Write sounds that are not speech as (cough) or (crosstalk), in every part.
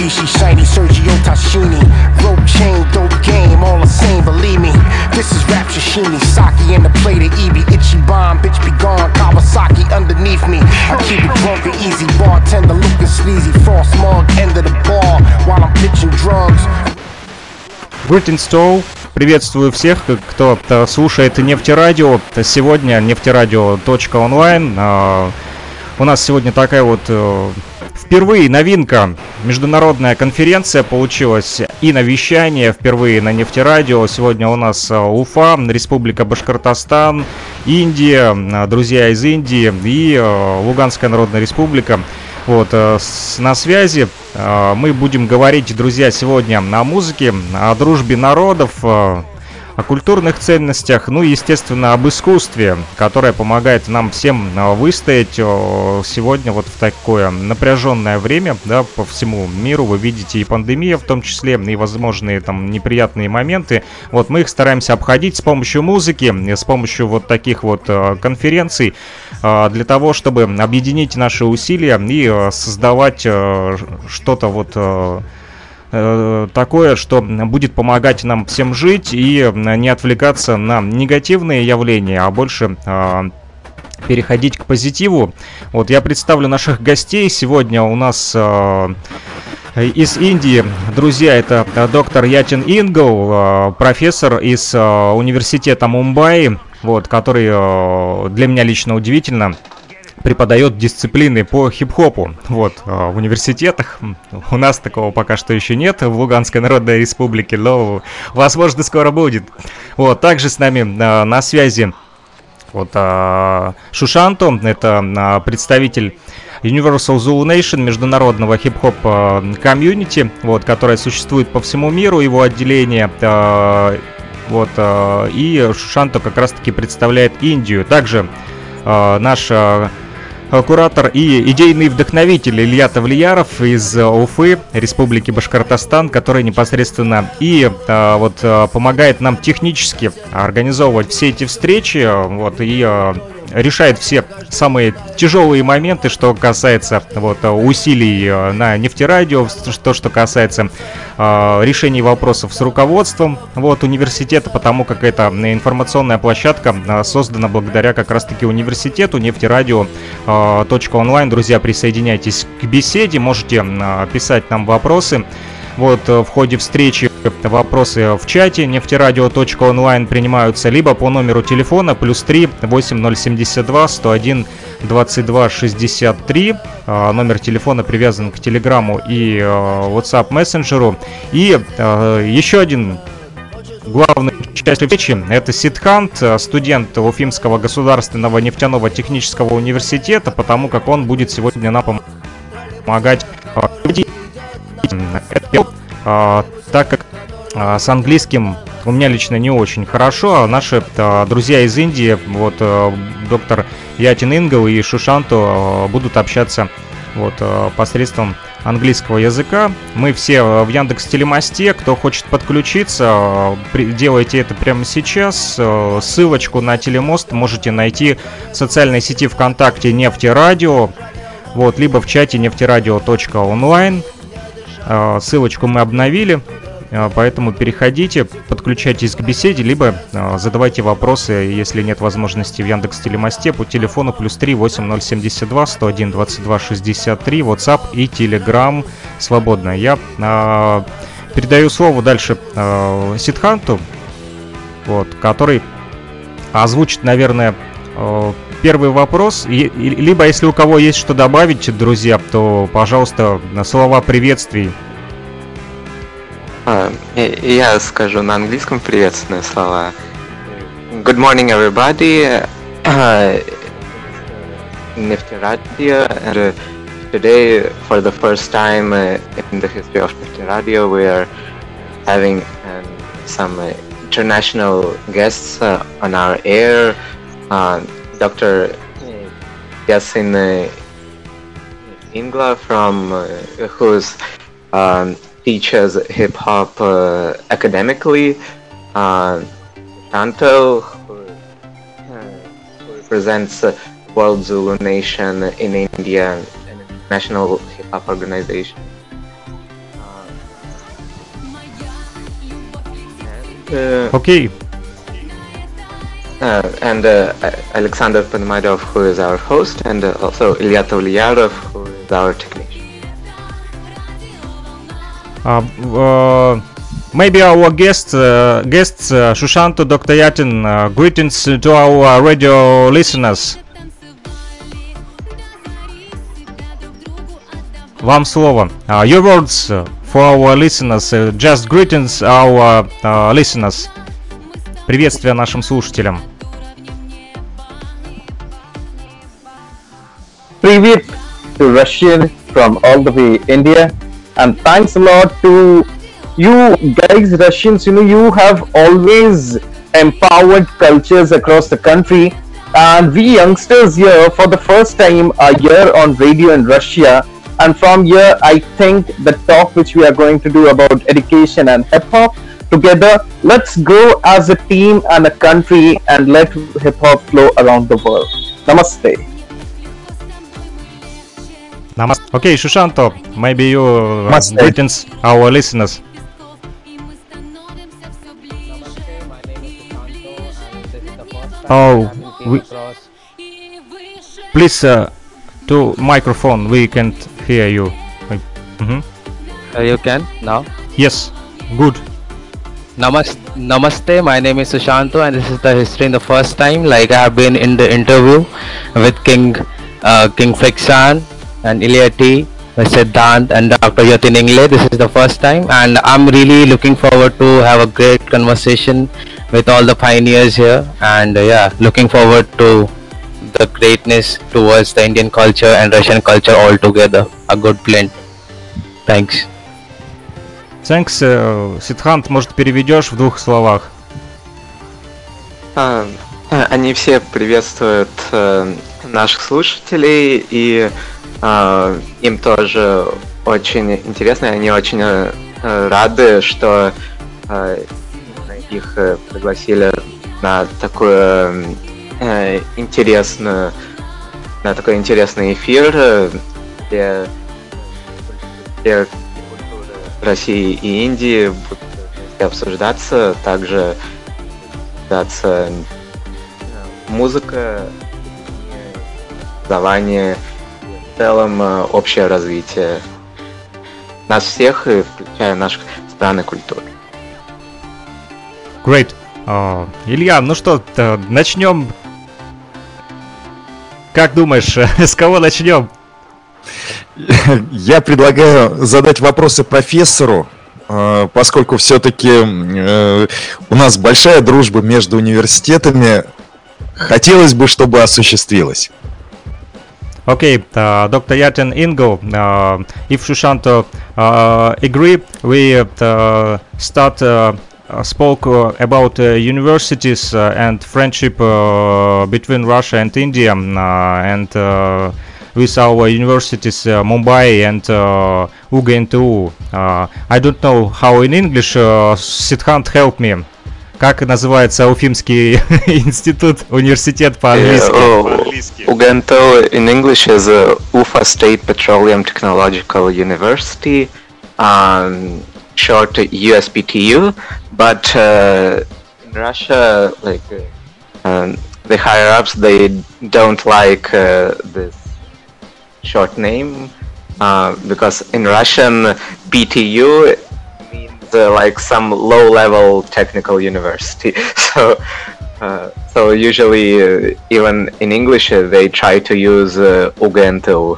Mitsubishi, shiny Sergio Tashini. Rope chain, dope game, all the same, believe me. This is rap sashimi, sake in the plate of Ebi. Itchy bomb, bitch be gone, Kawasaki underneath me. I keep it drunk and easy, bartender looking sleazy. Frost mug, end of the bar, while I'm pitching drugs. Greetings to Приветствую всех, кто слушает Нефтерадио. Сегодня нефтерадио.онлайн. А, у нас сегодня такая вот э, впервые новинка. Международная конференция получилась и на вещание впервые на нефтерадио. Сегодня у нас э, Уфа, Республика Башкортостан, Индия, э, друзья из Индии и Луганская Народная Республика. Вот, на связи мы будем говорить, друзья, сегодня о музыке, о дружбе народов, о культурных ценностях, ну и, естественно, об искусстве, которое помогает нам всем а, выстоять сегодня вот в такое напряженное время, да, по всему миру. Вы видите и пандемия в том числе, и возможные там неприятные моменты. Вот мы их стараемся обходить с помощью музыки, с помощью вот таких вот а, конференций, а, для того, чтобы объединить наши усилия и создавать что-то вот такое, что будет помогать нам всем жить и не отвлекаться на негативные явления, а больше а, переходить к позитиву. Вот я представлю наших гостей. Сегодня у нас э, из Индии, друзья, это доктор Ятин Ингл, э, профессор из университета Мумбаи, вот, который для меня лично удивительно преподает дисциплины по хип-хопу. Вот, а, в университетах. У нас такого пока что еще нет в Луганской Народной Республике, но, возможно, скоро будет. Вот, также с нами а, на связи вот а, Шушанто, это представитель Universal Zulu Nation, международного хип-хоп комьюнити, вот, которое существует по всему миру, его отделение, вот, и Шушанто как раз-таки представляет Индию. Также наш куратор и идейный вдохновитель Илья Тавлияров из э, Уфы, Республики Башкортостан, который непосредственно и а, вот а, помогает нам технически организовывать все эти встречи, вот, и решает все самые тяжелые моменты, что касается вот, усилий э, на нефтерадио, то, что касается э, решений вопросов с руководством вот, университета, потому как эта информационная площадка э, создана благодаря как раз-таки университету нефтерадио э. Друзья, присоединяйтесь к беседе, можете э, писать нам вопросы. Вот в ходе встречи Вопросы в чате нефтерадио.онлайн принимаются либо по номеру телефона плюс 3 8072 101 22 63. Номер телефона привязан к Телеграму и а, WhatsApp мессенджеру. И а, еще один главный часть встречи – это Сидхант, студент Уфимского государственного нефтяного технического университета, потому как он будет сегодня нам помогать а, так как а, с английским у меня лично не очень хорошо, а наши а, друзья из Индии, вот а, доктор Ятин Ингл и Шушанто а, будут общаться вот а, посредством английского языка. Мы все в Яндекс Телемосте, кто хочет подключиться, а, делайте это прямо сейчас. А, ссылочку на Телемост можете найти в социальной сети ВКонтакте Нефтерадио, вот, либо в чате нефтерадио.онлайн. А, ссылочку мы обновили. А, поэтому переходите, подключайтесь к беседе, либо а, задавайте вопросы, если нет возможности в Яндекс Телемосте по телефону плюс 3 8072 101 22 63, WhatsApp и Telegram свободно. Я э, передаю слово дальше э, Сидханту, вот, который озвучит, наверное, э, первый вопрос. Либо, если у кого есть что добавить, друзья, то, пожалуйста, слова приветствий А, я скажу на английском приветственные слова. Good morning, everybody. Uh, (clears throat) Nifty Radio, and uh, today, for the first time uh, in the history of Nifty Radio, we are having um, some uh, international guests uh, on our air. Uh, Dr. Yasin uh, Ingla from uh, who's um, teaches hip hop uh, academically. Uh, Chanto, who, uh, who represents uh, World Zulu Nation in India, an international hip hop organization. Uh, okay. Uh, and uh, Alexander Panmadov, who is our host, and uh, also Ilya Toliarov, who is our technician. Uh, uh, maybe our guest, uh, guests, uh, Shushanto, Dr. Yatin, uh, greetings to our radio listeners. Вам слово. Uh, your words uh, for our listeners. uh, just greetings our uh, listeners. Приветствие нашим слушателям. Привет to Russian from all the way India, and thanks a lot to you guys, Russians. You know, you have always empowered cultures across the country, and we youngsters here, for the first time, are here on radio in Russia. And from here, I think the talk which we are going to do about education and hip hop together, let's grow as a team and a country and let hip hop flow around the world. Namaste. Namaste. Okay, Shushanto, maybe you uh, Namaste. greetings our listeners. Oh, we, please uh, to microphone. We can't hear you. Mm -hmm. uh, you can now. Yes. Good. Namaste, namaste. My name is Sushanto, and this is the history in the first time. Like I have been in the interview with King uh, King Flexan and Iliati, Siddhant, and Dr. Yatin Ingle. This is the first time, and I'm really looking forward to have a great conversation with all the pioneers here. And uh, yeah, looking forward to the greatness towards the Indian culture and Russian culture all together. A good blend. Thanks. Thanks, uh, Сидхант, может, переведешь в двух словах? А, а, Они все приветствуют э, наших слушателей, и а, им тоже очень интересно, они очень э, рады, что э, их э, пригласили на такую интересную, на такой интересный эфир, где, где России и Индии будут обсуждаться, также обсуждаться музыка, образование, целом э, общее развитие нас всех, и включая наших стран и культуры. Great. А, Илья, ну что, начнем. Как думаешь, (laughs) с кого начнем? Я предлагаю задать вопросы профессору, э, поскольку все-таки у нас большая дружба между университетами. Хотелось бы, чтобы осуществилась. Okay, uh, Dr. Yatin Ingo, uh, if Shushanto uh, agree, we start spoke uh, about uh, universities uh, and friendship between Russia and India, um, and with our universities Mumbai and uh, I don't know how in English. Siddhant, help me. Как называется Уфимский (laughs) институт, университет по-английски? Uh, Ugento in English is uh, Ufa State Petroleum Technological University, um, short to USPTU. But uh, in Russia, like uh, um, the higher ups, they don't like uh, this short name uh, because in Russian PTU Uh, like some low-level technical university. (laughs) So. Uh, so usually, uh, even in English, uh, they try to use uh, Ugento.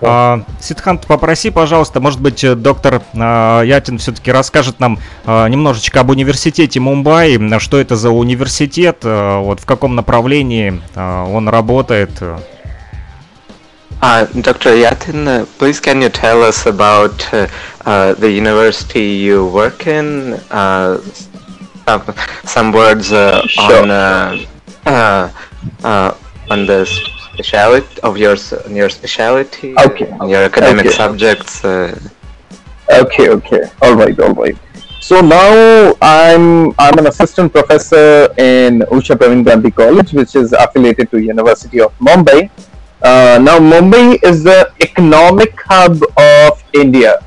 А, Сидхант, попроси, пожалуйста, может быть, э, доктор а, Ятин все-таки расскажет нам а, немножечко об университете Мумбаи, м, что это за университет, а, вот в каком направлении он работает. Uh, Dr. Yatin, uh, please can you tell us about uh, uh, the university you work in? Uh, some, some words uh, Sure. on uh, uh, uh, on the speciality of your on your specialty, Okay. on your academic Okay. subjects. Uh, Okay, okay. All right, all right. So now I'm I'm an assistant professor in Usha Pravin Gandhi College, which is affiliated to University of Mumbai. Uh, now Mumbai is the economic hub of India.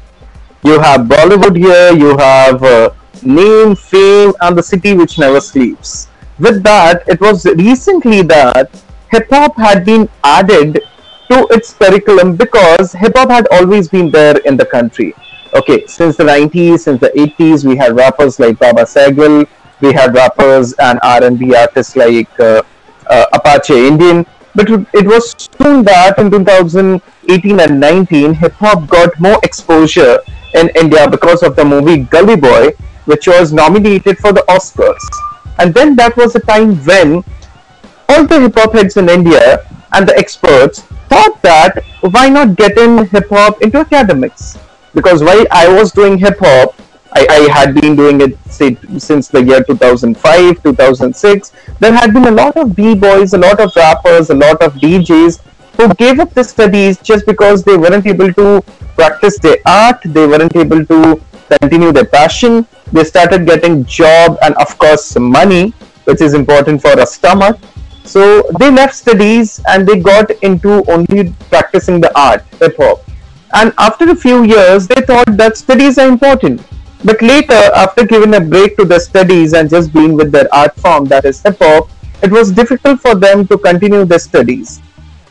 You have Bollywood here, you have uh, name, fame, and the city which never sleeps. With that, it was recently that hip hop had been added to its curriculum because hip hop had always been there in the country. Okay, since the 90s, since the 80s, we had rappers like Baba Sehgal, we had rappers and R&B artists like uh, uh, Apache Indian. But it was soon that in 2018 and 19, hip hop got more exposure in India because of the movie Gully Boy, which was nominated for the Oscars. And then that was the time when all the hip hop heads in India and the experts thought that why not get in hip hop into academics? Because while I was doing hip hop, I, I, had been doing it say, since the year 2005, 2006. There had been a lot of b-boys, a lot of rappers, a lot of DJs who gave up the studies just because they weren't able to practice their art, they weren't able to continue their passion. They started getting job and of course money, which is important for a stomach. So they left studies and they got into only practicing the art, hip hop. And after a few years, they thought that studies are important but later, after giving a break to their studies and just being with their art form, that is hip hop, it was difficult for them to continue their studies.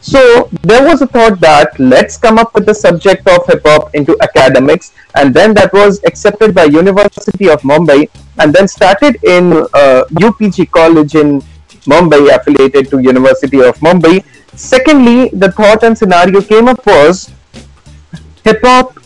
So there was a thought that let's come up with the subject of hip hop into academics, and then that was accepted by University of Mumbai, and then started in uh, UPG College in Mumbai, affiliated to University of Mumbai. Secondly, the thought and scenario came up was hip hop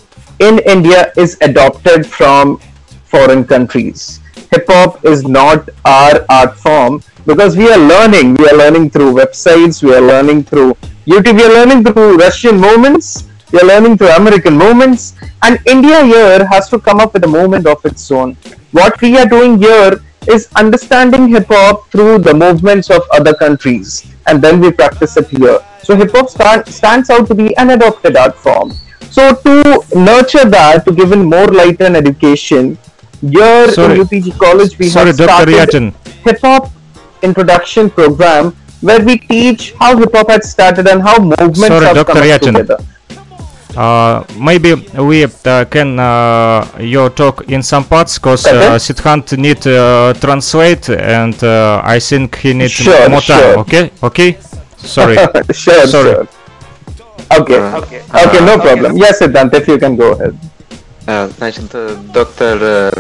in India is adopted from foreign countries. Hip hop is not our art form because we are learning. We are learning through websites, we are learning through YouTube, we are learning through Russian movements, we are learning through American movements, and India here has to come up with a movement of its own. What we are doing here is understanding hip hop through the movements of other countries, and then we practice it here. So hip hop stand, stands out to be an adopted art form. So to nurture that, to give in more light and education, here sorry. in UPG College we sorry, have started hip hop introduction program where we teach how hip hop had started and how movements sorry, have Dr. come Yatin. together. Uh, maybe we uh, can uh, your talk in some parts because uh, Sidhant need uh, translate and uh, I think he needs sure, more time. Sure. Okay, okay. Sorry. (laughs) sure, sorry. Sure. Okay. Okay. Okay, no problem. Yes, Siddhant, if you can go ahead. Значит, доктор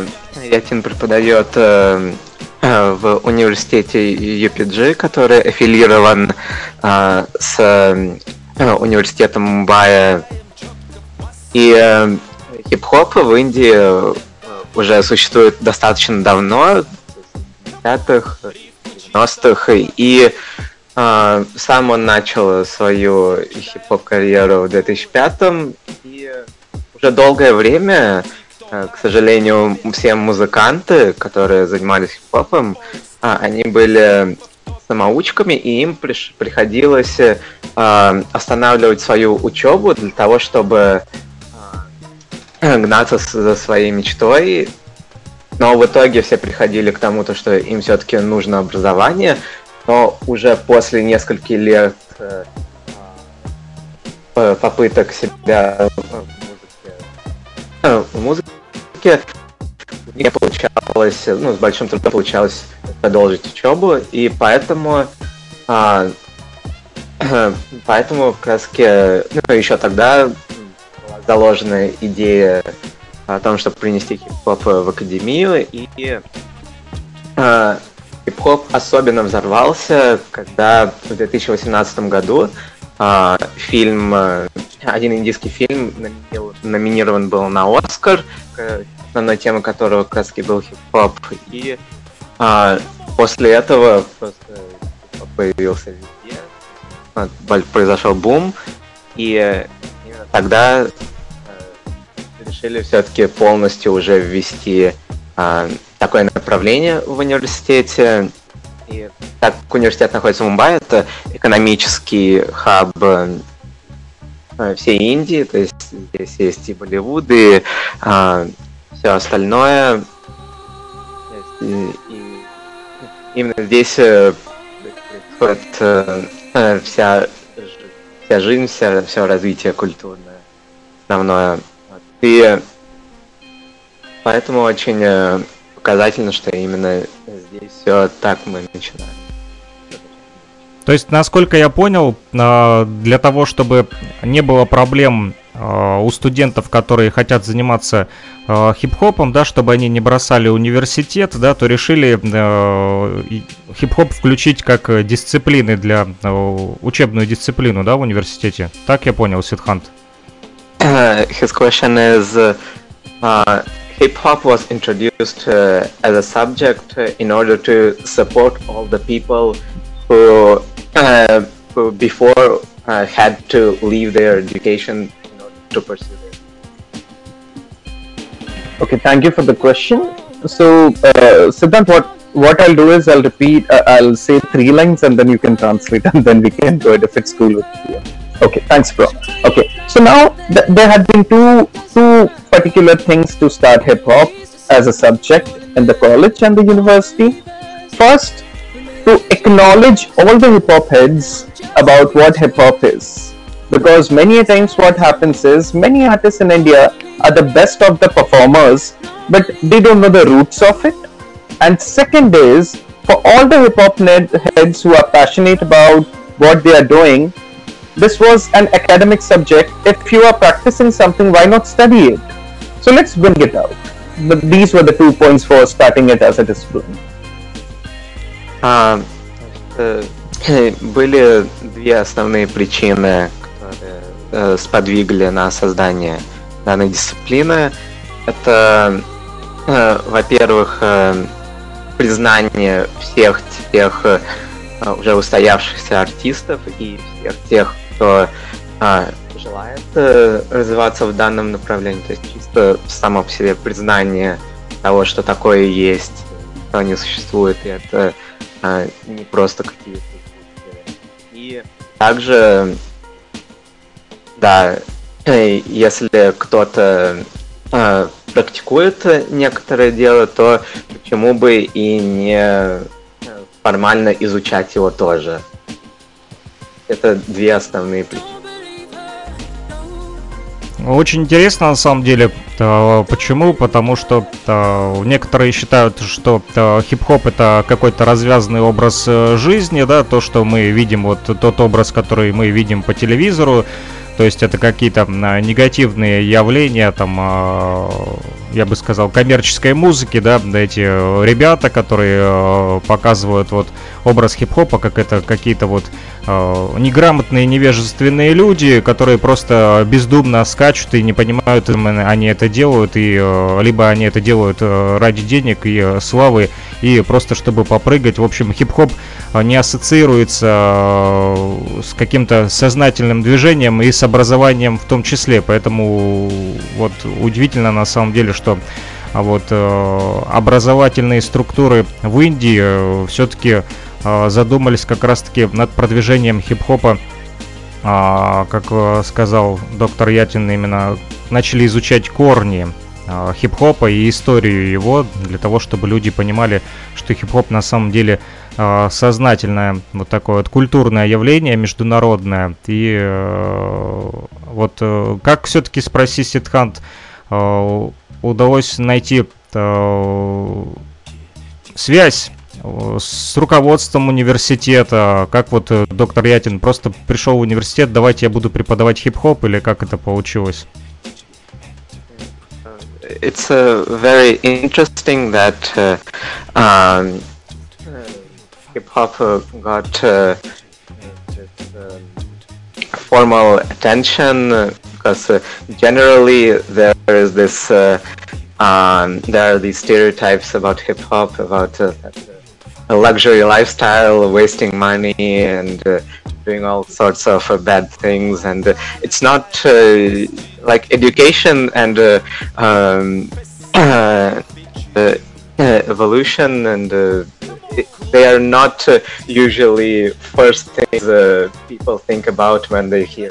Ятин преподает в университете UPG, который аффилирован с университетом Мумбаи. И хип-хоп в Индии уже существует достаточно давно, в 50-х, 90-х, и а, сам он начал свою хип-хоп карьеру в 2005 и уже долгое время, а, к сожалению, все музыканты, которые занимались хип-хопом, а, они были самоучками, и им приш- приходилось останавливать свою учебу для того, чтобы гнаться за своей мечтой. Но в итоге все приходили к тому, то, что им все-таки нужно образование, но уже после нескольких лет э, попыток себя в музыке, в музыке не получалось, ну, с большим трудом получалось продолжить учебу, и поэтому а, (clears throat) поэтому как раз ну, еще тогда заложена идея о том, чтобы принести хип-хоп в академию, и а, Хип-хоп особенно взорвался, когда в 2018 году э, фильм, э, один индийский фильм номинирован был на Оскар, основной темой которого как раз был хип-хоп. И э, после этого просто появился везде, произошел бум, и тогда решили все-таки полностью уже ввести такое направление в университете. И так как университет находится в Мумбаи, это экономический хаб э, всей Индии, то есть здесь есть и Болливуд, и а, все остальное. И, и именно здесь э, происходит э, вся, вся жизнь, вся, все развитие культурное основное. И поэтому очень э, показательно, что именно здесь все так мы начинаем. То есть, насколько я понял, э, для того, чтобы не было проблем э, у студентов, которые хотят заниматься хип-хопом, да, чтобы они не бросали университет, да, то решили хип-хоп включить как дисциплины для учебную дисциплину, да, в университете. Так я понял, Сидхант. His question is, uh, hip hop was introduced uh, as a subject in order to support all the people who, uh, who before uh, had to leave their education in order to pursue it. Okay, thank you for the question. So, uh, Siddhant, what what I'll do is I'll repeat, uh, I'll say three lines and then you can translate (laughs) and then we can go it if it's cool with you. Okay, thanks, bro. Okay, so now th- there had been two two particular things to start hip hop as a subject in the college and the university. First, to acknowledge all the hip hop heads about what hip hop is, because many times what happens is many artists in India are the best of the performers, but they don't know the roots of it. And second is for all the hip hop heads who are passionate about what they are doing this was an academic subject. If you are practicing something, why not study it? So let's bring it out. But these were the two points for starting it as a discipline. А, были две основные причины, которые э, сподвигли на создание данной дисциплины. Это, э, во-первых, э, признание всех тех уже устоявшихся артистов и всех тех кто а, желает э, развиваться в данном направлении, то есть чисто само по себе признание того, что такое есть, что они существуют, и это а, не просто какие-то И также, да, если кто-то а, практикует некоторое дело, то почему бы и не формально изучать его тоже. Это две основные причины. Очень интересно на самом деле. Почему? Потому что некоторые считают, что хип-хоп это какой-то развязанный образ э, жизни, да, то, что мы видим, вот тот образ, который мы видим по телевизору, то есть это какие-то негативные явления, там, а, я бы сказал, коммерческой музыки, да, эти ребята, которые э, показывают вот образ хип-хопа, как это какие-то вот э, неграмотные, невежественные люди, которые просто бездумно скачут и не понимают, они это делают, и э, либо они это делают э, ради денег и э, славы, и просто чтобы попрыгать. В общем, хип-хоп э, не ассоциируется э, с каким-то сознательным движением и с образованием в том числе, поэтому вот удивительно на самом деле, что а вот э, образовательные структуры в Индии э, все-таки э, задумались как раз-таки над продвижением хип-хопа, э, как э, сказал доктор Ятин, именно начали изучать корни э, хип-хопа и историю его для того, чтобы люди понимали, что хип-хоп на самом деле э, сознательное вот такое вот культурное явление международное. И э, вот э, как все-таки спроси Ситхант э, удалось найти э, связь э, с руководством университета, как вот э, доктор Ятин просто пришел в университет, давайте я буду преподавать хип-хоп, или как это получилось? It's uh, very interesting that uh, um, hip-hop uh, got uh, this, um, formal attention because uh, generally there is this uh, um, there are these stereotypes about hip hop about uh, a luxury lifestyle, wasting money, and uh, doing all sorts of uh, bad things. And uh, it's not like education and um, (clears throat) the evolution and they are not usually first things people think about when they hear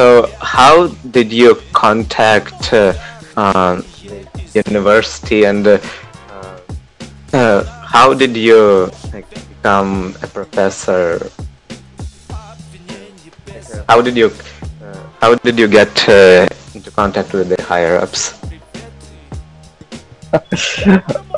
so, how did you contact uh, uh, university, and uh, uh, how did you like, become a professor? How did you how did you get into contact with the higher ups? (laughs)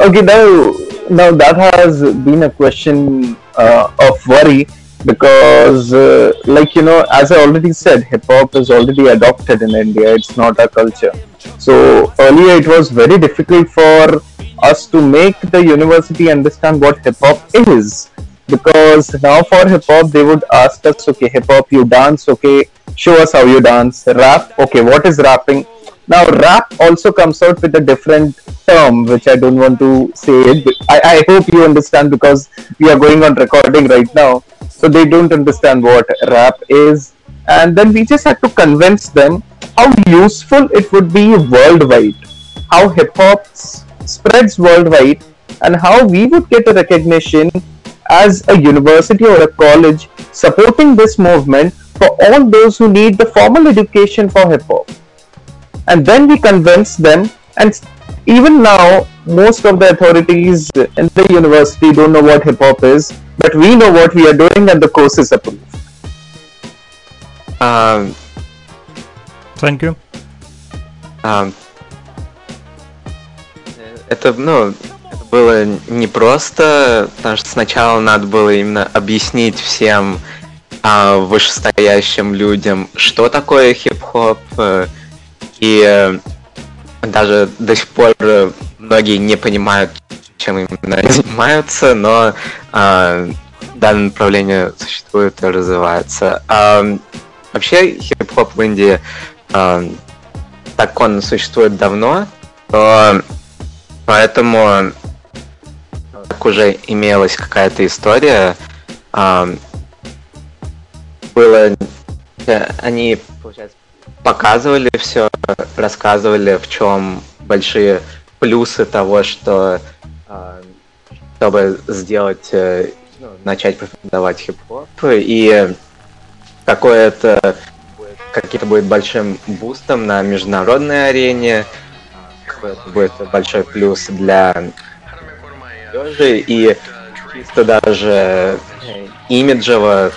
okay, now now that has been a question uh, of worry because, uh, like you know, as I already said, hip hop is already adopted in India. It's not a culture. So earlier, it was very difficult for us to make the university understand what hip hop is. Because now for hip hop they would ask us okay hip hop you dance okay show us how you dance. Rap okay what is rapping? Now rap also comes out with a different term which i don't want to say it I, I hope you understand because we are going on recording right now. So they don't understand what rap is. And then we just had to convince them how useful it would be worldwide how hip hop spreads worldwide and how we would get a recognition as a university or a college supporting this movement for all those who need the formal education for hip hop. And then we convince them, and even now, most of the authorities in the university don't know what hip hop is, but we know what we are doing and the course is approved. Um, Thank you. um, это, ну, это было непросто, потому что сначала надо было именно объяснить всем а, вышестоящим людям, что такое хип-хоп, э, и э, даже до сих пор многие не понимают, чем именно занимаются, но а, данное направление существует и развивается. А, вообще хип-хоп в Индии, а, так он существует давно, то поэтому так уже имелась какая-то история. а, было, э, они, получается, показывали все, рассказывали, в чем большие плюсы того, что а, чтобы сделать, э, ну, начать преподавать хип-хоп, и какое это будет- большим бустом на международной арене, это будет большой плюс для молодежи, и чисто даже э, имиджево.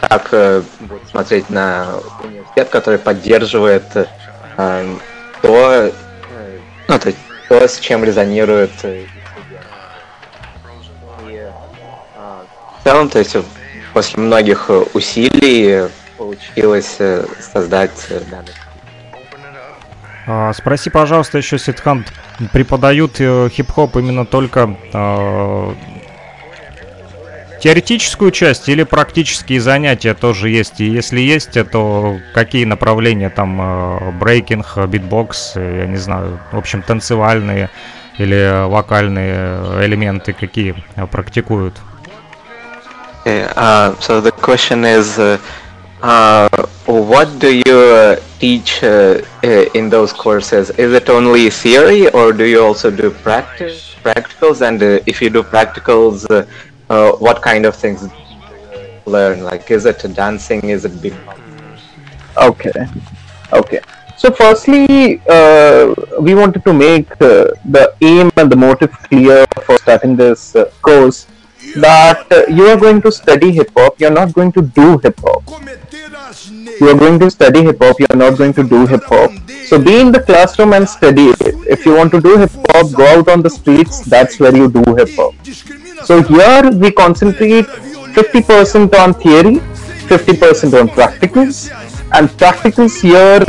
Как э, будет смотреть на университет, который поддерживает э, то, ну, то, то, с чем резонирует э, э, в целом, то есть после многих усилий получилось создать данный спроси, пожалуйста, еще Ситхан, преподают э, хип-хоп именно только э, теоретическую часть или практические занятия тоже есть? И если есть, то какие направления там э, брейкинг, э, битбокс, э, я не знаю, в общем, танцевальные или вокальные элементы какие э, практикуют? Okay, uh, so the question is, uh, uh, what do you uh, teach uh, uh, in those courses? Is it only theory, or do you also do practice, practicals? And uh, if you do practicals, what kind of things do you learn? Like, is it dancing? Is it big? Okay, okay. So, firstly, we wanted to make the aim and the motive clear for starting this course that you are going to study hip hop, you're not going to do hip hop. You are going to study hip hop, you're not going to do hip hop. So, be in the classroom and study it. If you want to do hip hop, go out on the streets, that's where you do hip hop. So, here we concentrate 50% on theory, 50% on practicals, and practicals here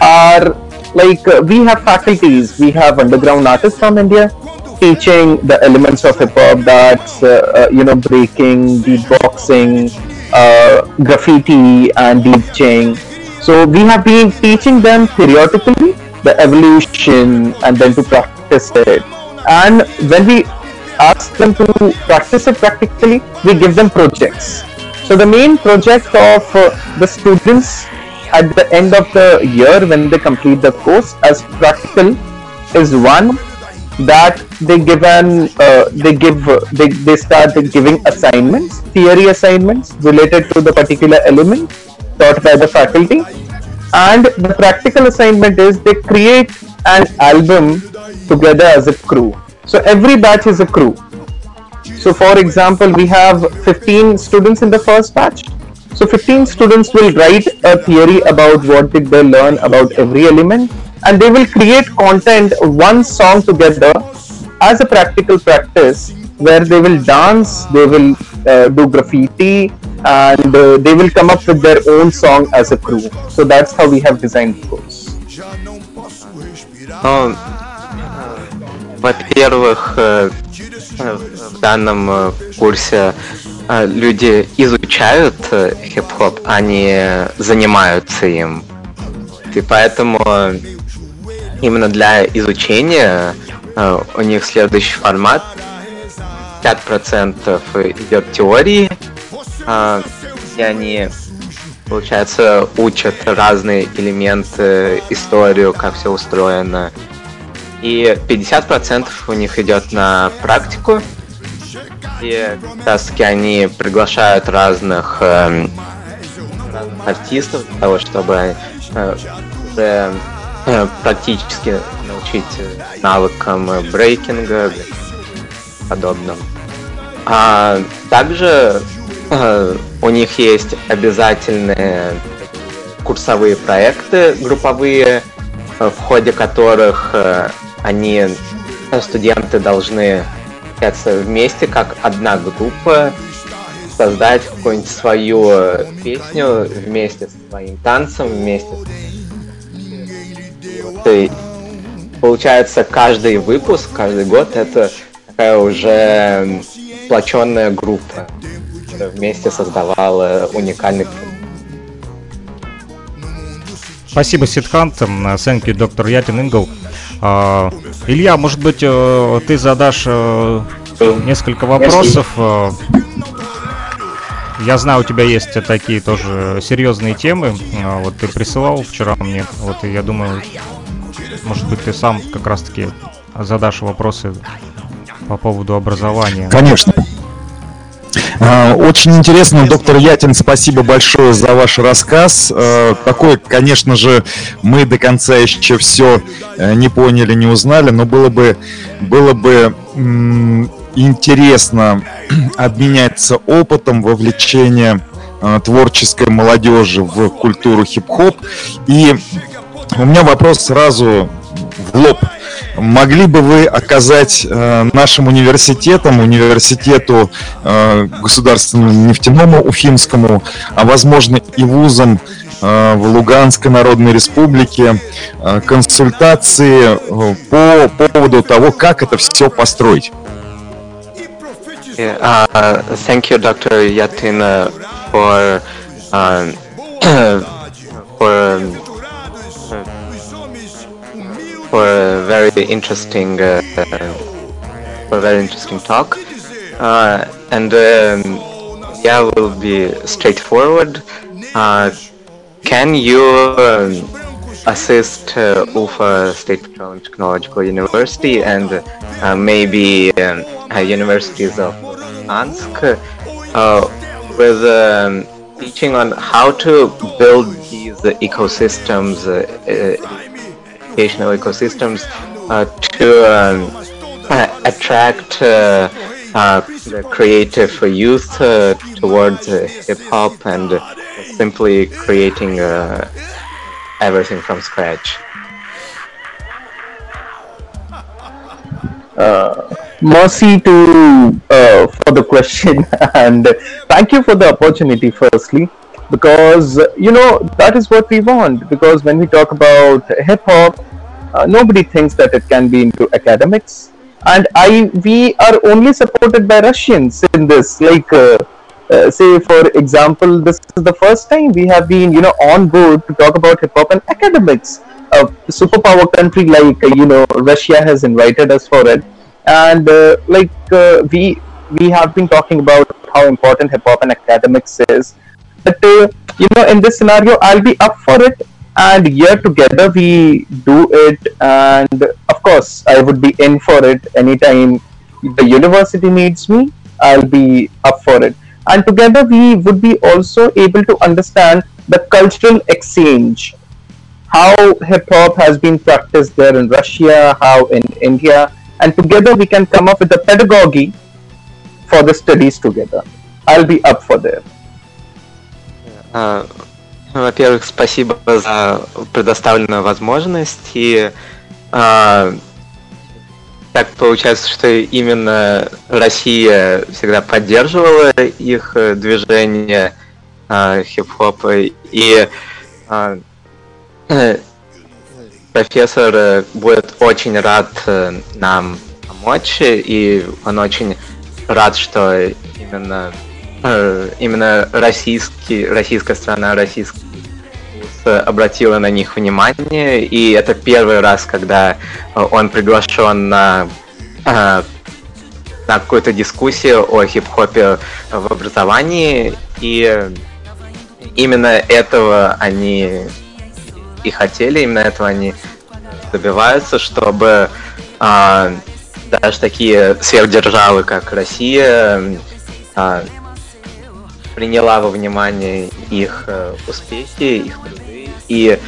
are like uh, we have faculties, we have underground artists from India teaching the elements of hip hop that's uh, uh, you know breaking, beatboxing, graffiti, and DJing. So we have been teaching them periodically the evolution and then to practice it. And when we ask them to practice it practically, we give them projects. So the main project of uh, the students at the end of the year when they complete the course as practical is one that they give an uh, they give they, they start giving assignments theory assignments related to the particular element taught by the faculty. And the practical assignment is they create an album together as a crew. So every batch is a crew. So for example, we have 15 students in the first batch. So 15 students will write a theory about what did they learn about every element and they will create content one song together as a practical practice where they will dance they will uh, do graffiti and uh, they will come up with their own song as a crew so that's how we have designed the course Ну, во-первых, э, э, в данном э, курсе э, люди изучают э, хип-хоп, а не занимаются им. И поэтому именно для изучения э, у них следующий формат. 50% идет теории, э, и они, получается, учат разные элементы, историю, как все устроено. И 50% у них идет на практику. И как раз таки они приглашают разных эм, разных артистов для того, чтобы э, уже практически научить э, навыкам э, брейкинга и подобным. А также э, у них есть обязательные курсовые проекты групповые, э, в ходе которых э, они, э, студенты, должны вместе как одна группа, создать какую-нибудь свою э, песню вместе со своим танцем, вместе с... И получается, каждый выпуск, каждый год это такая уже сплоченная группа, которая вместе создавала уникальный. Спасибо, Сидхант. М, Thank you, доктор Ятин Ингл. А, Илья, может быть, э, ты задашь э, несколько вопросов. э, Я знаю, у тебя есть такие тоже серьезные темы. Вот ты присылал вчера мне. Вот я думаю, может быть, ты сам как раз-таки задашь вопросы по поводу образования. Конечно. А, Очень интересно, доктор Ятин, спасибо большое за ваш рассказ. Э, Такой, конечно же, мы до конца еще все не поняли, не узнали, но было бы, было бы интересно (clears throat) обменяться опытом вовлечения э, творческой молодежи в культуру хип-хоп. И у меня вопрос сразу в лоб. Могли бы вы оказать э, нашим университетам, университету э, государственному нефтяному Уфимскому, а возможно и вузам э, в Луганской Народной Республике э, консультации э, по поводу того, как это все построить? Yeah, uh, thank you, Dr. Yatin, uh, for uh, (clears throat) for um, for a very interesting uh, for a very interesting talk. Uh, and um, yeah, we'll be straightforward. Uh, can you um, assist uh, Ufa State Petroleum Technological University and uh, maybe um, uh, universities of Ansk uh, with um, teaching on how to build these ecosystems, uh, uh, educational ecosystems, uh, to um, uh, attract uh, uh, the creative youth uh, towards uh, hip hop and uh, simply creating uh, everything from scratch. Mercy to uh, for the question (laughs) and thank you for the opportunity firstly because you know that is what we want because when we talk about hip hop uh, nobody thinks that it can be into academics and i we are only supported by russians in this. Like uh, uh, say for example this is the first time we have been you know on board to talk about hip hop and academics. A superpower country like you know russia has invited us for it and uh, like uh, we we have been talking about how important hip hop and academics is. But uh, you know in this scenario i'll be up for it. And here together we do it. And of course i would be in for it anytime the university needs me. I'll be up for it. And together we would be also able to understand the cultural exchange. How hip hop has been practiced there in Russia, how in India, and together we can come up with a pedagogy for the studies together. I'll be up for that. Uh, во-первых, спасибо за предоставленную возможность. И э, так получается, что именно Россия всегда поддерживала их движение э, хип-хопа. И э, профессор будет очень рад нам помочь, и он очень рад, что именно Э, именно российский, российская страна, российский обратила на них внимание, и это первый раз, когда э, он приглашен на, э, на какую-то дискуссию о хип-хопе в образовании, и именно этого они и хотели, именно этого они добиваются, чтобы даже такие сверхдержавы, как Россия, приняла во внимание их э, успехи, их труды, и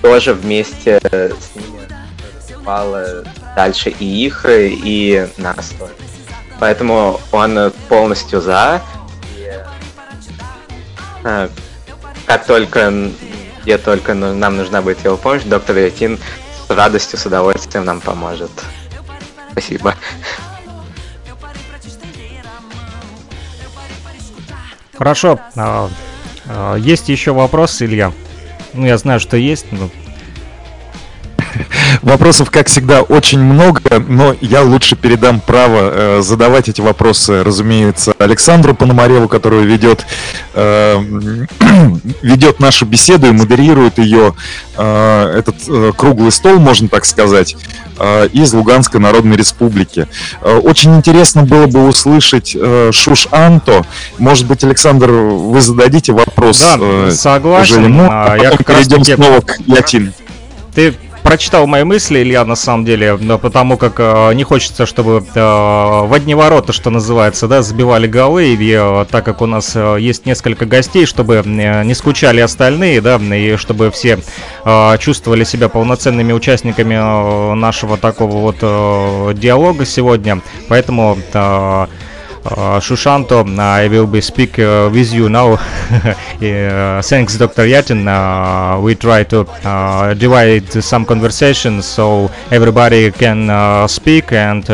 тоже вместе с ними развивала дальше и их, и нас тоже. Поэтому он полностью за. И, э, как только, где только нам нужна будет его помощь, доктор Ятин с радостью, с удовольствием нам поможет. Спасибо. Хорошо. А, а, есть еще вопрос, Илья? Ну, я знаю, что есть, но Вопросов, как всегда, очень много, но я лучше передам право э, задавать эти вопросы, разумеется, Александру Пономареву, который ведет, э, (clears throat) ведет нашу беседу и модерирует ее, э, этот э, круглый стол, можно так сказать, э, из Луганской Народной Республики. Э, очень интересно было бы услышать э, Шуш Анто. Может быть, Александр, вы зададите вопрос? Да, э, согласен. Уже ему, а, а я как перейдем раз таки... снова к Ятин. Ты прочитал мои мысли, Илья, на самом деле, потому как э, не хочется, чтобы э, в одни ворота, что называется, да, забивали голы, и э, так как у нас э, есть несколько гостей, чтобы э, не скучали остальные, да, и чтобы все э, чувствовали себя полноценными участниками э, нашего такого вот э, диалога сегодня, поэтому... Э, Uh, uh, I will be speak uh, with you now. uh, thanks, Dr. Yatin. Uh, we try to uh, divide some conversation so everybody can speak, and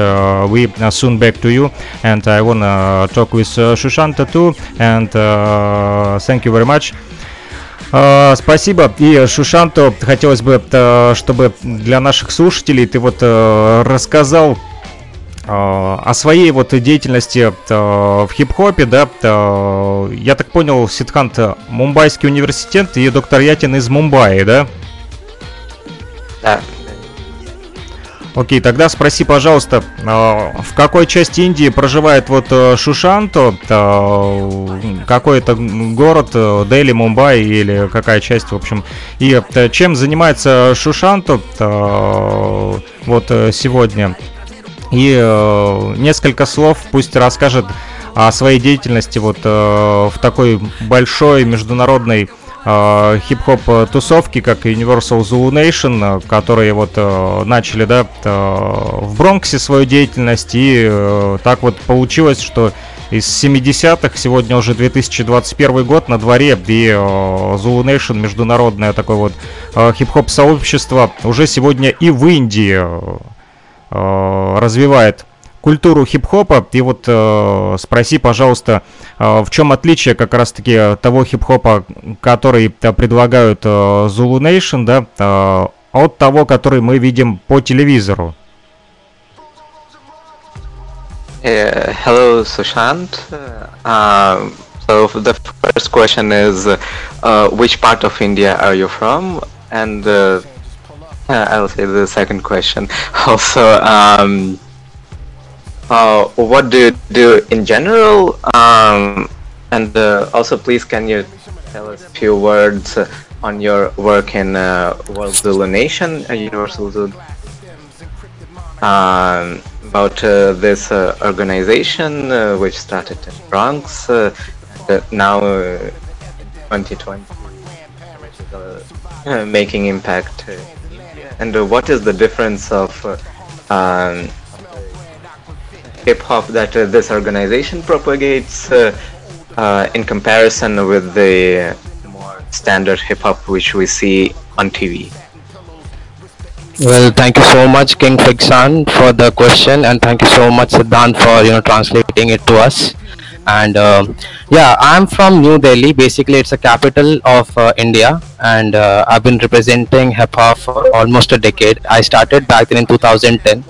we soon back to you. And I wanna talk with uh, Shushanto too. And thank you very much. Uh, спасибо. И Шушанто, хотелось бы, uh, чтобы для наших слушателей ты вот uh, рассказал а, о своей вот деятельности в хип-хопе, да, я так понял, Сидхант Мумбайский университет и доктор Ятин из Мумбаи, да? Да. Окей, тогда спроси, пожалуйста, а, в какой части Индии проживает вот э, Шушанто? Какой это город, э, Дели, Мумбай или какая часть, в общем? И э, чем занимается Шушанто вот сегодня? И э, несколько слов пусть расскажет о своей деятельности вот э, в такой большой международной э, хип-хоп тусовке, как Universal Zulu Nation, которые вот э, начали, да, э, в Бронксе свою деятельность, и э, так вот получилось, что из 70-х, сегодня уже 2021 год на дворе, и э, Zulu Nation, международное такое вот э, хип-хоп сообщество, уже сегодня и в Индии развивает культуру хип-хопа. И вот э, спроси, пожалуйста, э, в чем отличие как раз-таки того хип-хопа, который предлагают э, Zulu Nation, да, э, от того, который мы видим по телевизору? Uh, hello, Sushant. Uh, so the first question is, uh, which part of India are you from? And uh, Uh, I'll say the second question. (laughs) Also, um, uh, what do you do in general? Um, and uh, also, please, can you tell us a few words on your work in uh, World Zulu Nation, uh, Universal Zulu? Um, about uh, this uh, organization which started in Bronx, now 2020, making impact and uh, what is the difference of uh, um, hip hop that uh, this organization propagates in comparison with the standard hip hop which we see on TV. Well, thank you so much, King Fixan, for the question, and thank you so much, Siddhant, for you know translating it to us. And um yeah, I'm from New Delhi. Basically, it's a capital of uh, India, and uh, I've been representing hip hop for almost a decade. I started back then in 2010.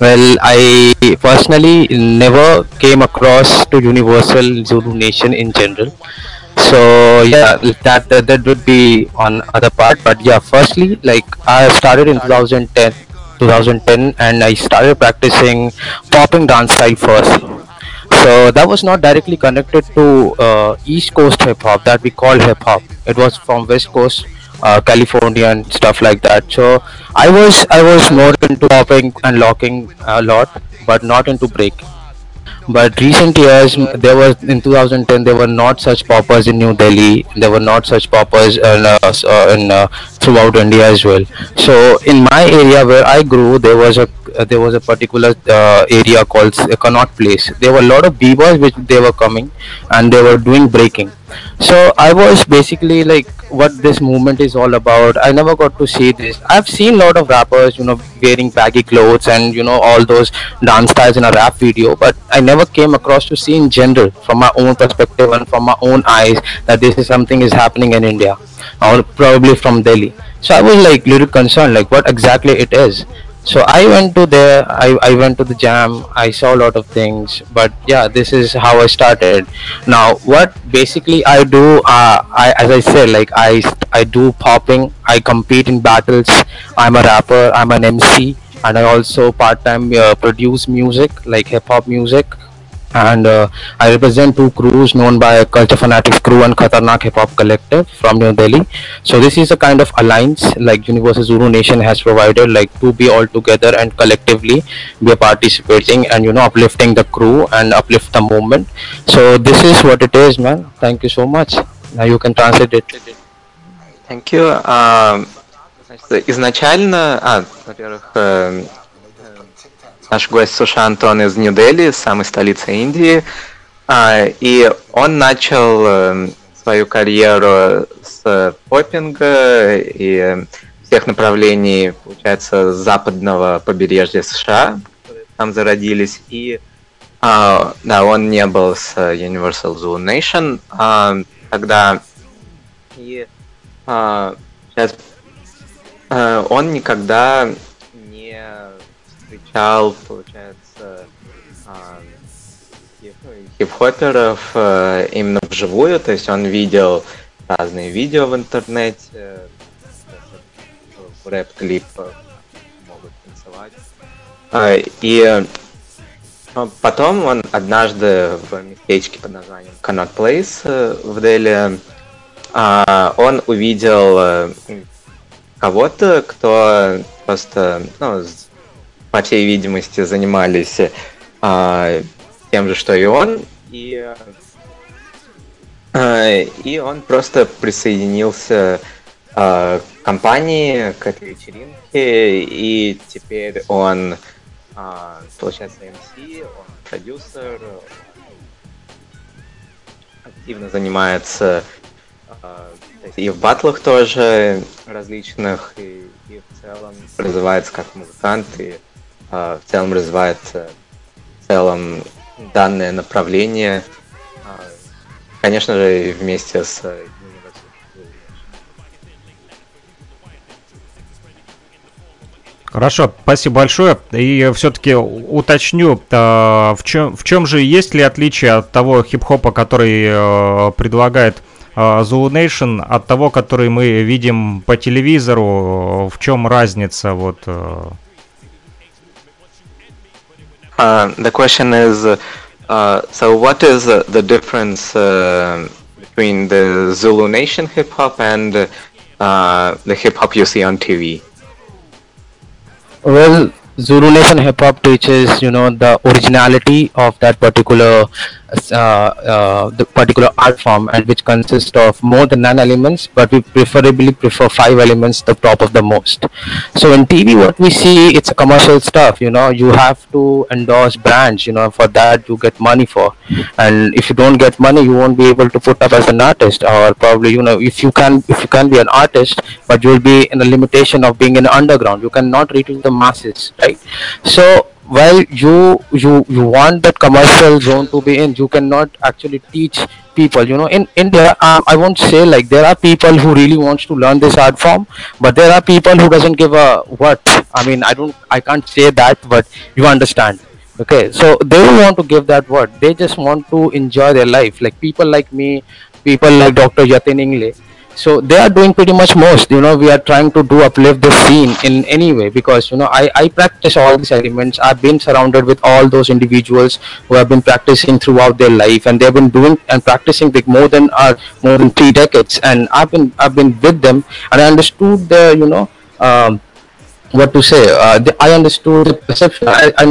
Well, I personally never came across to Universal Zulu Nation in general so yeah that, that that would be on other part but yeah firstly like i started in 2010 2010 and i started practicing popping dance style first so that was not directly connected to uh, east coast hip hop that we call hip hop. It was from west coast uh, california and stuff like that. So i was i was more into popping and locking a lot but not into break. But recent years there was in 2010 there were not such poppers in new delhi. There were not such poppers in, uh, uh, in uh, throughout india as well. So in my area where i grew there was a uh, there was a particular uh, area called S- Connaught Place. There were a lot of b-boys which they were coming and they were doing breaking. So I was basically like what this movement is all about. I never got to see this. I've seen a lot of rappers, you know, wearing baggy clothes and you know all those dance styles in a rap video, but I never came across to see in general from my own perspective and from my own eyes that this is something is happening in India or probably from Delhi. So I was like little concerned, like what exactly it is. So I went to there. I, I went to the jam. I saw a lot of things, but yeah, this is how I started. Now, what basically I do, uh, I as I said, like I I do popping. I compete in battles. I'm a rapper. I'm an MC, and I also part time uh, produce music like hip hop music and uh, I represent two crews known by Culture Fanatics Crew and Khatarnak Hip Hop Collective from New Delhi. So this is a kind of alliance like Universal Zulu Nation has provided, like to be all together and collectively be participating and you know uplifting the crew and uplift the movement. So this is what it is, man. Thank you so much. Now you can translate it. Thank you. А, значит, изначально, а, во-первых, э, э, наш гость Сушант, он из Нью-Дели, самой столицы Индии, А, и он начал э, свою карьеру с поппинга и всех направлений, получается, западного побережья США, которые там зародились, и а, да, он не был с Universal Zoo Nation, а, тогда. И сейчас э, он никогда не встречал, получается, а, хип- хип-хоперов э, именно вживую, то есть он видел разные видео в интернете, в рэп-клипах могут танцевать. А, И э, потом он однажды в местечке под названием Connaught Place э, в Дели а, он увидел э, кого-то, кто просто, ну, по всей видимости, занимались а, тем же, что и он, и, э, и он просто присоединился а, к компании, к этой вечеринке, и теперь он, а, получается, MC, он продюсер, активно занимается а, и в батлах тоже различных, и, и в целом развивается как музыкант, и а, в целом развивает э, в целом данное направление. А, конечно же, вместе с э, Хорошо, спасибо большое. И все-таки уточню, а, в чем, в чем же есть ли отличие от того хип-хопа, который э, предлагает а, Zulu Nation, от того, который мы видим по телевизору? В чем разница? Вот, э, the question is, uh, so what is uh, the difference uh, between the Zulu Nation hip hop and uh, the hip hop you see on TV? Well, Zulu Nation hip hop teaches, you know, the originality of that particular uh, uh, Uh, uh, the particular art form and which consists of more than nine elements but we preferably prefer five elements the top of the most. So in tv what we see it's a commercial stuff you know. You have to endorse brands you know for that you get money for. And if you don't get money you won't be able to put up as an artist or probably you know if you can if you can be an artist but you'll be in a limitation of being in underground. You cannot reach the masses right? So while you you you want that commercial zone to be in you cannot actually teach people. You know in india um, i won't say like there are people who really wants to learn this art form but there are people who doesn't give a what. I mean i don't i can't say that but you understand. Okay so they don't want to give that word. They just want to enjoy their life. Like people like me people like dr yatin ingle so they are doing pretty much most. You know we are trying to do uplift the scene in any way because you know i i practice all these elements. I've been surrounded with all those individuals who have been practicing throughout their life and they've been doing and practicing like more than uh, more than three decades. And i've been i've been with them and i understood the you know um, what to say uh, the, i understood the perception. I, I,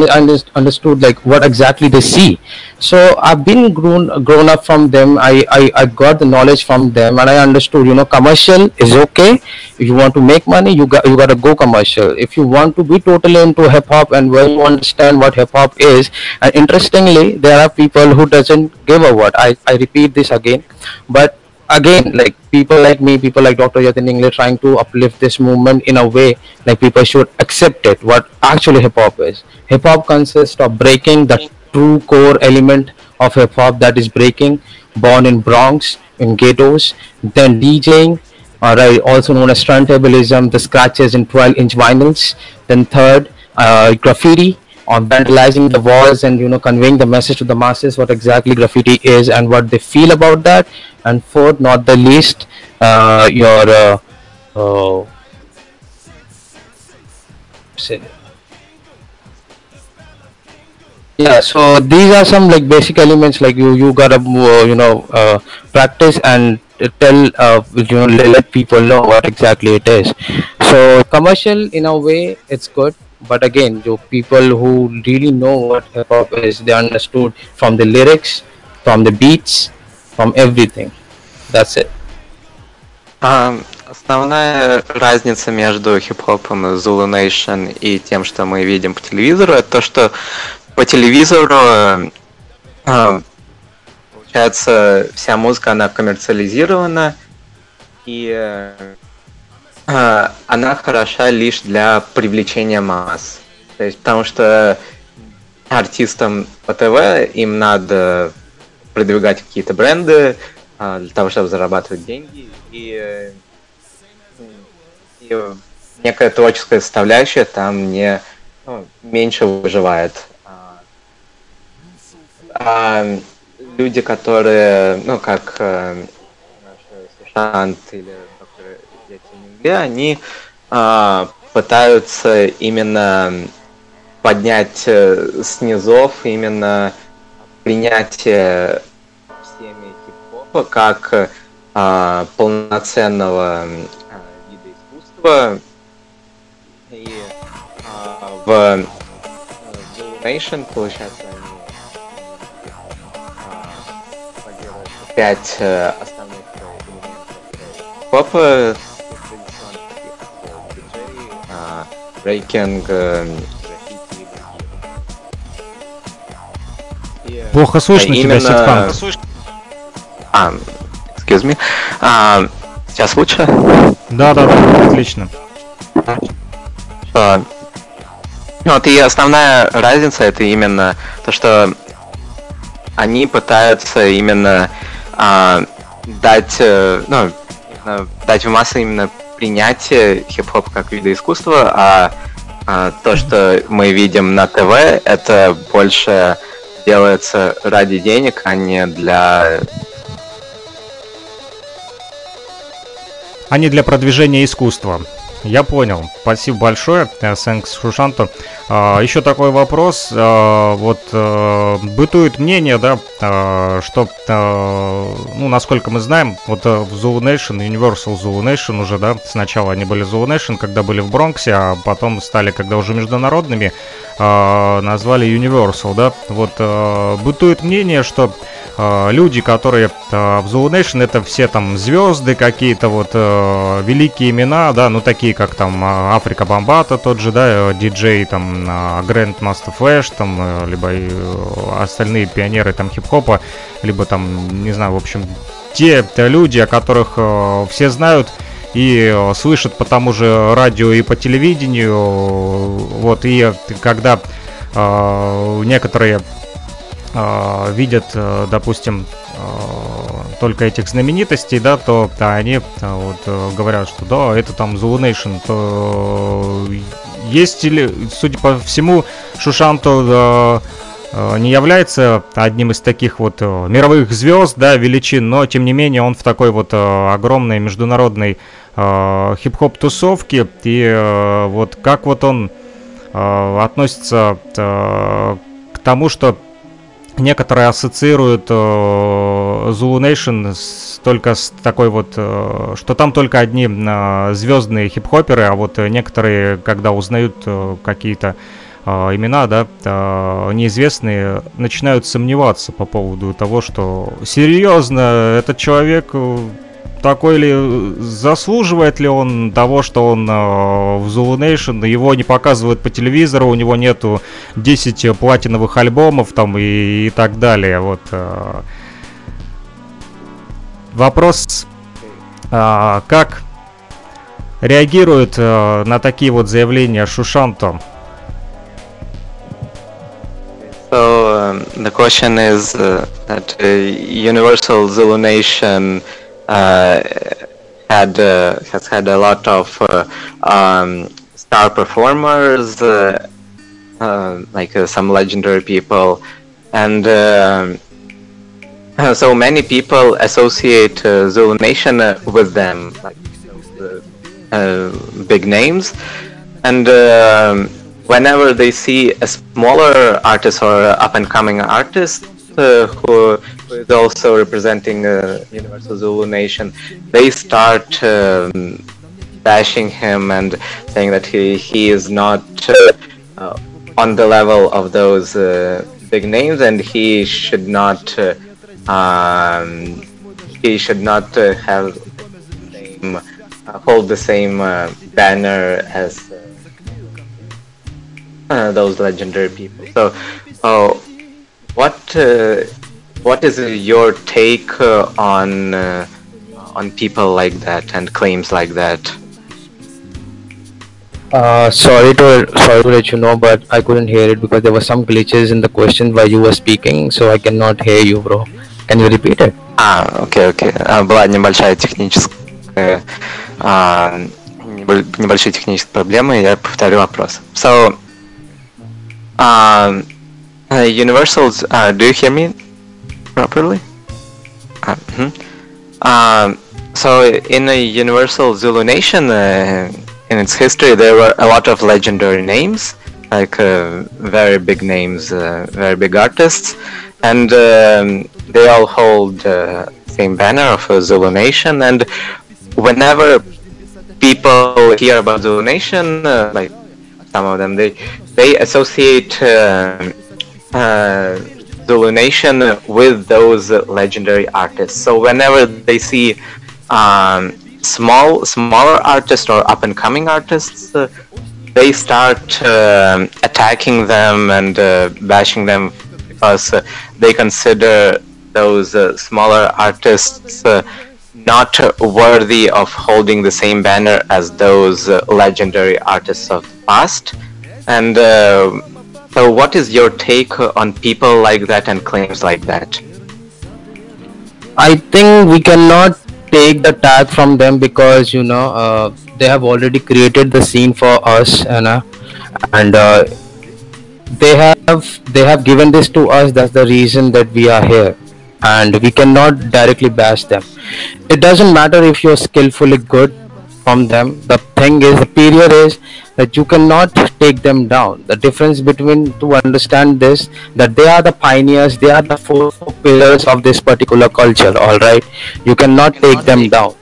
understood like what exactly they see. So i've been grown grown up from them. I, I i got the knowledge from them and i understood you know commercial is okay. If you want to make money you got you got to go commercial. If you want to be totally into hip hop and you understand what hip hop is and interestingly there are people who doesn't give a what. I i repeat this again. But again like people like me people like dr yatin english trying to uplift this movement in a way like people should accept it what actually hip hop is. Hip hop consists of breaking the true core element of hip hop that is breaking born in bronx in ghettos then djing all right also known as turntablism the scratches in 12 inch vinyls then third uh, graffiti on vandalizing the walls and you know conveying the message to the masses what exactly graffiti is and what they feel about that. And fourth not the least uh, your uh, uh, yeah so these are some like basic elements like you you gotta uh, you know uh, practice and tell uh, you know let people know what exactly it is. So commercial in a way it's good but again the people who really know what hip hop is they understood from the lyrics from the beats from everything. That's it. Um, Основная разница между хип-хопом Zulu Nation и тем, что мы видим по телевизору, это то, что по телевизору э, получается вся музыка она коммерциализирована. И э, она хороша лишь для привлечения масс. То есть, потому что артистам по ТВ им надо продвигать какие-то бренды а, для того, чтобы зарабатывать деньги. И, и некая творческая составляющая там не ну, меньше выживает. А, а люди, которые, ну, как э, или себе, они э, пытаются именно поднять э, с низов именно принятие всеми хип-хопа как э, полноценного э, вида искусства. И э, в э, Nation, получается, они э, поддерживают пять э, основных элементов хип-хопа, брейкинг, Плохо слышно тебя, Ситхан. А, excuse me. А, сейчас лучше? Да, да, да, отлично. А, вот и основная разница это именно то, что они пытаются именно а, дать, э, ну, дать в массы именно принятие хип-хоп как вида искусства, а, а то, что мы видим на ТВ, это больше делается ради денег, а не для... А не для продвижения искусства. Я понял. спасибо большое, Сэнкс Шушанто. Еще такой вопрос. Вот бытует мнение, да, что, ну, насколько мы знаем, вот в Zulu Nation, Universal Zulu Nation уже, да, сначала они были Zulu Nation, когда были в Бронксе, а потом стали, когда уже международными, назвали Universal, да. Вот бытует мнение, что Э, люди, которые э, в Zulu Nation, это все там звезды какие-то, вот э, великие имена, да, ну такие как там Африка Бомбата тот же, да, диджей там Grand Master Flash, там, либо остальные пионеры там хип-хопа, либо там, не знаю, в общем, те люди, о которых все знают, и слышат по тому же радио и по телевидению. Вот, и когда э, некоторые э, видят, э, допустим, э, только этих знаменитостей, да, то да, они э, вот, э, говорят, что да, это там Zulu Nation, то есть или, судя по всему, Шушанто э, не является одним из таких вот мировых звезд, да, величин, но тем не менее он в такой вот огромной международной э, хип-хоп тусовке. И э, вот как вот он э, относится э, к тому, что некоторые ассоциируют э, Zulu Nation с, только с такой вот, э, что там только одни э, звездные хип-хоперы, а вот некоторые, когда узнают э, какие-то э, имена, да, э, неизвестные, начинают сомневаться по поводу того, что серьезно, этот человек э, такой ли, заслуживает ли он того, что он э, в Zulu Nation, его не показывают по телевизору, у него нету 10 платиновых альбомов там и, и так далее, вот. Э. Вопрос, э, как реагирует э, на такие вот заявления Шушанто? So um, the question is uh, that uh, Universal Zulu Nation had uh, has had a lot of uh, um, star performers, like some legendary people, and. (laughs) so many people associate uh, Zulu Nation uh, with them, like uh, big names, and whenever they see a smaller artist or up and coming artist who who is also representing uh, Universal Zulu Nation, they start um, bashing him and saying that he he is not uh, uh, on the level of those uh, big names and he should not uh, um, he should not have same, hold the same banner as those legendary people. So, oh, what what is your take uh, on uh, on people like that and claims like that? Uh, sorry to sorry to let you know, but I couldn't hear it because there were some glitches in the question while you were speaking, so I cannot hear you, bro. Can you repeat it? А, окей, окей. Была небольшая техническая небольшие технические проблемы, я повторю вопрос. So, uh, Universals, uh, do you hear me? Properly. Uh, hmm. um, so in the Universal Zulu Nation, uh, in its history, there were a lot of legendary names, like uh, very big names, uh, very big artists, and um, they all hold the same banner of Zulu Nation. And whenever people hear about Zulu Nation, uh, like some of them, they they associate Zulu with those legendary artists. So whenever they see um, small, smaller artists or up and coming artists, uh, they start uh, attacking them and uh, bashing them because uh, they consider those uh, smaller artists uh, not worthy of holding the same banner as those legendary artists of the past. And so, what is your take on people like that and claims like that? I think we cannot take the tag from them because you know uh, they have already created the scene for us, uh, and uh, they have they have given this to us. That's the reason that we are here, and we cannot directly bash them. It doesn't matter if you're skillfully good from them. The thing is, the period is that you cannot take them down. The difference between to understand this that they are the pioneers, they are the four, four pillars of this particular culture. All right, you cannot take them down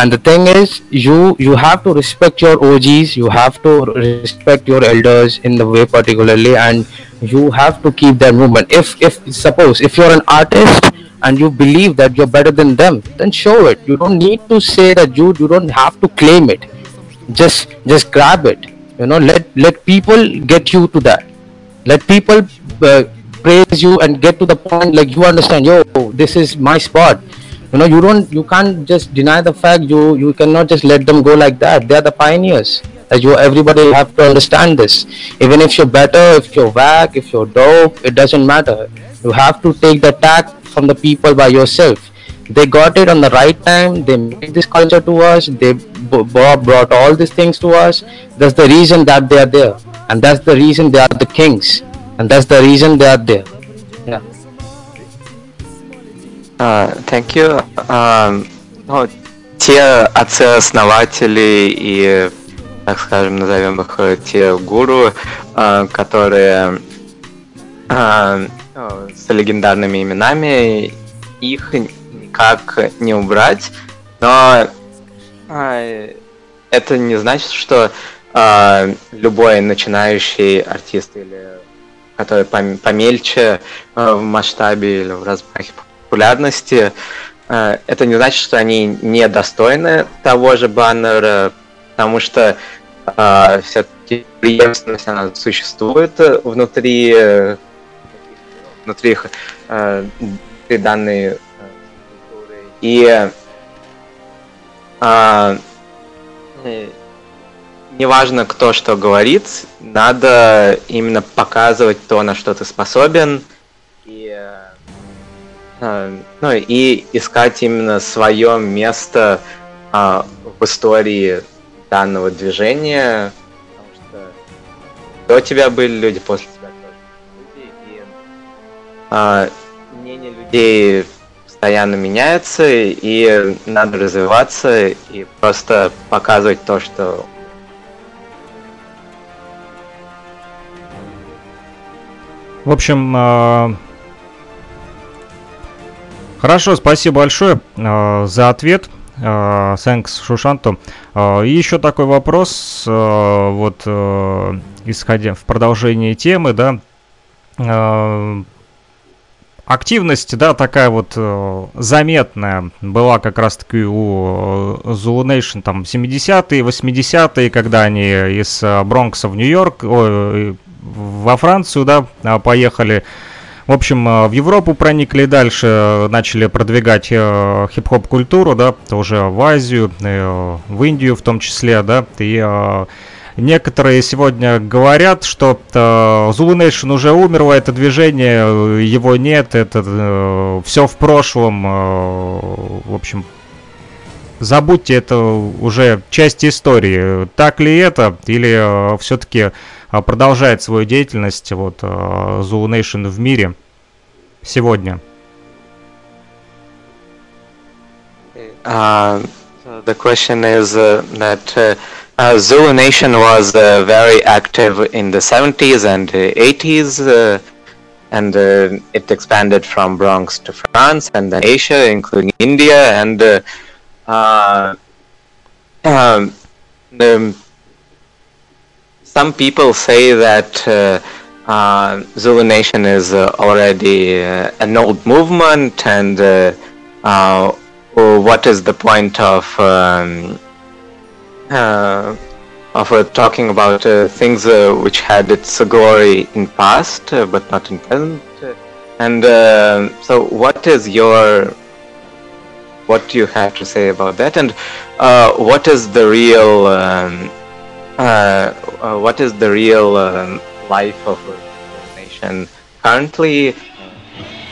and the thing is you you have to respect your og's you have to respect your elders in the way particularly and you have to keep their movement if if suppose if you're an artist and you believe that you're better than them then show it. You don't need to say that you you don't have to claim it. Just just grab it. You know let let people get you to that. Let people uh, praise you and get to the point like you understand yo this is my spot. You know you don't you can't just deny the fact you you cannot just let them go like that. They are the pioneers. As you everybody have to understand this. Even if you're better if you're whack if you're dope it doesn't matter you have to take the tack from the people by yourself they got it on the right time they made this culture to us they brought all these things to us that's the reason that they are there and that's the reason they are the kings and that's the reason they are there yeah Uh, thank you. Uh, ну, те отцы-основатели и, так скажем, назовем их э, те гуру, uh, которые uh, с легендарными именами, их никак не убрать, но uh, это не значит, что uh, любой начинающий артист или который помельче uh, в масштабе или в размахе популярности, э, это не значит, что они недостойны того же баннера, потому что э, все-таки преемственность она существует внутри внутри, э, внутри данной культуры. И э, неважно, кто что говорит, надо именно показывать то, на что ты способен, и ну и искать именно свое место а, в истории данного движения, потому что до тебя были люди, после мнение людей постоянно меняется, и надо развиваться и просто показывать то, что В общем, Хорошо, спасибо большое э, за ответ. Thanks, Шушанту. И еще такой вопрос, э, вот э, исходя в продолжении темы, да, э, активность, да, такая вот э, заметная была как раз-таки у э, Zulu Nation там 70-е, 80-е, когда они из э, Бронкса в Нью-Йорк, э, во Францию, да, поехали. В общем, э, в Европу проникли дальше, э, начали продвигать э, хип-хоп культуру, да, тоже в Азию, в Индию в том числе, да, и Некоторые сегодня говорят, что э, Zulu Nation уже умерло, это движение, его нет, это э, все в прошлом. Э, в общем, забудьте, это уже часть истории. Так ли это? Или все-таки продолжает свою деятельность вот Zulu Nation в мире сегодня? Uh, the question is uh, that uh, uh, Zulu Nation was uh, very active in the 70s and 80s, uh, and uh, it expanded from Bronx to France and then Asia, including India, and uh, uh, um, the some people say that Zulu Nation is already an old movement, and what is the point of um, of talking about things which had its glory in past but not in present? And so, what is your what do you have to say about that? And what is the real um, uh, uh, what is the real um, life of a nation currently,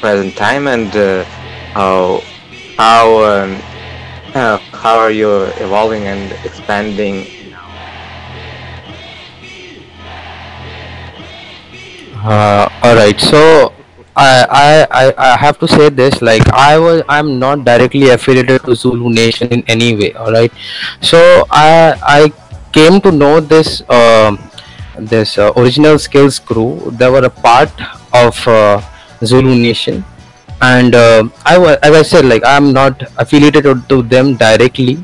present time, and uh, how how um, uh, how are you evolving and expanding? Uh, all right. So I, I I have to say this like I was I'm not directly affiliated to Zulu Nation in any way all right so I I came to know this um this uh, original skills crew they were a part of uh, Zulu Nation and uh, I was as I said like I'm not affiliated to, them directly.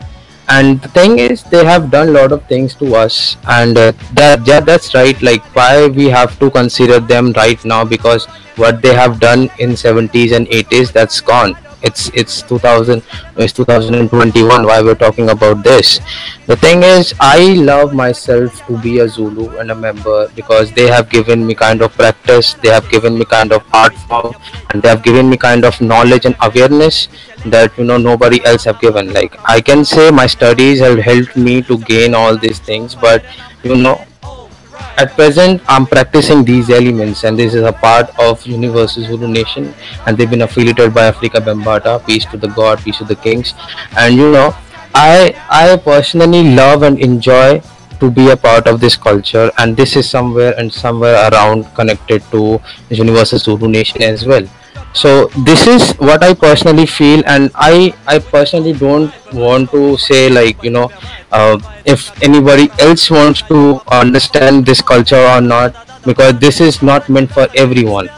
And the thing is they have done a lot of things to us. And uh, that yeah that's right. Like why we have to consider them right now because what they have done in 70s and 80s that's gone it's it's 2000 it's 2021 why we're talking about this. The thing is i love myself to be a zulu and a member because they have given me kind of practice they have given me kind of art form and they have given me kind of knowledge and awareness that you know nobody else have given. Like i can say my studies have helped me to gain all these things but you know at present i'm practicing these elements and this is a part of universal zulu nation and they've been affiliated by africa bambata peace to the god peace to the kings. And you know i i personally love and enjoy to be a part of this culture and this is somewhere and somewhere around connected to universal zulu nation as well. So this is what i personally feel and i i personally don't want to say like you know uh, if anybody else wants to understand this culture or not because this is not meant for everyone.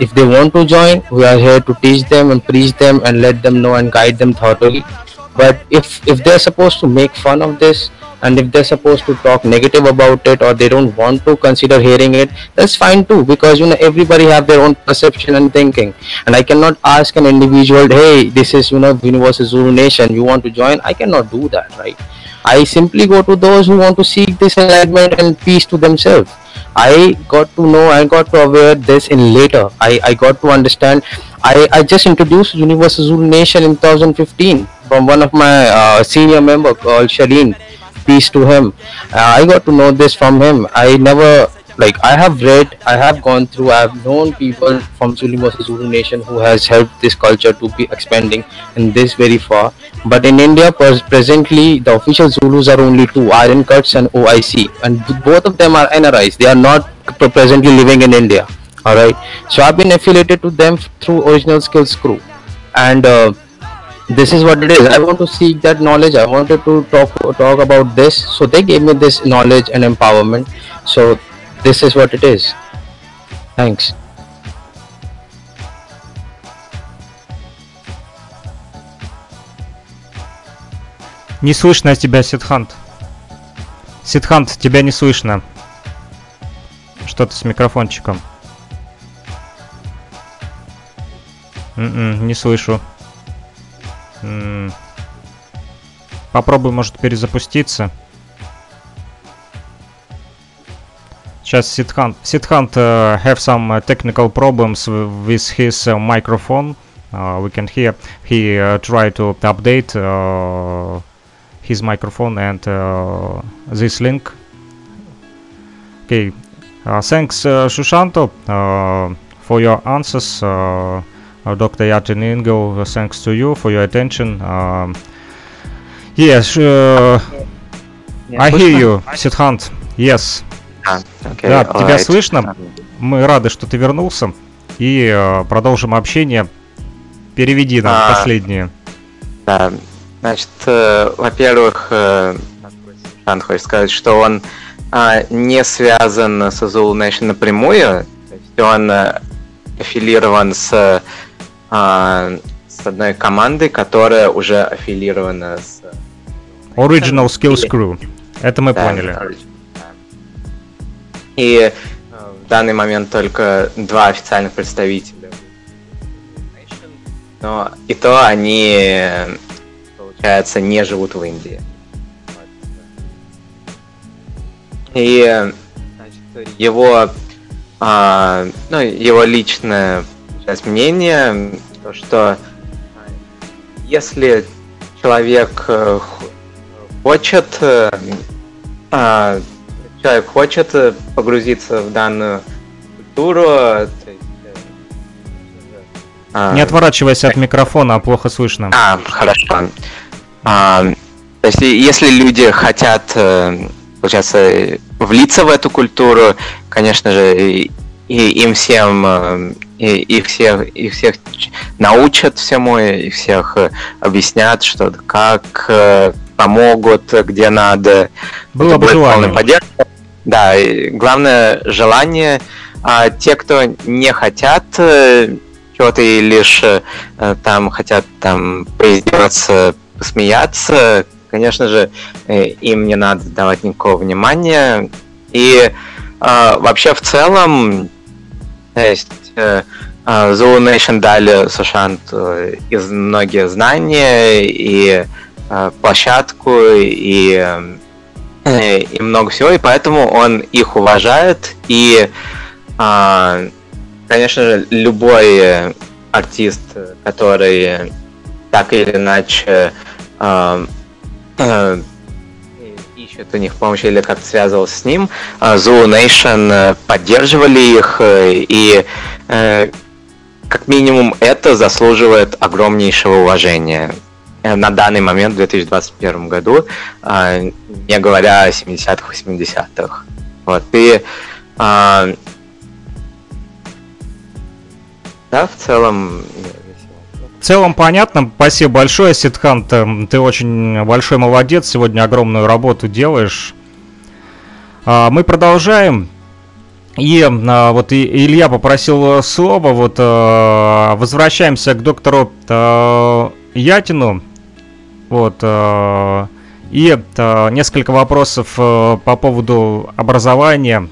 If they want to join we are here to teach them and preach them and let them know and guide them thoroughly. But if if they're supposed to make fun of this and if they're supposed to talk negative about it or they don't want to consider hearing it that's fine too because you know everybody have their own perception and thinking. And i cannot ask an individual hey this is you know universal zulu nation you want to join? I cannot do that right? I simply go to those who want to seek this enlightenment and peace to themselves. I got to know i got to aware this in later. I i got to understand i i just introduced universal zulu nation in 2015 from one of my uh, senior member called Shalin peace to him. Uh, i got to know this from him. I never like i have read i have gone through i have known people from Zulu nation who has helped this culture to be expanding in this very far. But in india pres- presently the official zulus are only two iron cuts and oic and both of them are nris they are not presently living in india. All right? So i've been affiliated to them through original skills crew. And uh, this is what it is i want to seek that knowledge i wanted to talk talk about this so they gave me this knowledge and empowerment so this is what it is thanks Не слышно тебя, Сидхант. Сидхант, тебя не слышно. Что-то с микрофончиком. М-м, не слышу. М. Попробуй, может, перезапуститься. Сейчас Сидхант. Сидхант uh, have some uh, technical problems with his uh, microphone. Uh, we can hear he uh, try to update uh, his microphone and uh, this link. Okay. Uh, thanks, uh, Shushanto, uh, for your answers. Uh, uh, Dr. Yatin Ingel, uh, thanks to you for your attention. Um, yes, uh, I hear you, Сидхант. Yes. Окей, Да, тебя alright. слышно? Мы рады, что ты вернулся. И э, продолжим общение. Переведи нам А. последнее. Да, значит, э, во-первых, э, Шан хочет сказать, что он а, не связан с Zulu Nation напрямую, то есть он э, аффилирован с, а, с одной командой, которая уже аффилирована с... Original Skills Crew. Это мы да, поняли. И э, в данный момент только два официальных представителя. Но и то они, э, получается, не живут в Индии. И э, значит, его, а, ну, его личное сейчас мнение, то, что э, если человек э, хочет, э, а, человек хочет погрузиться в данную культуру, а, Не отворачивайся от микрофона, а плохо слышно. а, хорошо. А, то есть, если люди хотят, получается, влиться в эту культуру, конечно же, и, им всем и их всех, их всех научат всему, их всех объяснят, что как помогут, где надо. Было бы желание. Поддержка. Да, и главное желание. А те, кто не хотят чего-то и лишь там хотят там поиздеваться, посмеяться, конечно же, им не надо давать никакого внимания. И а, вообще, в целом, есть э, Zoo Nation дали Сушант э, из многие знания и э, площадку и, и много всего, и поэтому он их уважает. И, конечно же, любой артист, который так или иначе ищет у них помощи или как связывался с ним. А, Zoo Nation э, поддерживали их, э, и э, как минимум это заслуживает огромнейшего уважения на данный момент в 2021 году, не говоря о 70-х, 80-х. Вот, и да, в целом целом понятно. Спасибо большое, Ситхан. Ты очень большой молодец. Сегодня огромную работу делаешь. А, мы продолжаем. И а, вот Илья попросил слова. Вот а, возвращаемся к доктору Ятину. Вот. И несколько вопросов по поводу образования.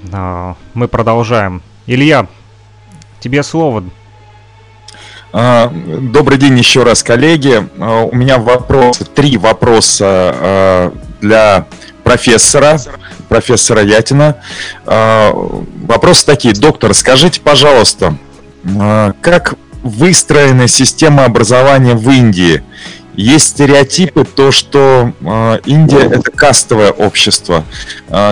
Мы продолжаем. Илья, тебе слово. А, добрый день еще раз, коллеги. А, у меня вопросы, три вопроса а, для профессора, профессора Ятина. Вопросы такие. Доктор, скажите, пожалуйста, как выстроена система образования в Индии? Есть стереотипы, то, что Индия – это кастовое общество.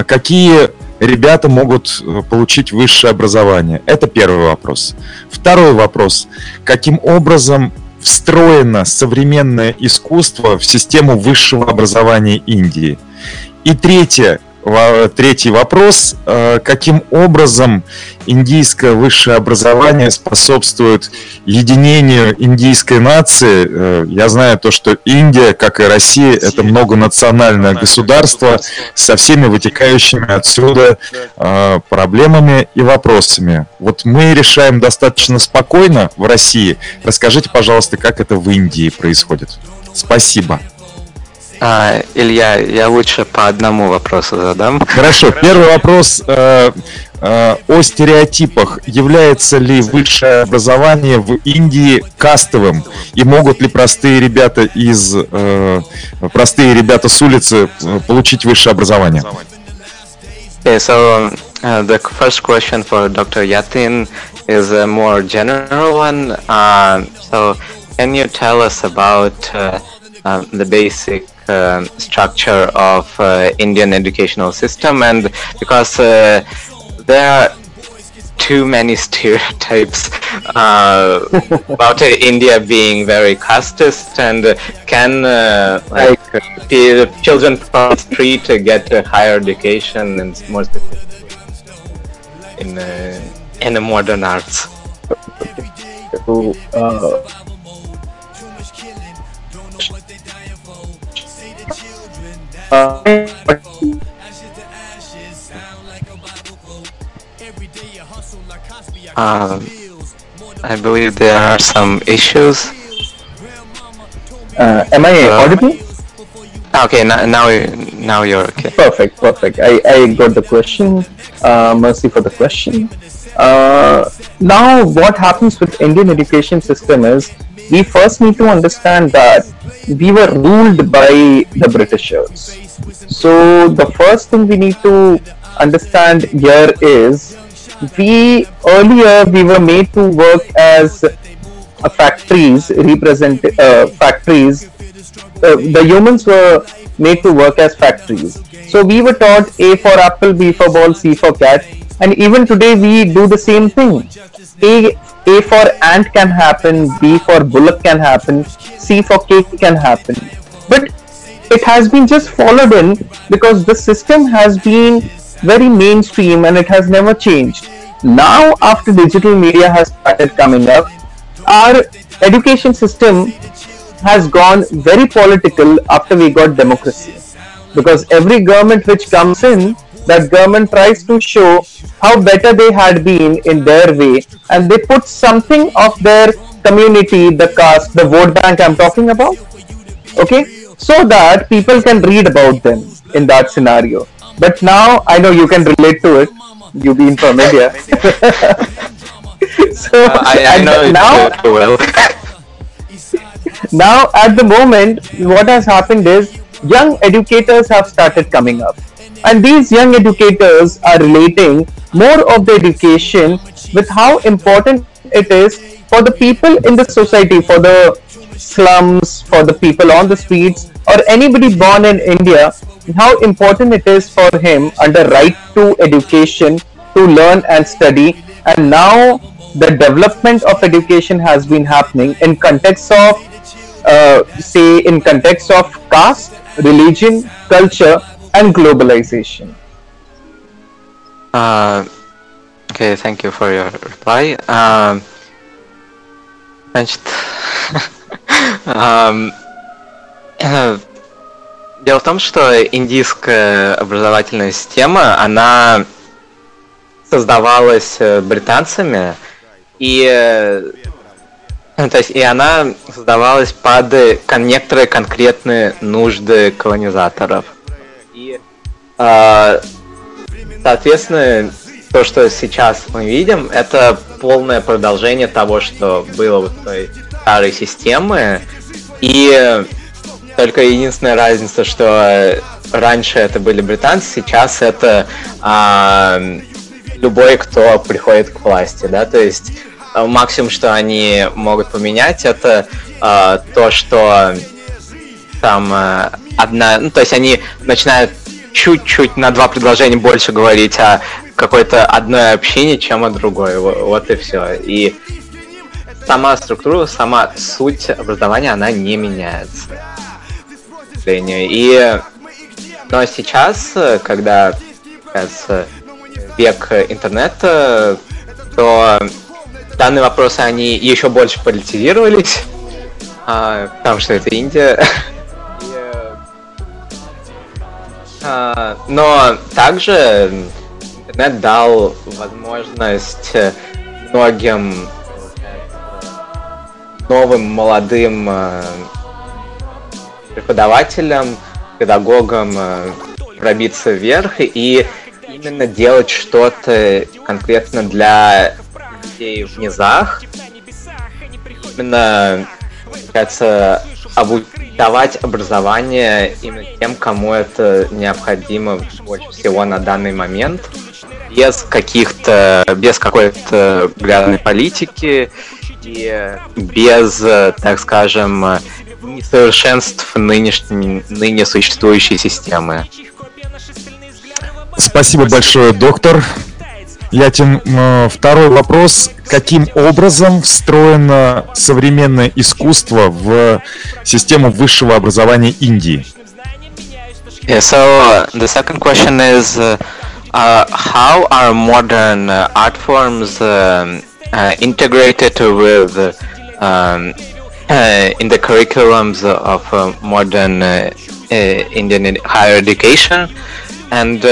Какие ребята могут э, получить высшее образование? Это первый вопрос. Второй вопрос. Каким образом встроено современное искусство в систему высшего образования Индии? И третье третий вопрос. Э, каким образом индийское высшее образование способствует единению индийской нации? Э, я знаю то, что Индия, как и Россия, это многонациональное государство со всеми вытекающими отсюда э, проблемами и вопросами. Вот мы решаем достаточно спокойно в России. Расскажите, пожалуйста, как это в Индии происходит. Спасибо. А, Илья, я лучше по одному вопросу задам. Хорошо, первый вопрос э, э, о стереотипах. Является ли высшее образование в Индии кастовым? И могут ли простые ребята из э, простые ребята с улицы э, получить высшее образование? Okay, so uh, the first question for Dr. Yatin is a more general one. Uh, so, can you tell us about uh, uh, the basic uh, structure of uh, Indian educational system and because uh, there are too many (laughs) stereotypes uh, about uh, India being very casteist and can uh, like children from the street get a higher education and more in in the modern arts. Um, I believe there are some issues. Uh, am I uh, audible? Okay, now now now you're okay. Perfect, perfect. I, I got the question. Uh, mercy for the question. Uh, now, what happens with Indian education system is we first need to understand that we were ruled by the Britishers. So the first thing we need to understand here is we earlier we were made to work as uh, factories represent uh, factories. Uh, the humans were made to work as factories. So we were taught a for apple b for ball c for cat. And even today we do the same thing. A a for ant can happen, B for bullock can happen, C for cake can happen. But it has been just followed in because the system has been very mainstream and it has never changed. now after digital media has started coming up, our education system has gone very political after we got democracy. Because every government which comes in, that government tries to show how better they had been in their way and they put something of their community, the caste, the vote bank I'm talking about, okay, so that people can read about them in that scenario. But now I know you can relate to it. You being from (laughs) India. (laughs) so Uh, I, I know now well. (laughs) now at the moment what has happened is young educators have started coming up and these young educators are relating more of the education with how important it is for the people in the society for the slums for the people on the streets or anybody born in india how important it is for him under right to education to learn and study. And now the development of education has been happening in context of uh, say in context of caste, religion, culture, and globalization. Uh, okay, thank you for your reply. Um, значит, э, (laughs) (clears throat) дело в том, что индийская образовательная система, она создавалась э, британцами, и э, то есть и она создавалась под э, некоторые конкретные нужды колонизаторов. Э, Соответственно, то, что сейчас мы видим, это полное продолжение того, что было в той старой системы. И только единственная разница, что раньше это были британцы, сейчас это а, любой, кто приходит к власти, да, то есть а, максимум, что они могут поменять, это а, то, что там э, одна, ну то есть они начинают чуть-чуть на два предложения больше говорить о какой-то одной общине, чем о другой. Во- Вот и все. И сама структура, сама суть образования, она не меняется. к сожалению. И но сейчас, когда э, век интернета, то данные вопросы, они еще больше политизировались, а, потому что это Индия. (laughs) Но также интернет дал возможность э, многим новым молодым э, преподавателям, педагогам э, пробиться вверх и именно делать что-то конкретно для детей в низах. Именно, кажется, давать образование именно тем, кому это необходимо больше всего на данный момент, без каких-то, без какой-то грязной политики и без, так скажем, несовершенств нынешней, ныне существующей системы. Спасибо большое, доктор. Я тем э, второй вопрос. Каким образом встроено современное искусство в систему высшего образования Индии? Yeah, so uh, the second question is uh, uh, how are modern uh, art forms um, uh, integrated with um, uh, in the curriculums of uh, modern uh, uh, Indian higher education and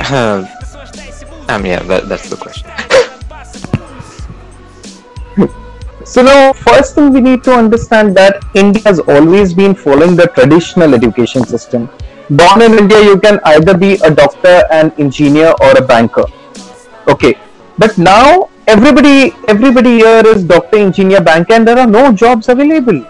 um, um yeah that, that's the question (laughs) So now, first thing we need to understand that India has always been following the traditional education system. Born in India, you can either be a doctor, an engineer, or a banker. Okay, but now everybody, everybody here is doctor, engineer, banker, and there are no jobs available.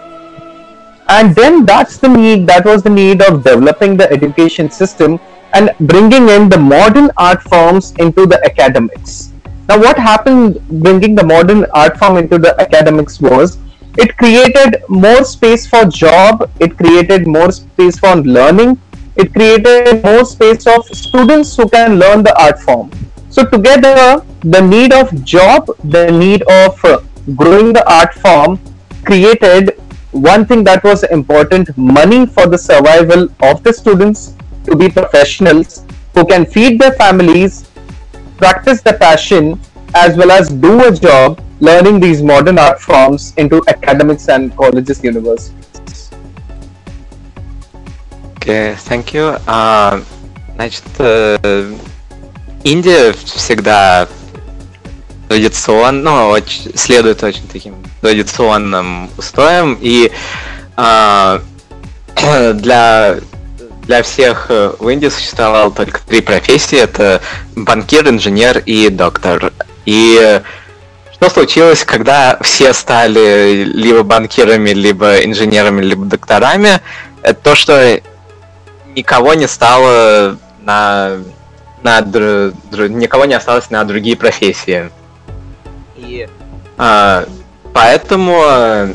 And then that's the need. That was the need of developing the education system and bringing in the modern art forms into the academics. Now, what happened bringing the modern art form into the academics was it created more space for job, it created more space for learning, it created more space of students who can learn the art form. So, together, the need of job, the need of uh, growing the art form created one thing that was important money for the survival of the students to be professionals who can feed their families practice the passion as well as do a job learning these modern art forms into academics and colleges, universities. Okay, thank you. Uh, значит, э, Индия всегда традиционно, ну, очень, следует очень таким традиционным устоям, и э, (clears throat) для для всех э, в Индии существовало только три профессии. Это банкир, инженер и доктор. И что случилось, когда все стали либо банкирами, либо инженерами, либо докторами? Это то, что никого не стало на, на дру, дру, никого не осталось на другие профессии. И а, поэтому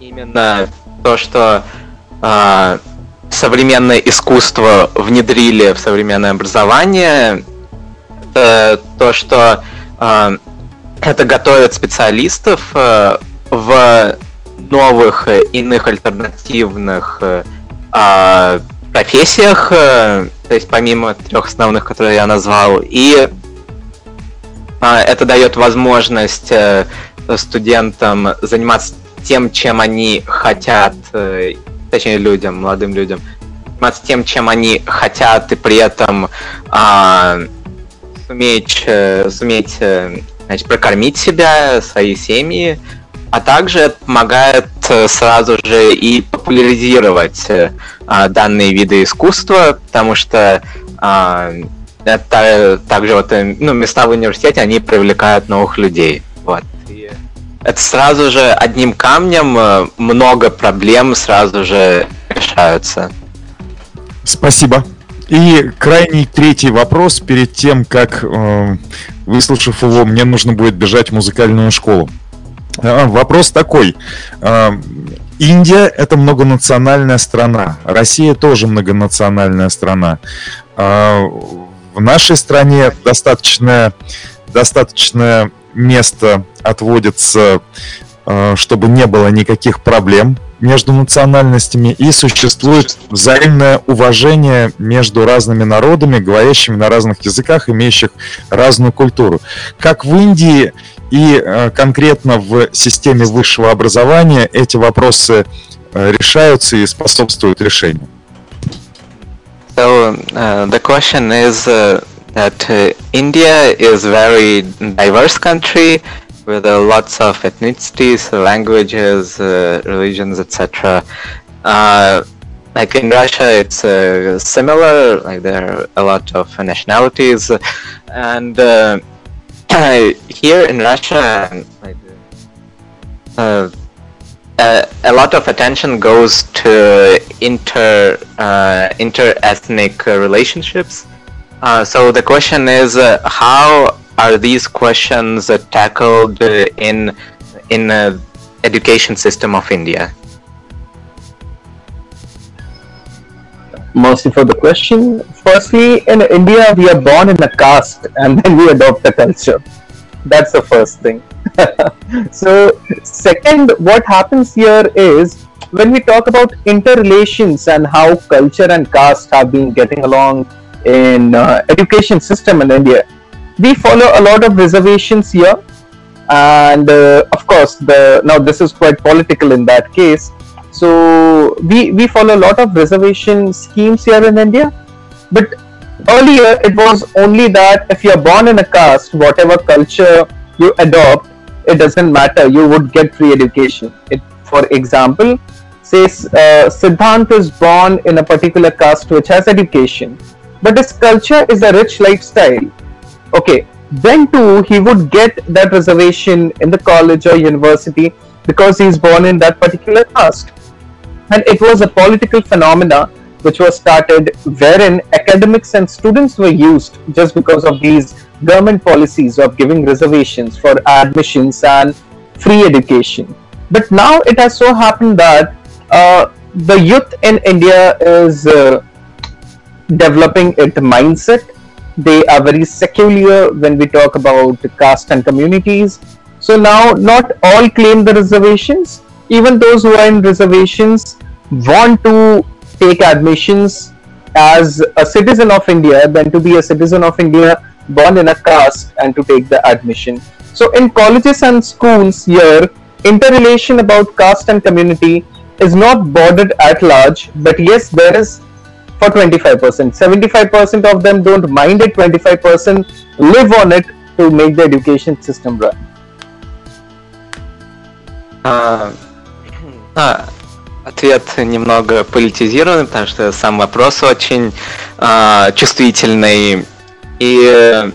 именно то, что а, современное искусство внедрили в современное образование, это то, что э, это готовит специалистов э, в новых иных альтернативных э, профессиях, э, то есть помимо трех основных, которые я назвал, и э, это дает возможность э, студентам заниматься тем, чем они хотят, э, точнее людям, молодым людям, заниматься тем, чем они хотят, и при этом а, суметь, э, суметь э, значит, прокормить себя, свои семьи, а также это помогает э, сразу же и популяризировать а, данные виды искусства, потому что а, это также вот ну, места в университете, они привлекают новых людей. Это сразу же одним камнем э, много проблем сразу же решаются. Спасибо. И крайний третий вопрос перед тем, как, э, выслушав его, мне нужно будет бежать в музыкальную школу. Э, вопрос такой. Э, Индия – это многонациональная страна. Россия тоже многонациональная страна. Э, в нашей стране достаточно, достаточно место отводится, э, чтобы не было никаких проблем между национальностями и существует взаимное уважение между разными народами, говорящими на разных языках, имеющих разную культуру. Как в Индии и э, конкретно в системе высшего образования эти вопросы э, решаются и способствуют решению. So uh, the question is uh, that uh, India is a very diverse country with uh, lots of ethnicities, languages, uh, religions, etc. Uh, like in Russia, it's uh, similar. Like there are a lot of nationalities, and uh, (clears throat) here in Russia, a lot of attention goes to inter inter ethnic relationships uh, so the question is, uh, how are these questions uh, tackled uh, in in the education system of India? Mostly for the question. Firstly, in India, we are born in a caste and then we adopt the culture. That's the first thing. (laughs) so, second, what happens here is when we talk about interrelations and how culture and caste have been getting along in uh, education system in India. We follow a lot of reservations here, and uh, of course, the now this is quite political in that case. So we we follow a lot of reservation schemes here in India, but earlier it was only that if you are born in a caste, whatever culture you adopt, it doesn't matter. You would get free education. It, for example, says uh, Siddhant is born in a particular caste which has education but his culture is a rich lifestyle. Okay, then too he would get that reservation in the college or university because he is born in that particular caste. And it was a political phenomena which was started wherein academics and students were used just because of these government policies of giving reservations for admissions and free education. But now it has so happened that uh, the youth in India is uh, developing its mindset. They are very secular when we talk about caste and communities. So now not all claim the reservations. Even those who are in reservations want to take admissions as a citizen of India than to be a citizen of India born in a caste and to take the admission. So in colleges and schools here, interrelation about caste and community is not bordered at large, but yes, there is for 25%. 75% of them don't mind it, 25% live on it to make the education system run. А, (clears throat) а, ответ немного политизированный, потому что сам вопрос очень а, чувствительный. И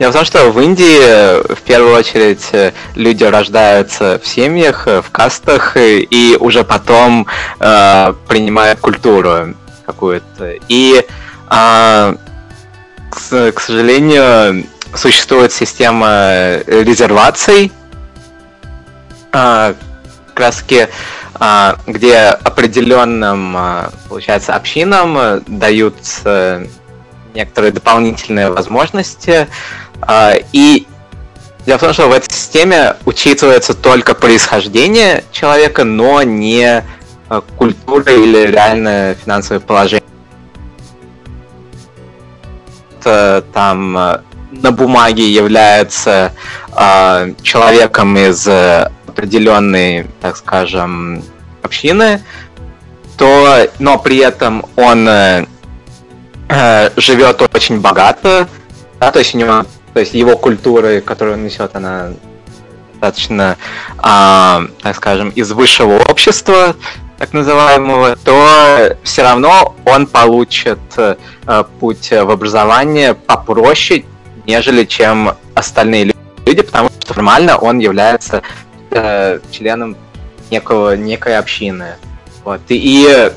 Дело в том, что в Индии в первую очередь люди рождаются в семьях, в кастах, и уже потом э, принимают культуру какую-то. И, э, к, к сожалению, существует система резерваций, э, как раз таки, э, где определенным, э, получается, общинам даются некоторые дополнительные возможности а, и дело в том, что в этой системе учитывается только происхождение человека, но не а, культура или реальное финансовое положение. Там а, на бумаге является э, человеком из определенной, так скажем, общины, то, но при этом он э, живет очень богато, да, то есть у него то есть его культуры, которую он несет, она достаточно, а, так скажем, из высшего общества, так называемого, то все равно он получит а, путь в образование попроще, нежели чем остальные люди, потому что формально он является э, членом некого, некой общины. Вот. И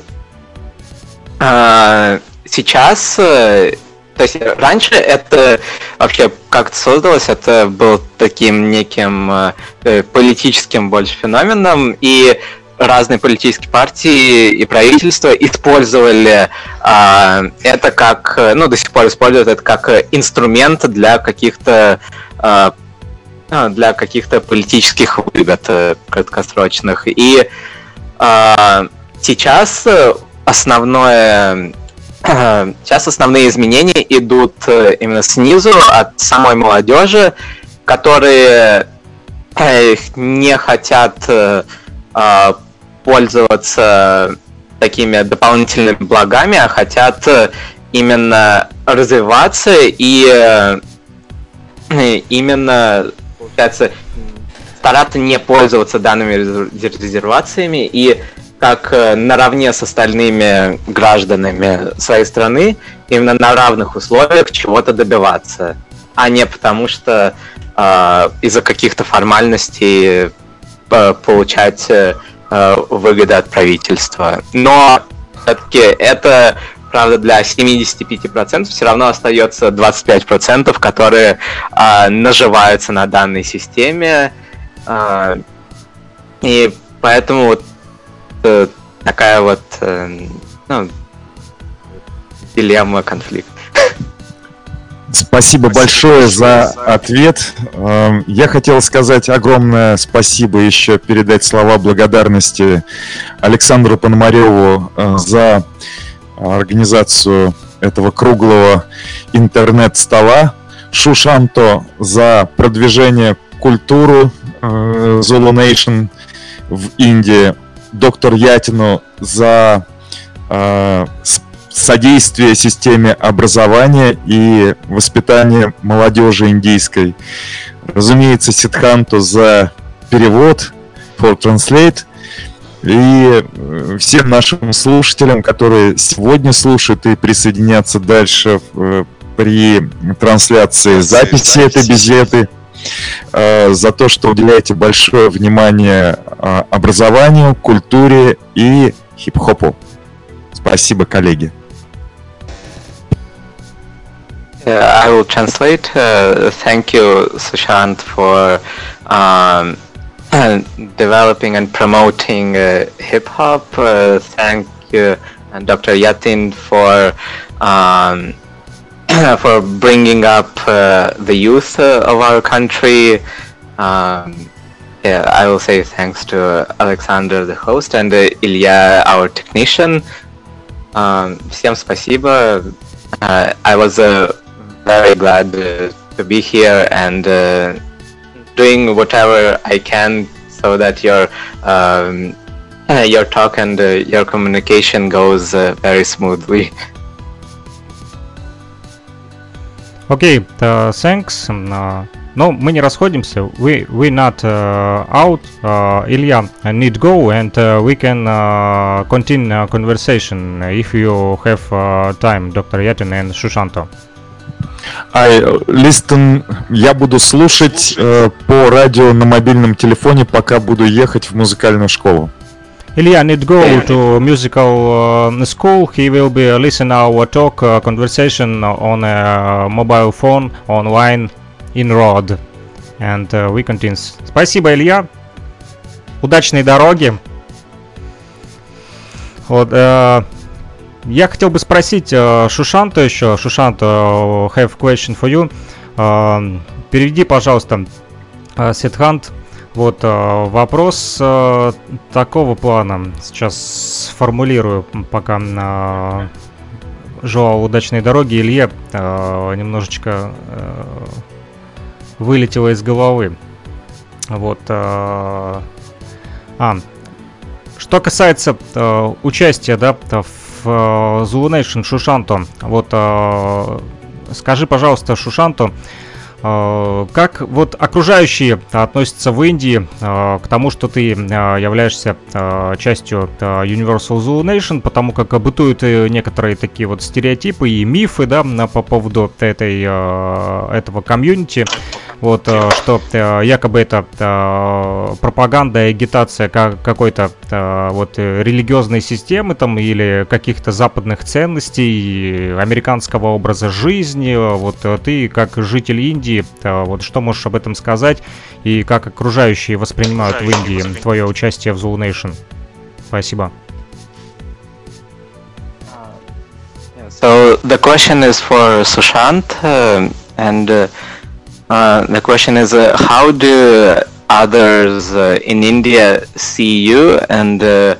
э, сейчас э, то есть раньше это вообще как-то создалось, это был таким неким э, политическим больше феноменом, и разные политические партии и правительства использовали э, это как, ну, до сих пор используют это как инструмент для каких-то э, для каких-то политических выгод э, краткосрочных. И э, сейчас основное Сейчас основные изменения идут э, именно снизу, от самой молодежи, которые э, не хотят пользоваться такими дополнительными благами, а хотят именно развиваться и именно, получается, стараться не пользоваться данными резервациями и как э, наравне с остальными гражданами своей страны, именно на равных условиях чего-то добиваться, а не потому что э, из-за каких-то формальностей э, получать э, выгоды от правительства. Но все-таки это правда, для 75% все равно остается 25%, которые э, наживаются на данной системе. Э, и поэтому вот это такая вот э, ну, дилемма, конфликт. (laughs) Спасибо, спасибо большое за ответ. Эм, я хотел сказать огромное спасибо еще передать слова благодарности Александру Пономареву э, за организацию этого круглого интернет-стола, Шушанто за продвижение культуры э, Zulu Nation в Индии, доктор Ятину за э, содействие системе образования и воспитания молодежи индийской. Разумеется, Сидханту за перевод, for translate. И э, всем нашим слушателям, которые сегодня слушают и присоединятся дальше э, при трансляции записи этой беседы. Э, за то, что уделяете большое внимание э, образованию, культуре и хип-хопу. Спасибо, коллеги. I will translate. Uh, thank you, Sushant, for um, (clears throat) developing and promoting uh, hip hop. Uh, thank you, and Dr. Yatin, for um, (clears throat) for bringing up uh, the youth uh, of our country. Um, yeah, I will say thanks to Alexander, the host, and uh, Ilya, our technician. Um, всем спасибо. Uh, I was uh, very glad uh, to be here and uh, doing whatever I can so that your um, (laughs) your talk and uh, your communication goes uh, very smoothly. Окей, okay, uh, thanks. Uh, но мы не расходимся. We we not uh, out. Uh, Илья need go and uh, we can uh, continue conversation if you have uh, time, Dr. Yatin and Shushanto. I listen, я буду слушать э, по радио на мобильном телефоне, пока буду ехать в музыкальную школу. Ilya need go to musical uh, school. He will be uh, listen our talk uh, conversation on a mobile phone online in road. And uh, we continue. Спасибо, Илья. Удачной дороги. Вот, э, я хотел бы спросить э, Шушанта еще. Шушанта, have question for you. Э, переведи, пожалуйста, э, Сетхант вот э, вопрос э, такого плана. Сейчас сформулирую, пока э, желал удачной дороги. Илье э, немножечко э, вылетело из головы. Вот. Э, а, что касается э, участия, да, в э, Zulu Nation Шушанто, вот э, скажи, пожалуйста, Шушанто, Э, как вот окружающие относятся в Индии э, к тому, что ты э, являешься частью Universal Zulu Nation, потому как бытуют некоторые такие вот стереотипы и мифы, да, по поводу этой, этого комьюнити, вот, что якобы это пропаганда и агитация какой-то вот религиозной системы там или каких-то западных ценностей, американского образа жизни, вот ты как житель Индии Индии. Вот что можешь об этом сказать и как окружающие воспринимают в Индии твое участие в Zulu Nation? Спасибо. So the question is for Sushant, uh, and uh, uh, the question is, uh, how do others uh, in India see you and uh,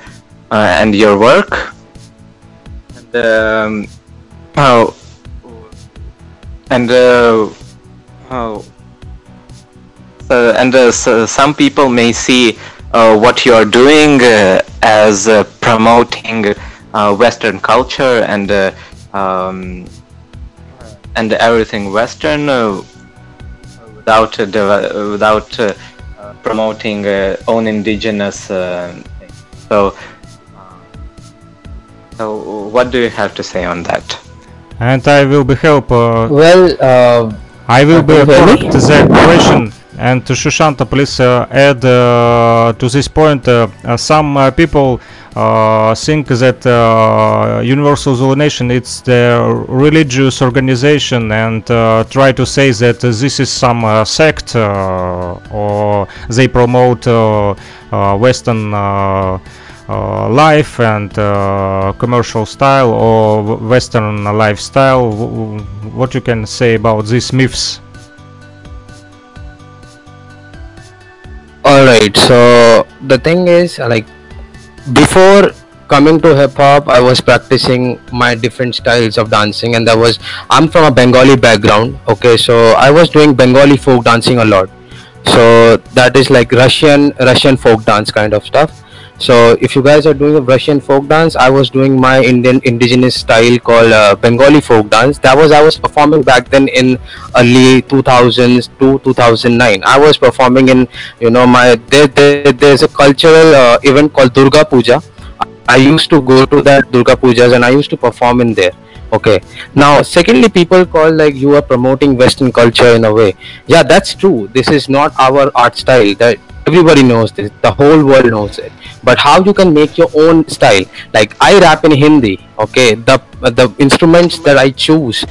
and your work? And, um, and Oh. And uh, so some people may see uh, what you are doing uh, as uh, promoting uh, Western culture and uh, um, and everything Western without uh, uh, without uh, promoting own indigenous thing. So, so what do you have to say on that? And I will be help. well I will be forward the question and Shushanta please uh, add uh, to this point uh, some people think that Universal Zulu Nation it's the religious organization and try to say that this is some sect or they promote Western uh, life and uh, commercial style or western lifestyle. What you can say about these myths all right so the thing is like before coming to hip hop i was practicing my different styles of dancing and that was i'm from a bengali background okay so i was doing bengali folk dancing a lot. So that is like russian russian folk dance kind of stuff so if you guys are doing a Russian folk dance, I was doing my Indian indigenous style called uh, Bengali folk dance. That was I was performing back then in early 2000s to 2009. I was performing in you know my there, there there's a cultural uh, event called Durga Puja. I used to go to that Durga Pujas and I used to perform in there okay now secondly people call like you are promoting western culture in a way yeah that's true this is not our art style that everybody knows this the whole world knows it but how you can make your own style like i rap in hindi okay the the instruments that i choose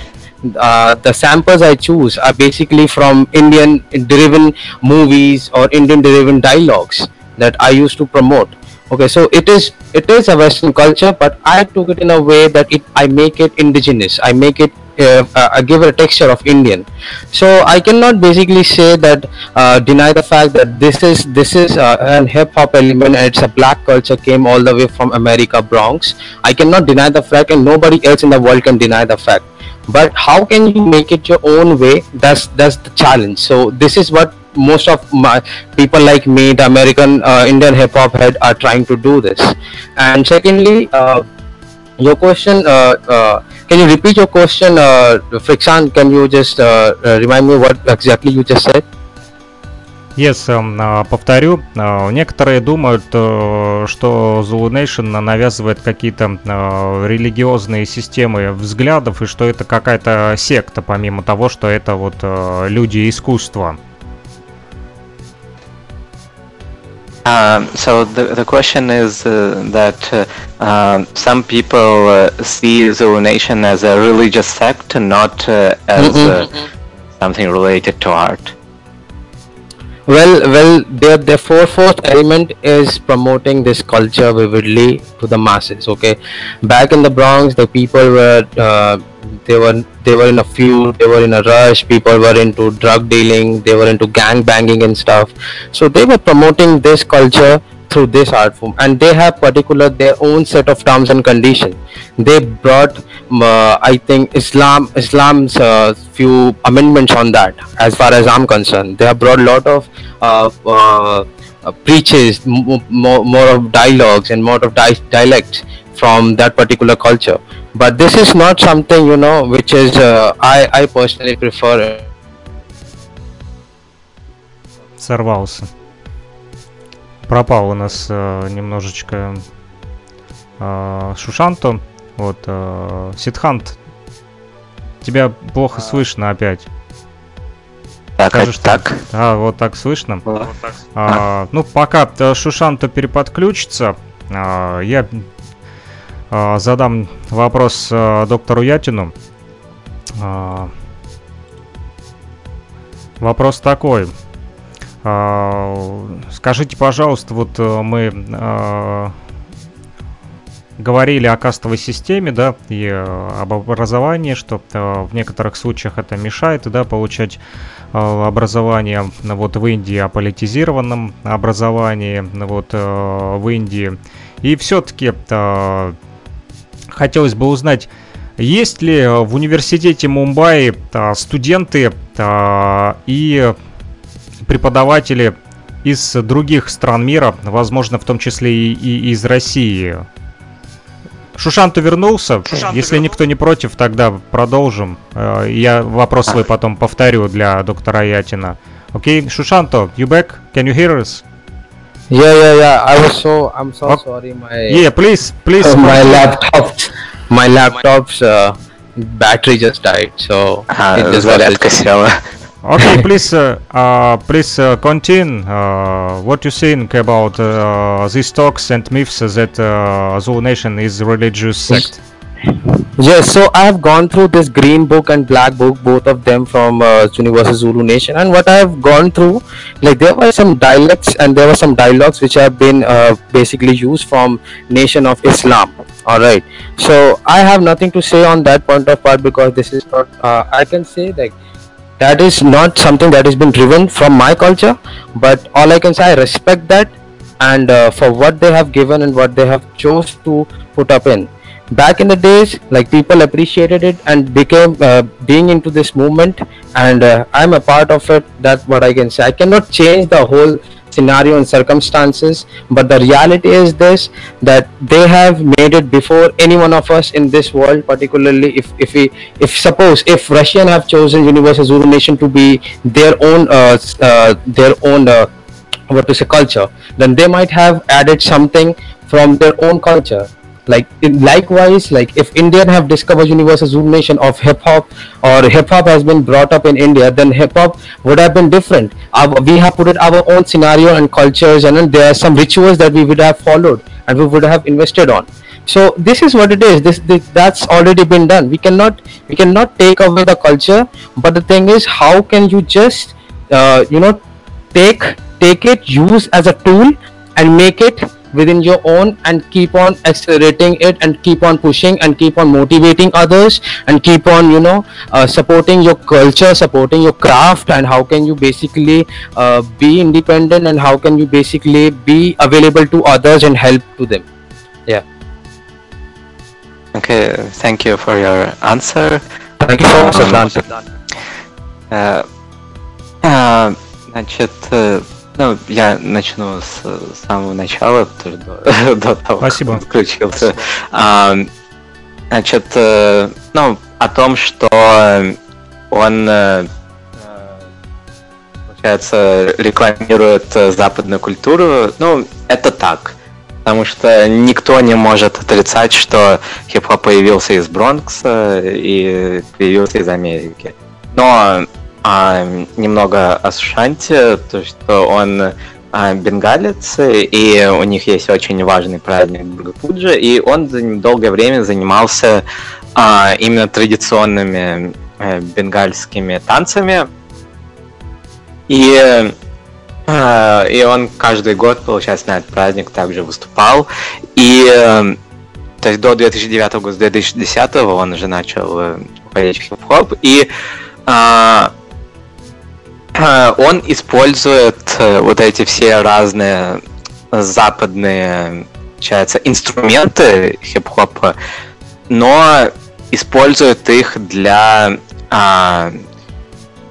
uh, the samples I choose are basically from Indian driven movies or Indian driven dialogues that I used to promote. Okay, so it is it is a Western culture, but I took it in a way that it I make it indigenous. I make it uh, uh, give it a texture of Indian. So I cannot basically say that uh, deny the fact that this is this is uh, an hip hop element and it's a black culture came all the way from America Bronx. I cannot deny the fact, and nobody else in the world can deny the fact. but how can you make it your own way that's that's the challenge so this is what most of my people like me the american uh, indian hip hop head are trying to do this and secondly uh, your question uh, can you repeat your question uh, Fricksan can you just uh, remind me what exactly you just said Yes, эм, а, повторю. А, некоторые думают, э, что Zulu Nation навязывает какие-то а, религиозные системы взглядов и что это какая-то секта, помимо того, что это вот э, люди искусства. Uh, so the, the question is uh, that uh, uh, some people uh, see Zulu Nation as a religious sect, not uh, as mm-hmm. something related to art. well well their their four fourth element is promoting this culture vividly to the masses okay back in the bronx the people were uh, they were they were in a feud they were in a rush. People were into drug dealing. They were into gang banging and stuff. So they were promoting this culture through this art form. And they have particular their own set of terms and conditions. They brought uh, i think islam islam's uh, few amendments on that as far as i'm concerned. They have brought a lot of uh, uh preaches more, more of dialogues and more of di- dialects from that particular culture but this is not something you know which is uh, i i personally prefer сорвался пропал у нас э, немножечко э, Шушанто. Вот, э, Сидхант, тебя плохо а... слышно опять. Так, Скажешь, так. А, вот так слышно. Вот так. А, ну, пока э, Шушанто переподключится, а, я задам вопрос а, доктору Ятину. А, вопрос такой. А, скажите, пожалуйста, вот э, мы а, говорили о кастовой системе, да, и э, об образовании, что э, в некоторых случаях это мешает, да, получать образование, вот в Индии о политизированном образовании, вот в Индии. И все-таки хотелось бы узнать, есть ли в университете Мумбаи студенты и преподаватели из других стран мира, возможно, в том числе и, и из России. Шушанту вернулся. Шушанту Если вернулся. никто не против, тогда продолжим. Э, я вопрос свой потом повторю для доктора Ятина. Окей, okay? Шушанто, you back? Can you hear us? Yeah, yeah, yeah. I was so. I'm so okay. sorry. My yeah, please, please. Uh, (laughs) my laptop, my laptop's uh, battery just died, so uh, it just got (laughs) Okay, (laughs) please, uh, uh, please uh, continue. Uh, what you think about uh, these talks and myths that uh, Zulu Nation is religious sect? Yes, so I have gone through this green book and black book, both of them from uh, Universal Zulu Nation, and what I have gone through, like there were some dialects and there were some dialogues which have been uh, basically used from Nation of Islam. All right, so I have nothing to say on that point of part because this is not. Uh, I can say like that is not something that has been driven from my culture but all i can say i respect that and uh, for what they have given and what they have chose to put up in back in the days like people appreciated it and became uh, being into this movement. And uh, i'm a part of it that's what i can say. I cannot change the whole scenario and circumstances but the reality is this that they have made it before any one of us in this world particularly if if we if suppose if russian have chosen universal zulu nation to be their own uh, uh, their own uh, what to say culture then they might have added something from their own culture like likewise like if indian have discovered universal zulu nation of hip hop or hip hop has been brought up in india then hip hop would have been different. Our, we have put it our own scenario and cultures and then there are some rituals that we would have followed and we would have invested on. So this is what it is. This, this that's already been done. We cannot we cannot take away the culture but the thing is how can you just uh, you know take take it use as a tool and make it within your own and keep on accelerating it and keep on pushing and keep on motivating others and keep on you know uh, supporting your culture supporting your craft and how can you basically uh, be independent and how can you basically be available to others and help to them yeah okay thank you for your answer Thank you so much, Sushant. Э, а, Значит, э, ну, я начну с самого начала, что до, (laughs) до того, Спасибо. как включился. А, Значит, э, ну, о том, что он, э, э, получается, рекламирует западную культуру, ну, это так. Потому что никто не может отрицать, что хип-хоп появился из Бронкса и появился из Америки. Но а, немного о Сушанте, то что он а, бенгалец, и у них есть очень важный праздник Бургапуджа, и он долгое время занимался а, именно традиционными э, бенгальскими танцами. И, э, и он каждый год, получается, на этот праздник также выступал. И э, то есть до 2009 года, с 2010 он уже начал э, уходить в хип-хоп. И а, э, он использует э, вот эти все разные западные, получается, инструменты хип-хопа, но использует их для а,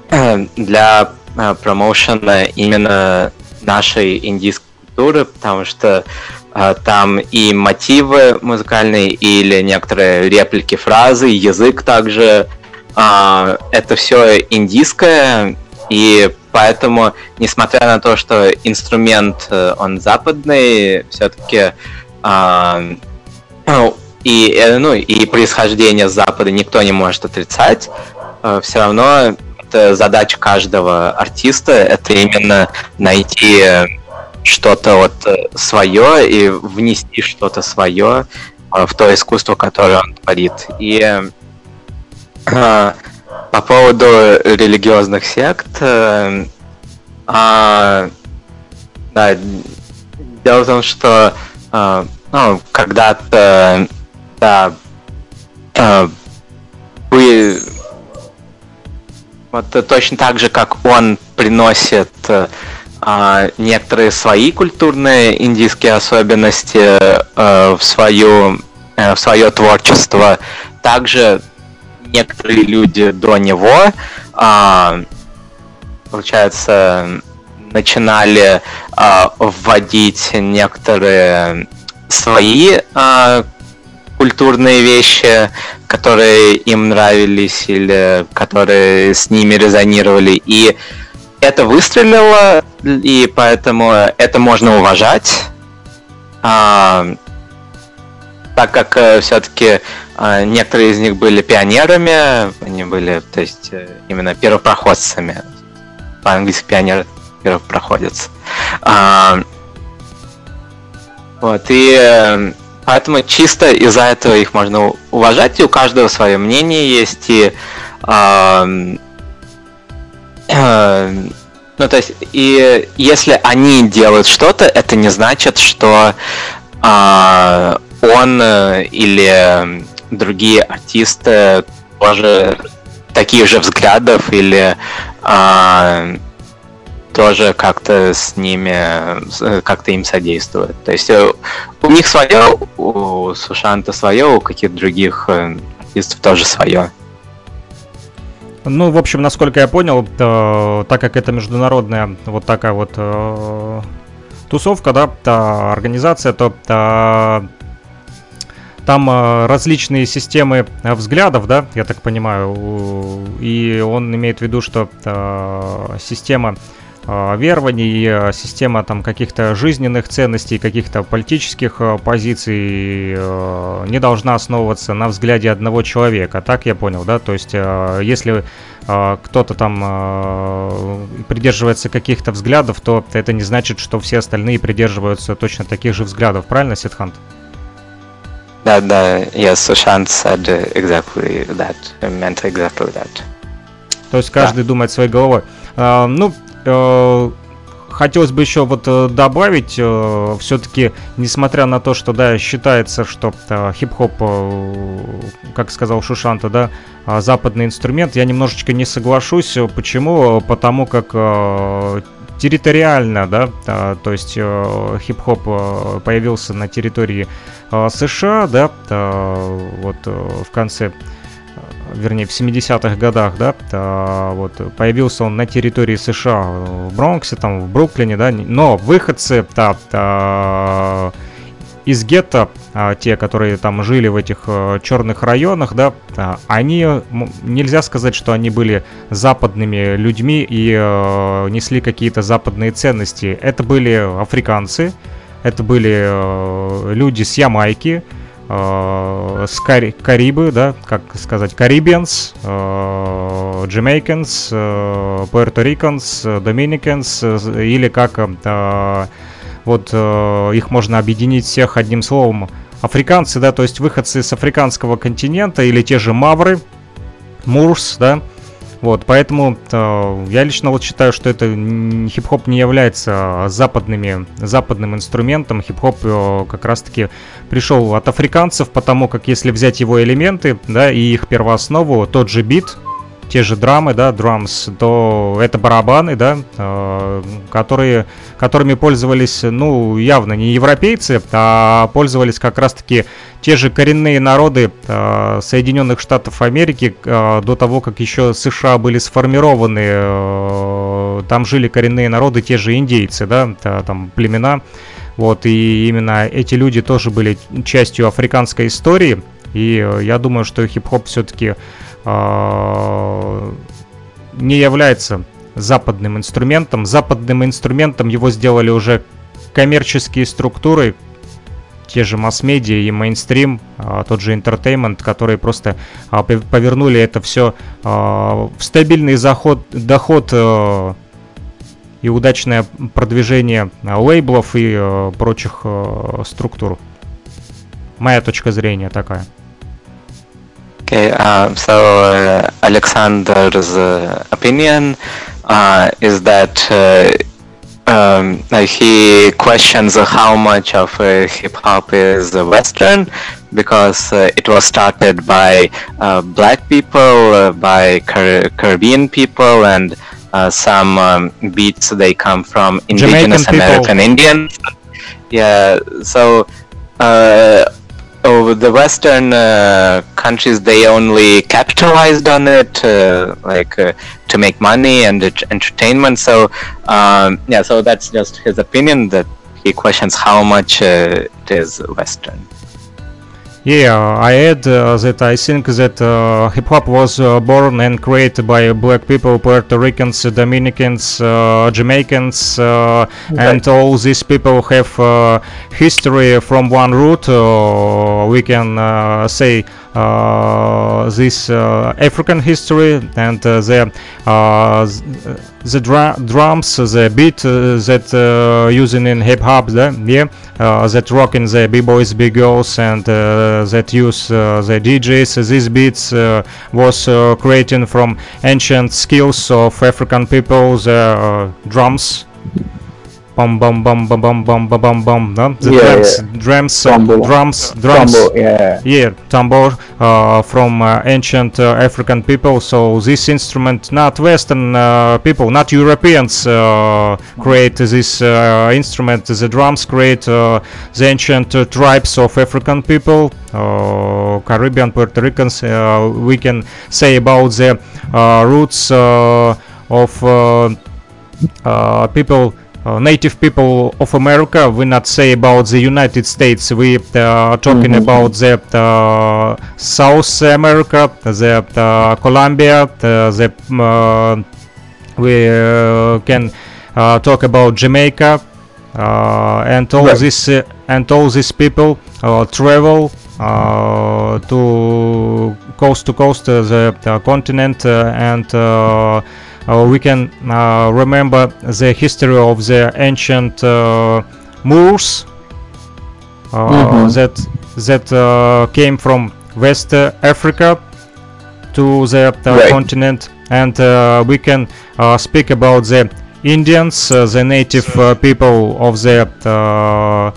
э, для промоушена именно нашей индийской культуры, потому что там и мотивы музыкальные, или некоторые реплики фразы, язык также. а, это все индийское, и поэтому, несмотря на то, что инструмент э, он западный, все-таки и, э, ну, и происхождение с Запада никто не может отрицать, все равно это задача каждого артиста, это именно найти э, что-то вот свое и внести что-то свое в то искусство, которое он творит. И э, по поводу религиозных сект, э, а, да, дело в том, что э, ну, когда-то да, э, вы вот э, точно так же, как он приносит э, а, некоторые свои культурные индийские особенности э, в свою э, в свое творчество, также некоторые люди до него, а, получается, начинали а, вводить некоторые свои а, культурные вещи, которые им нравились или которые с ними резонировали. И это выстрелило, и поэтому это можно уважать. А, так как все-таки некоторые из них были пионерами, они были, то есть, э, именно первопроходцами. По-английски пионер первопроходец. А, вот, и э, поэтому чисто из-за этого их можно уважать, и у каждого свое мнение есть, и а, э, ну, то есть, и если они делают что-то, это не значит, что а, он э, или другие артисты тоже таких же взглядов или а, тоже как-то с ними, как-то им содействует. То есть э, у них свое, у Сушанта свое, у каких-то других э, артистов тоже свое. Ну, в общем, насколько я понял, э, так как это международная вот такая вот э, тусовка, да, та организация, то э, там э, различные системы э, взглядов, да, я так понимаю, и он имеет в виду, что э, система верований, система там каких-то жизненных ценностей, каких-то политических позиций не должна основываться на взгляде одного человека, так я понял, да, то есть если кто-то там придерживается каких-то взглядов, то это не значит, что все остальные придерживаются точно таких же взглядов, правильно, Сидхант? Да, да, yes, Sushant said exactly that, meant exactly that. То есть каждый думает своей головой. А, ну, э, хотелось бы еще вот э, добавить, все-таки, несмотря на то, что, да, считается, что э, хип-хоп, э, как сказал Шушанта, да, западный инструмент, я немножечко не соглашусь. Э, Почему? Потому как э, территориально, да, то есть э, хип-хоп э, появился на территории э, США, да, вот в конце вернее, в 70-х годах, да, вот, появился он на территории США, в Бронксе, там, в Бруклине, да, но выходцы, да, из гетто, а, те, которые там жили в этих а, черных районах, да, а, они, нельзя сказать, что они были западными людьми и а, несли какие-то западные ценности. Это были африканцы, это были а, люди с Ямайки, э, с Кари Карибы, да, как сказать, э, э, Puerto Ricans, Dominicans, э, или как э, вот э, их можно объединить всех одним словом африканцы, да, то есть выходцы с африканского континента или те же мавры, мурс, да, вот, поэтому э, я лично вот считаю, что это хип-хоп не является западными, западным инструментом. Хип-хоп э, как раз-таки пришел от африканцев, потому как если взять его элементы, да, и их первооснову, тот же бит, те же драмы, да, drums, то это барабаны, да, э, которые, которыми пользовались, ну, явно не европейцы, а пользовались как раз-таки те же коренные народы э, Соединенных Штатов Америки э, до того, как еще США были сформированы. Э, там жили коренные народы, те же индейцы, да, там племена. Вот, и именно эти люди тоже были частью африканской истории. И я думаю, что хип-хоп все-таки не является западным инструментом. Западным инструментом его сделали уже коммерческие структуры, те же масс-медиа и мейнстрим, а, тот же entertainment, которые просто а, повернули это все в стабильный заход, доход и удачное продвижение лейблов и прочих структур. Моя точка зрения такая. Okay, uh, so uh, Alexander's uh, opinion uh, is that uh, um, he questions how much of hip hop is Western because it was started by black people, by Car- Caribbean people, and some um, beats they come from indigenous American Indians. Yeah, so oh, the Western uh, countries they only capitalized on it, uh, like uh, to make money and entertainment. So um, yeah, so that's just his opinion that he questions how much it is Western. Yeah, I add uh, that I think that uh, hip hop was uh, born and created by black people, Puerto Ricans, Dominicans, uh, Jamaicans, uh, okay. and all these people have uh, history from one root. we can say Uh, this uh, African history and uh, the uh, the dra drums, the beat uh, that using in hip hop, yeah, that rocking the b-boys, b-girls, and that use the DJs. These beats was created from ancient skills of African people, the drums bum bum bum bum bum bum bum bum bum no? the yeah, drums yeah. drums uh, drums drums. Tambo, yeah. Yeah tambour uh, from uh, ancient uh, African people. So this instrument not Western uh, people not Europeans uh, create this instrument. The drums create the ancient tribes of African people Caribbean Puerto Ricans. We can say about the roots of people uh, native people of America. We not say about the United States. We uh, talking mm -hmm. about the uh, South America, the uh, Colombia, the uh, we uh, can talk about Jamaica, and all right. this and all these people travel to coast to coast the, continent and uh, Uh, we can uh, remember the history of the ancient uh, Moors uh, mm-hmm. that that uh, came from West Africa to the right. continent, and we can speak about the Indians, the native people of the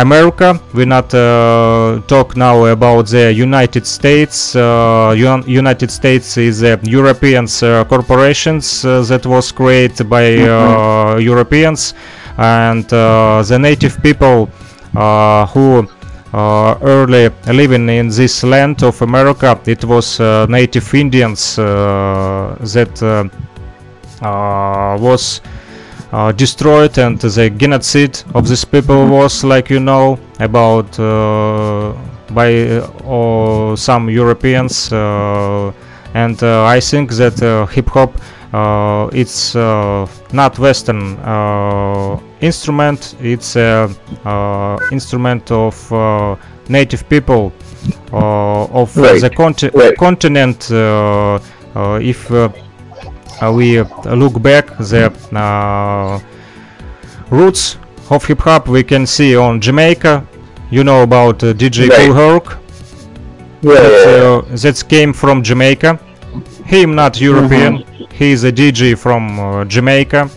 America. We not uh, talk now about the United States. Uh, United States is a European uh, corporations uh, that was created by mm-hmm. Europeans, and the native people who uh, early living in this land of America. It was uh, native Indians uh, that uh, uh, was uh, destroyed, and the genocide of these people was, like you know, about uh, by uh, some Europeans. Uh, and uh, I think that uh, hip hop uh, it's uh, not Western uh, instrument. It's a uh, instrument of uh, native people uh, of Right, the conti- right. continent. Uh, uh, if we uh, look back the uh, roots of hip hop, we can see on Jamaica. You know about uh, DJ Right. Kool Herc Yeah, that, yeah, yeah. uh, that came from Jamaica. Him not European. He is a DJ from uh, Jamaica.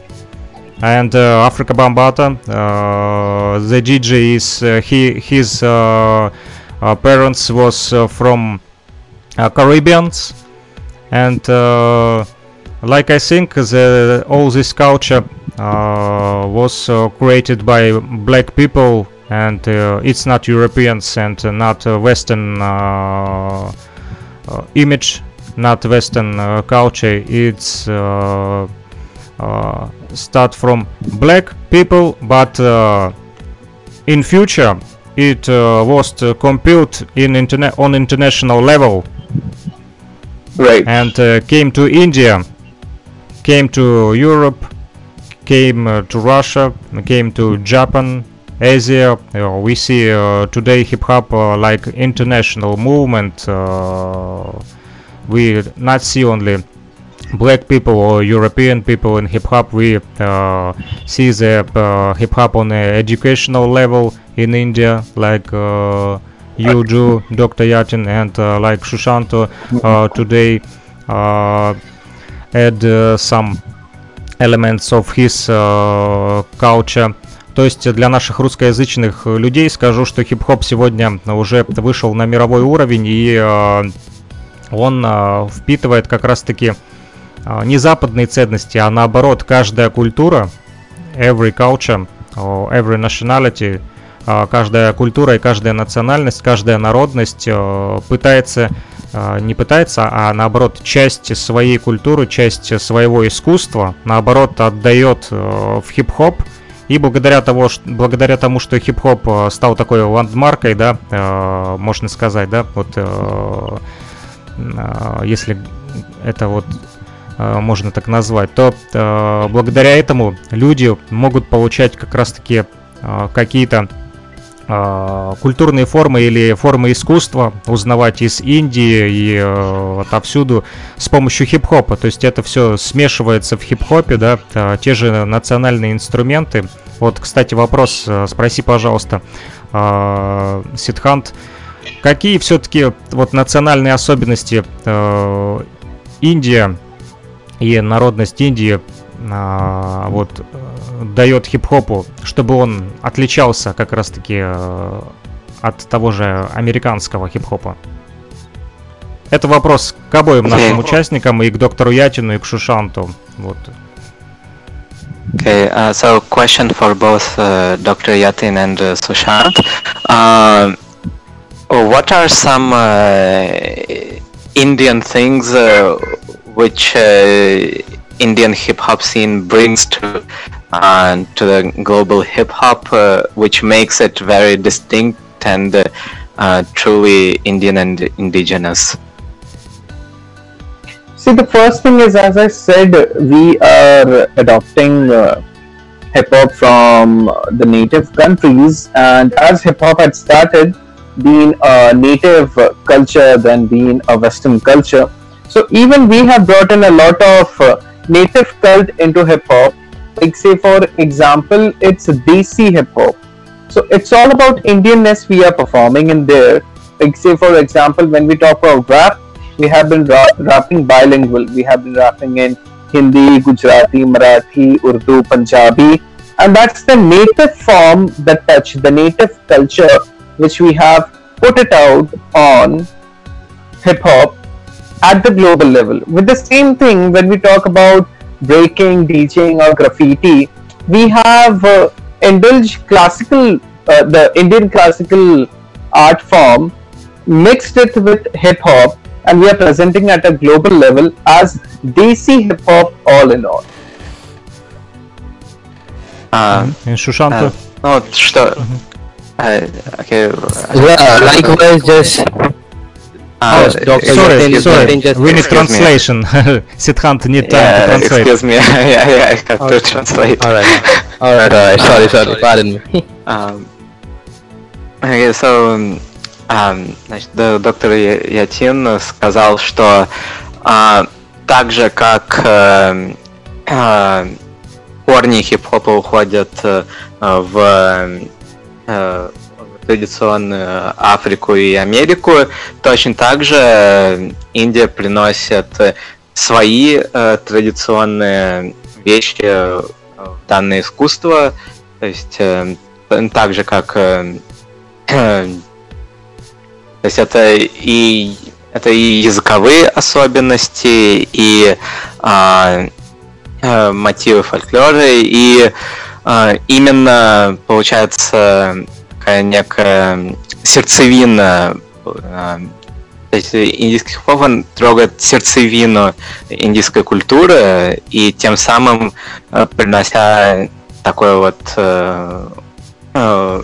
And uh, Africa Bambata, uh, the DJ is uh, he his uh, uh, parents was uh, from uh, Caribbeans, and uh, like I think the all this culture uh, was uh, created by black people, and uh, it's not Europeans and not uh, Western uh, uh, image, not Western culture. It's start from black people, but in future it was to compute in internet on international level right. and came to India, came to Europe, came uh, to Russia, came to Japan, Asia. We see uh, today hip hop uh, like international movement. Uh, we not see only black people or European people in hip hop. We uh, see the hip hop on a educational level in India, like. You do, Dr. Yatin, and like Shushanto today add uh, some elements of his uh, culture. То есть для наших русскоязычных людей скажу, что хип-хоп сегодня уже вышел на мировой уровень и э, он э, впитывает как раз-таки э, не западные ценности, а наоборот каждая культура, every culture, every nationality, э, каждая культура и каждая национальность, каждая народность э, пытается э, не пытается, а наоборот часть своей культуры, часть своего искусства, наоборот отдает э, в хип-хоп. И благодаря, того, ш- благодаря тому, что хип-хоп стал такой ландмаркой, да, можно сказать, да, вот если это вот можно так назвать, то благодаря этому люди могут получать как раз-таки какие-то культурные формы или формы искусства, узнавать из Индии и э, отовсюду с помощью хип-хопа. То есть это все смешивается в хип-хопе, да, э, те же национальные инструменты. Вот, кстати, вопрос, э, спроси, пожалуйста, э, Сидхант, какие все-таки вот национальные особенности э, Индия и народность Индии а, вот э, дает хип-хопу, чтобы он отличался как раз-таки э, от того же американского хип-хопа? Это вопрос к обоим нашим Окей. участникам, и к доктору Ятину, и к Шушанту. Вот. Okay, uh, so question for both uh, Dr. Yatin and uh, Sushant. Um, what are some uh, Indian things uh, which uh, Indian hip hop scene brings to uh, to the global hip hop, uh, which makes it very distinct and uh, uh, truly Indian and indigenous? See, the first thing is, as I said, we are adopting uh, hip hop from the native countries, and as hip hop had started being a native culture than being a Western culture, so even we have brought in a lot of uh, native cult into hip hop. Like, say, for example, it's Desi hip hop. So it's all about Indianness we are performing in there. Like, say, for example, when we talk about rap, we have been ra- rapping bilingual. We have been rapping in Hindi, Gujarati, Marathi, Urdu, Punjabi, and that's the native form, the touch, the native culture which we have put it out on hip hop at the global level. With the same thing, when we talk about breaking, DJing, or graffiti, we have uh, indulged classical, uh, the Indian classical art form, mixed it with hip hop, and we are presenting at a global level as Desi hip hop all in all. А, И Шушанта. а, ну вот что... а, окей, Yeah, likewise, just а, Dr. excuse Sorry, me, sorry, just- we need translation. Sithunt need time to Yeah, translate. excuse me, I, I have to translate. alright, alright, alright. Sorry, sorry. Pardon me. Um, okay, so, um, значит, доктор Ятин сказал, что а, так же, как э, а, корни хип-хопа уходят э, в, э, в традиционную Африку и Америку, точно так же э, Индия приносит свои э, традиционные вещи э, в данное искусство, то есть э, так же как э, (clears throat) то есть это и это и языковые особенности, и а, э, мотивы фольклора, и а, именно получается такая некая сердцевина а, то есть индийский хип он трогает сердцевину индийской культуры и тем самым э, принося такой вот э, э,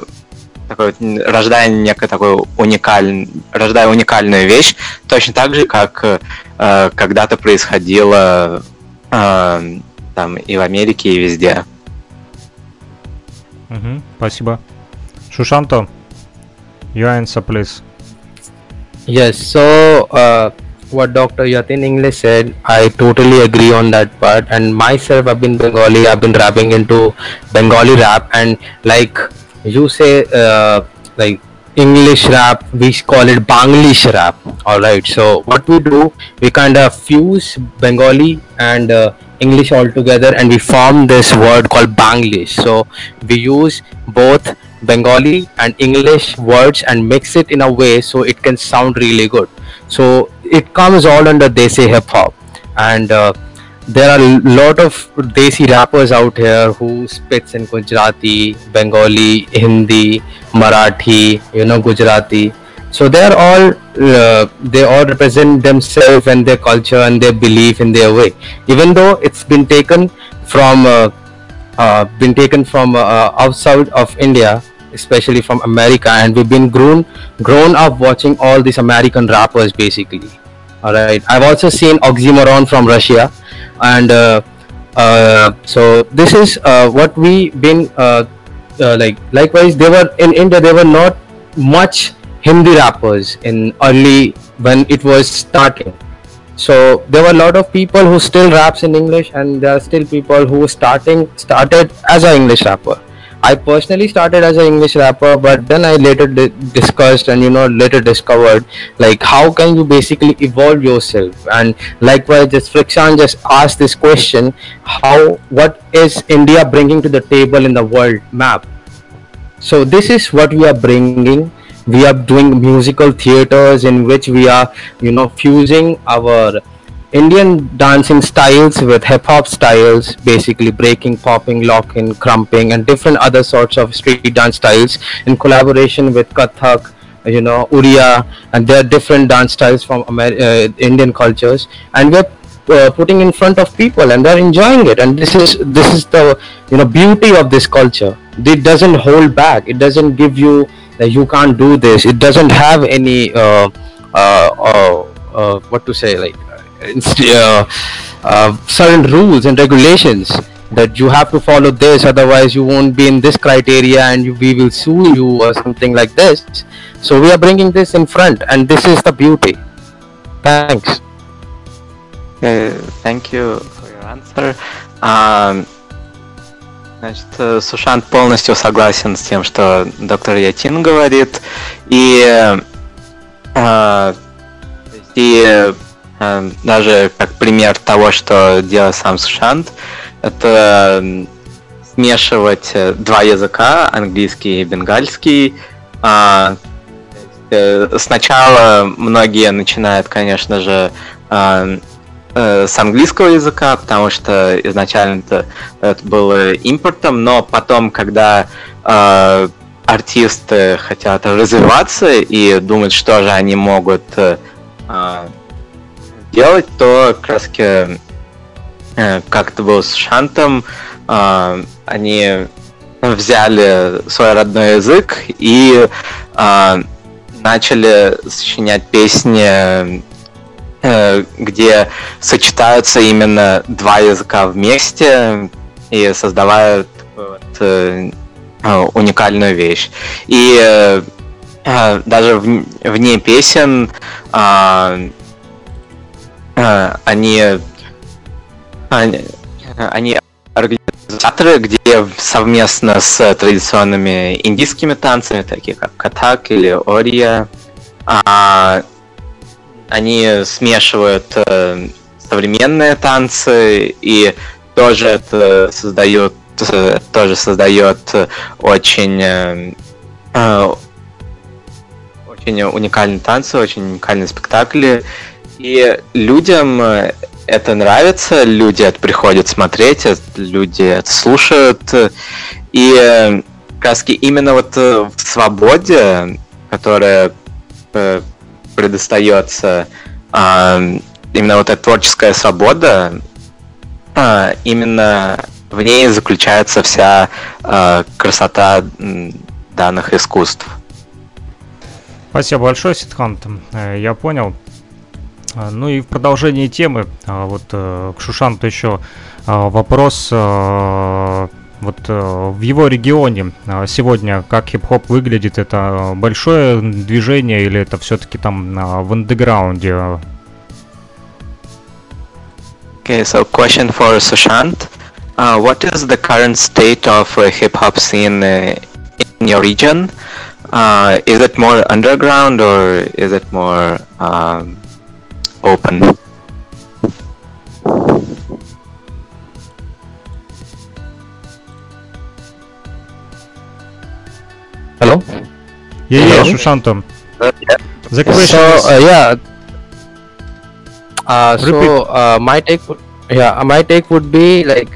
такой, рождая некое такое уникальное, рождая уникальную вещь, точно так же, как э, когда-то происходило э, там и в Америке, и везде. Мгм, Спасибо. Shushanto, your answer please. Yes, so uh, what Dr. Yatin English said, I totally agree on that part. And myself, I've been Bengali, I've been rapping into Bengali rap, and like you say, uh, like English rap, we call it Banglish rap. All right. So what we do, we kind of fuse Bengali and uh, English all together, and we form this word called Banglish. So we use both Bengali and English words and mix it in a way so it can sound really good. So it comes all under Desi hip hop, and uh, there are a lot of Desi rappers out here who spits in Gujarati, Bengali, Hindi, Marathi, you know Gujarati. So they are all uh, they all represent themselves and their culture and their belief in their way. Even though it's been taken from uh, been taken from uh, outside of India, especially from America, and we've been grown grown up watching all these American rappers basically. All right, I've also seen Oxymoron from Russia, and uh, uh, so this is uh, what we been uh, uh, like. Likewise, they were in India. they were not much Hindi rappers in early when it was starting so there were a lot of people who still raps in english and there are still people who starting started as an english rapper. I personally started as an english rapper but then i later di- discussed and you know later discovered like how can you basically evolve yourself? And likewise just friction just asked this question how what is india bringing to the table in the world map? So this is what we are bringing we are doing musical theaters in which we are you know fusing our indian dancing styles with hip hop styles basically breaking popping locking crumping and different other sorts of street dance styles in collaboration with kathak you know uriya and there are different dance styles from Amer- uh, indian cultures. And we're uh, putting in front of people and they're enjoying it. And this is this is the you know beauty of this culture. It doesn't hold back. It doesn't give you that you can't do this. It doesn't have any uh, uh, uh, uh, what to say like uh, certain rules and regulations that you have to follow this otherwise you won't be in this criteria and you, we will sue you or something like this. So we are bringing this in front and this is the beauty. Thanks. Uh, thank you for your answer. А, значит, э, Сушант полностью согласен с тем, что доктор Ятин говорит. И, э, есть и э, даже как пример того, что делает сам Сушант, это смешивать э, два языка, английский и бенгальский. А, э, сначала многие начинают, конечно же, э, с английского языка, потому что изначально это, это было импортом, но потом, когда э, артисты хотят развиваться и думают, что же они могут э, делать, то как раз э, как это было с Шантом, э, они взяли свой родной язык и э, начали сочинять песни, э, где сочетаются именно два языка вместе и создавают вот, э, уникальную вещь. И э, даже вне песен э, э, они, они, они организаторы, где совместно с традиционными индийскими танцами, такие как катак или ория, а, они смешивают э, современные танцы и тоже это создает тоже создает очень э, э, очень уникальные танцы, очень уникальные спектакли. И людям это нравится, люди это приходят смотреть, люди это слушают. И э, краски именно вот в свободе, которая предостается, а, именно вот эта творческая свобода, а, именно в ней заключается вся э, красота данных искусств. Спасибо большое, Ситхант. Э, я понял. А, ну и в продолжении темы, вот э, к Шушанту еще вопрос. Вот в его регионе сегодня как хип-хоп выглядит? Это большое движение или это все-таки там в андеграунде? Okay, so question for Sushant. Uh, what is the current state of uh, hip hop scene uh, in your region? Uh, is it more underground or is it more um, open? Hello? Yeah, yeah, Shushantam. Uh, yeah. The question so, uh, yeah. Uh, so uh, my take, would, yeah, my take would be like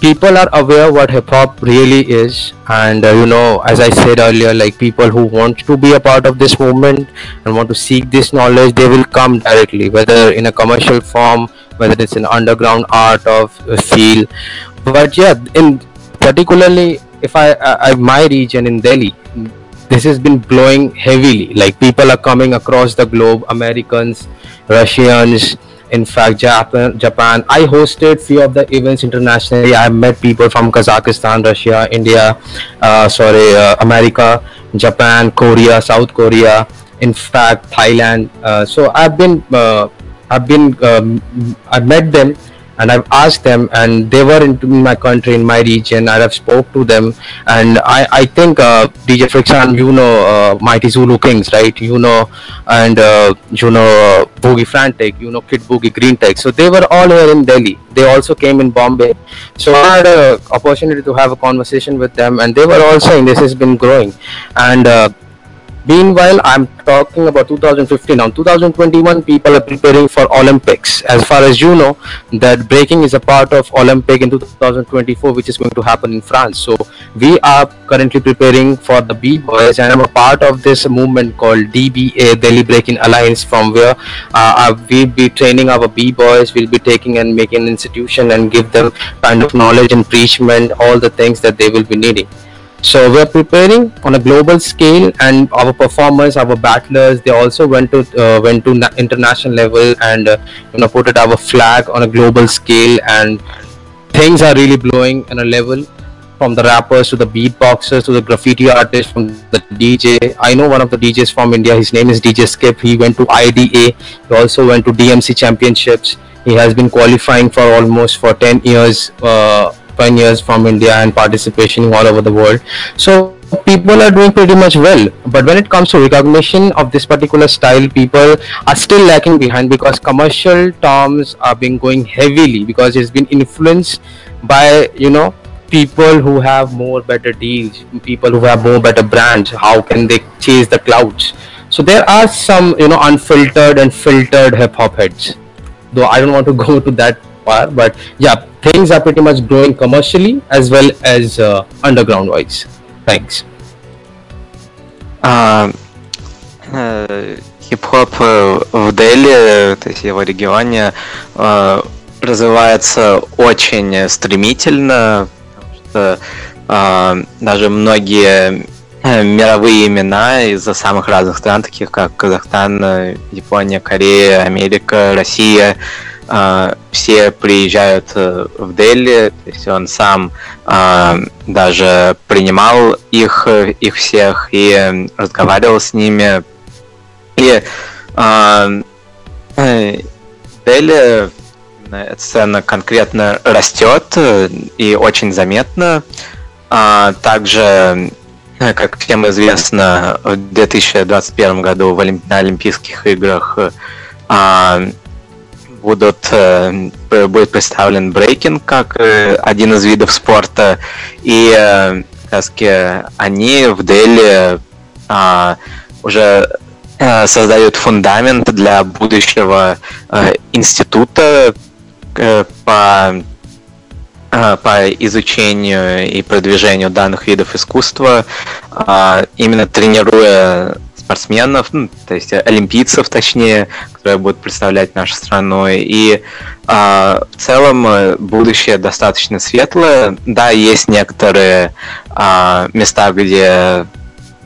people are aware what hip hop really is and uh, you know as i said earlier like people who want to be a part of this movement and want to seek this knowledge they will come directly whether in a commercial form whether it's an underground art of uh, feel but yeah in particularly if I, I, my region in delhi this has been blowing heavily. Like people are coming across the globe americans russians in fact japan japan. I hosted few of the events internationally. I met people from kazakhstan russia india uh, sorry uh, america japan korea south korea in fact thailand. Uh, so i've been uh, i've been um, i met them and I've asked them, and they were in my country, in my region, and I've spoke to them, and I I think uh, DJ Friction, you know, uh, Mighty Zulu Kings, right? You know, and uh, you know uh, Boogie Frantic, you know Kid Boogie Green Tech. So they were all here in Delhi. They also came in Bombay. So I had a opportunity to have a conversation with them, and they were all saying this has been growing, and uh, Meanwhile, I'm talking about 2015. Now, 2021, people are preparing for Olympics. As far as you know, that breaking is a part of Olympic in 2024, which is going to happen in France. So, we are currently preparing for the B-Boys, and I'm a part of this movement called DBA, Delhi Breaking Alliance, from where uh, we'll be training our B-Boys, we'll be taking and making an institution and give them kind of knowledge and preachment, all the things that they will be needing. So we're preparing on a global scale, and our performers, our battlers, they also went to uh, went to international level and uh, you know put it our flag on a global scale, and things are really blowing on a level from the rappers to the beatboxers to the graffiti artists from the DJ. I know one of the DJs from India. His name is DJ Skip. He went to IDA. He also went to DMC Championships. He has been qualifying for almost for 10 years. Uh, pioneers from India and participation all over the world. So people are doing pretty much well. But when it comes to recognition of this particular style people are still lacking behind because commercial terms are being going heavily because it's been influenced by you know people who have more better deals people who have more better brands. How can they chase the clouds? So there are some you know unfiltered and filtered hip hop heads. Though i don't want to (laughs) go to that far but yeah things are pretty much growing commercially as well as uh, underground wise. Thanks. а, э, хип-хоп э, в Дели, то есть его регионе, э, развивается очень стремительно, потому что э, даже многие э, мировые имена из самых разных стран, таких как Казахстан, э, Япония, Корея, Америка, Россия, э, все приезжают э, в Дели, то есть он сам э, даже принимал их, их всех и разговаривал с ними. И э, Дели эта сцена конкретно растет и очень заметно. А также, как всем известно, в 2021 году на Олимпийских играх а, будут, э, будет представлен брейкинг как э, один из видов спорта. И э, они в Дели а, уже создают фундамент для будущего института по по изучению и продвижению данных видов искусства, именно тренируя спортсменов, ну, то есть олимпийцев, точнее, которые будут представлять нашу страну. И э, в целом э, будущее достаточно светлое. Да, есть некоторые э, места, где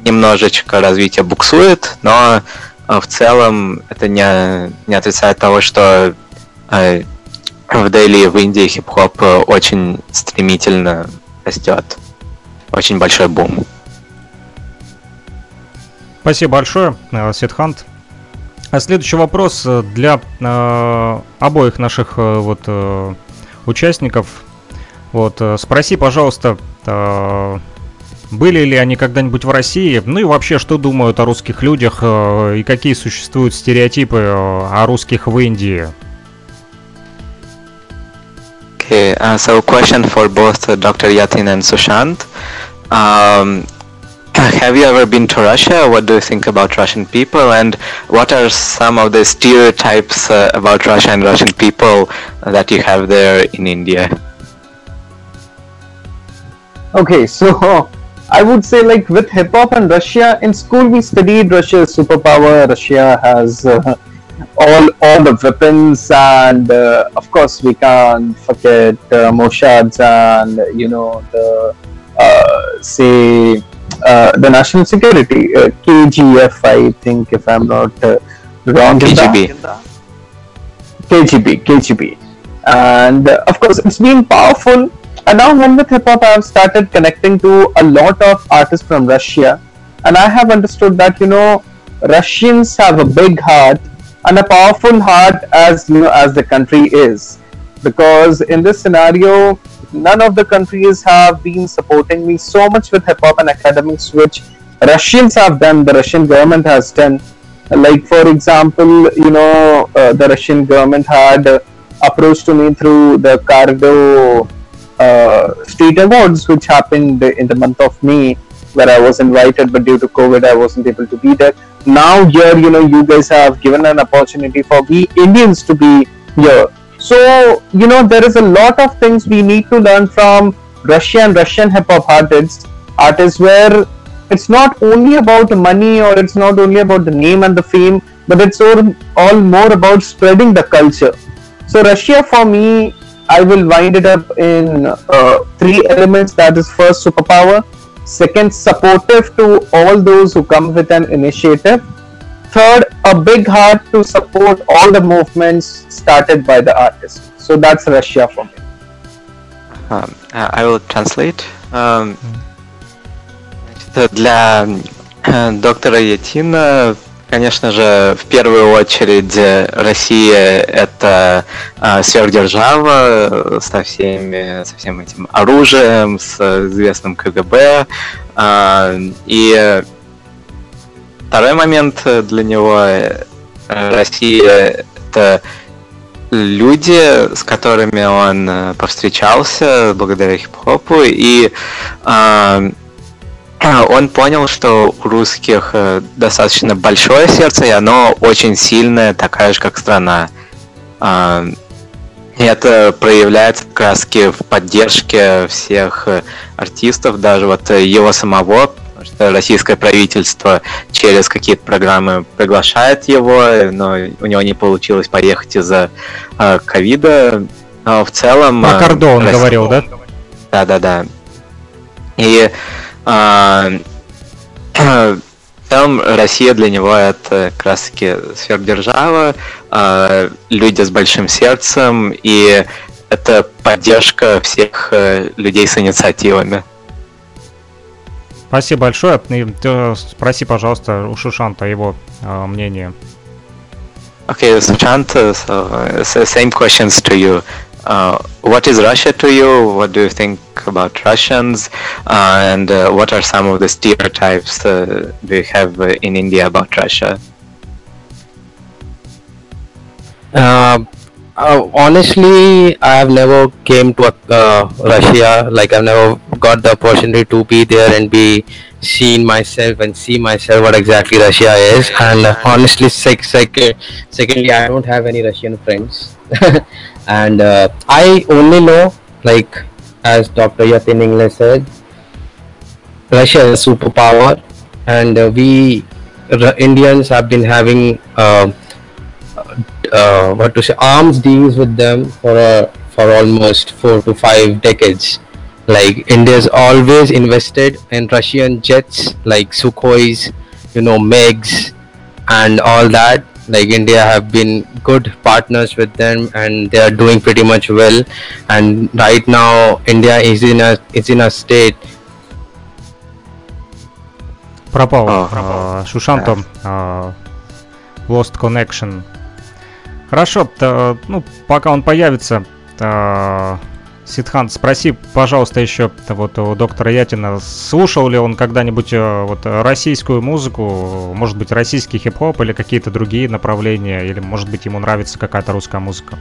немножечко развитие буксует, но э, в целом это не, не отрицает того, что э, в Дели в Индии хип-хоп очень стремительно растет. Очень большой бум. Спасибо большое, э, Сетхант. А следующий вопрос э, для э, обоих наших э, вот э, участников. Вот, э, спроси, пожалуйста, были ли они когда-нибудь в России? Ну и вообще, что думают о русских людях и какие существуют стереотипы о русских в Индии? Okay, uh, so question for both uh, Dr. Yatin and Sushant. Um, Have you ever been to Russia? What do you think about Russian people? And what are some of the stereotypes uh, about Russia and Russian people that you have there in India? Okay, so (laughs) I would say like with hip hop and Russia in school we studied Russia's superpower. Russia has uh, (laughs) all all the weapons and uh, of course we can't forget uh, Moshads and you know the uh, say uh, the national security uh, KGF I think if I'm not uh, wrong KGB KGB KGB and uh, of course it's been powerful. And now when with hip hop I've started connecting to a lot of artists from Russia. And I have understood that you know Russians have a big heart and a powerful heart as you know as the country is because in this scenario none of the countries have been supporting me so much with hip hop and academics, which Russians have done, the Russian government has done. Like, for example, you know, uh, the Russian government had uh, approached to me through the Cardo uh, State Awards, which happened in the month of May, where I was invited, but due to COVID, I wasn't able to be there. Now, here, you know, you guys have given an opportunity for we Indians to be here so, you know, there is a lot of things we need to learn from Russian Russian hip hop artists, artists where it's not only about money or it's not only about the name and the fame, but it's all, all more about spreading the culture. So, Russia for me, I will wind it up in uh, three elements. That is, first, superpower, second, supportive to all those who come with an initiative Third, a big heart to support all the movements started by the artist. So that's Russia for me. Um, I will translate. Um, для (coughs) доктора Ятина, конечно же, в первую очередь Россия это э, сверхдержава со всеми, со всем этим оружием, с известным КГБ. Э, и Второй момент для него э, Россия это люди, с которыми он э, повстречался благодаря хип-хопу, и э, (clears throat) он понял, что у русских э, достаточно большое сердце, и оно очень сильное, такая же, как страна. Э, это проявляется как раз в поддержке всех артистов, даже вот его самого что российское правительство через какие-то программы приглашает его, но у него не получилось поехать из-за э, ковида. Но в целом... Про Кордо он Россия... говорил, да? Да-да-да. И (clears throat) э, целом Россия для него это как раз таки сверхдержава, э, люди с большим сердцем, и это поддержка всех э, людей с инициативами. Спасибо большое. И, ты, спроси, пожалуйста, у Шушанта его э, мнение. Okay, Sushant, so, so same questions to you. Uh, what is Russia to you? What do you think about Russians? Uh, and uh, what are some of the stereotypes uh, do you have uh, in India about Russia? uh, honestly, I have never came to Russia. Like I've never got the opportunity to be there and be seen myself and see myself what exactly Russia is. And honestly, sec- sec- secondly, I don't have any Russian friends. (laughs) and uh, I only know, like as Dr. Yatin English said, Russia is a superpower, and uh, we Indians have been having uh, uh, what to say arms deals with them for a, for almost four to five decades. Like India's always invested in Russian jets like Sukhois, you know, Megs, and all that like india have been good partners with them and they are doing pretty much well and right now india is in a is in a state пропал uh, Шушантом uh, Lost Connection хорошо то, ну пока он появится uh, Сидхан, спроси, пожалуйста, еще вот у доктора Ятина, слушал ли он когда-нибудь э, вот российскую музыку, может быть, российский хип-хоп или какие-то другие направления, или, может быть, ему нравится какая-то русская музыка?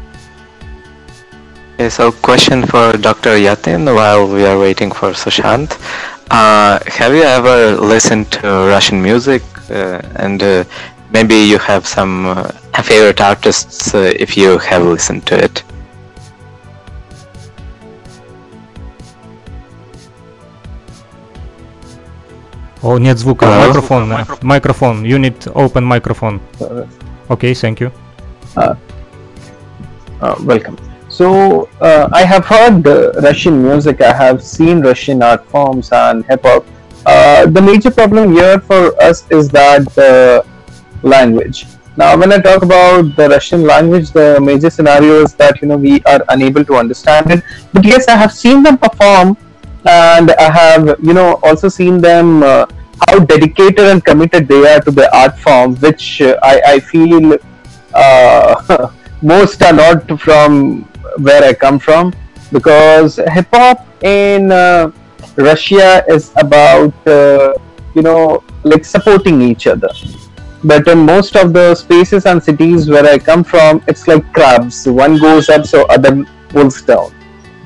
Okay, so question for Dr. Yatin while we are waiting for Sushant. Uh, have you ever listened to Russian music uh, and uh, maybe you have some uh, favorite artists uh, if you have listened to it? Oh, нет звука. Microphone. Microphone. You need open microphone. Okay, thank you. Uh, uh, welcome. So uh, I have heard Russian music. I have seen Russian art forms and hip hop. Uh, the major problem here for us is that the language. Now, when I talk about the Russian language, the major scenario is that you know we are unable to understand it. But yes, I have seen them perform and I have you know also seen them uh, how dedicated and committed they are to the art form, which uh, I, I feel uh, (laughs) most are not from where I come from, because hip hop in uh, Russia is about uh, you know like supporting each other. But in most of the spaces and cities where I come from, it's like crabs. One goes up, so other pulls down.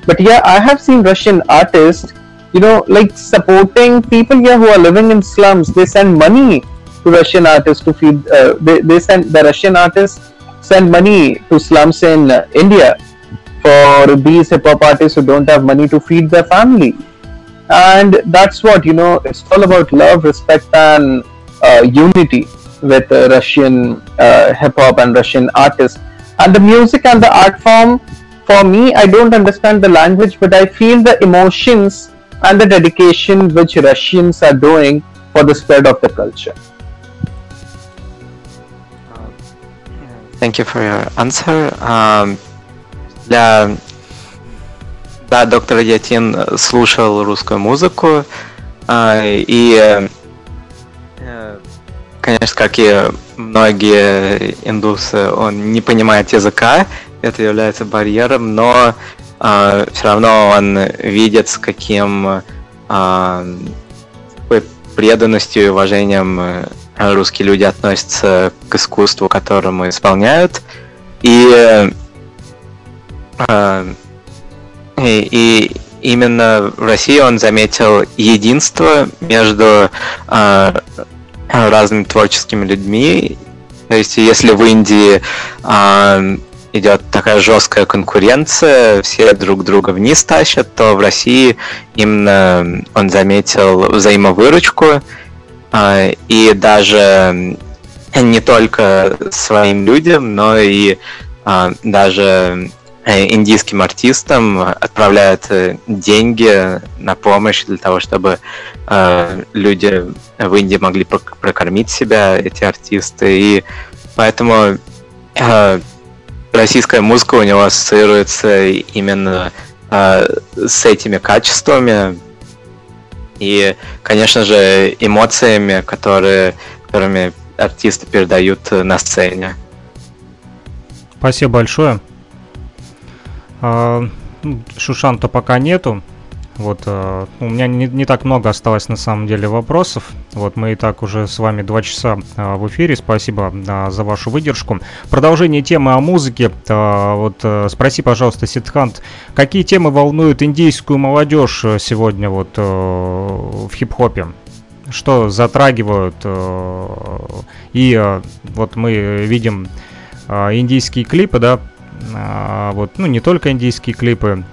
But yeah i have seen russian artists you know like supporting people here who are living in slums. They send money to russian artists to feed uh, they, they send the russian artists send money to slums in uh, india for these hip hop artists who don't have money to feed their family. And that's what you know it's all about love respect and uh, unity with russian uh, hip hop and russian artists and the music and the art form for me, I don't understand the language, but I feel the emotions and the dedication which Russians are doing for the spread of the culture. Thank you for your answer. Um, для да, доктор Ятин слушал русскую музыку uh, и, конечно, как и многие индусы, он не понимает языка это является барьером, но э, а, все равно он видит, с каким э, преданностью и уважением э, русские люди относятся к искусству, которому исполняют. И, э, и, и именно в России он заметил единство между (laughs) разными творческими людьми. То есть, если в Индии э, идет так такая жесткая конкуренция, все друг друга вниз тащат, то в России именно он заметил взаимовыручку, э, и даже не только своим людям, но и э, даже индийским артистам отправляют деньги на помощь для того, чтобы э, люди в Индии могли прокормить себя, эти артисты. И поэтому э, российская музыка у него ассоциируется именно э, с этими качествами и, конечно же, эмоциями, которые, которыми артисты передают на сцене. Спасибо большое. А, ну, Шушанта пока нету. Вот, э, у меня не, не так много осталось на самом деле вопросов. Вот мы и так уже с вами два часа э, в эфире. Спасибо э, за вашу выдержку. Продолжение темы о музыке. Вот спроси, пожалуйста, Сидхант, какие темы волнуют индийскую молодежь сегодня вот в хип-хопе? Что затрагивают? И вот мы видим индийские клипы, да, вот, ну не только индийские клипы,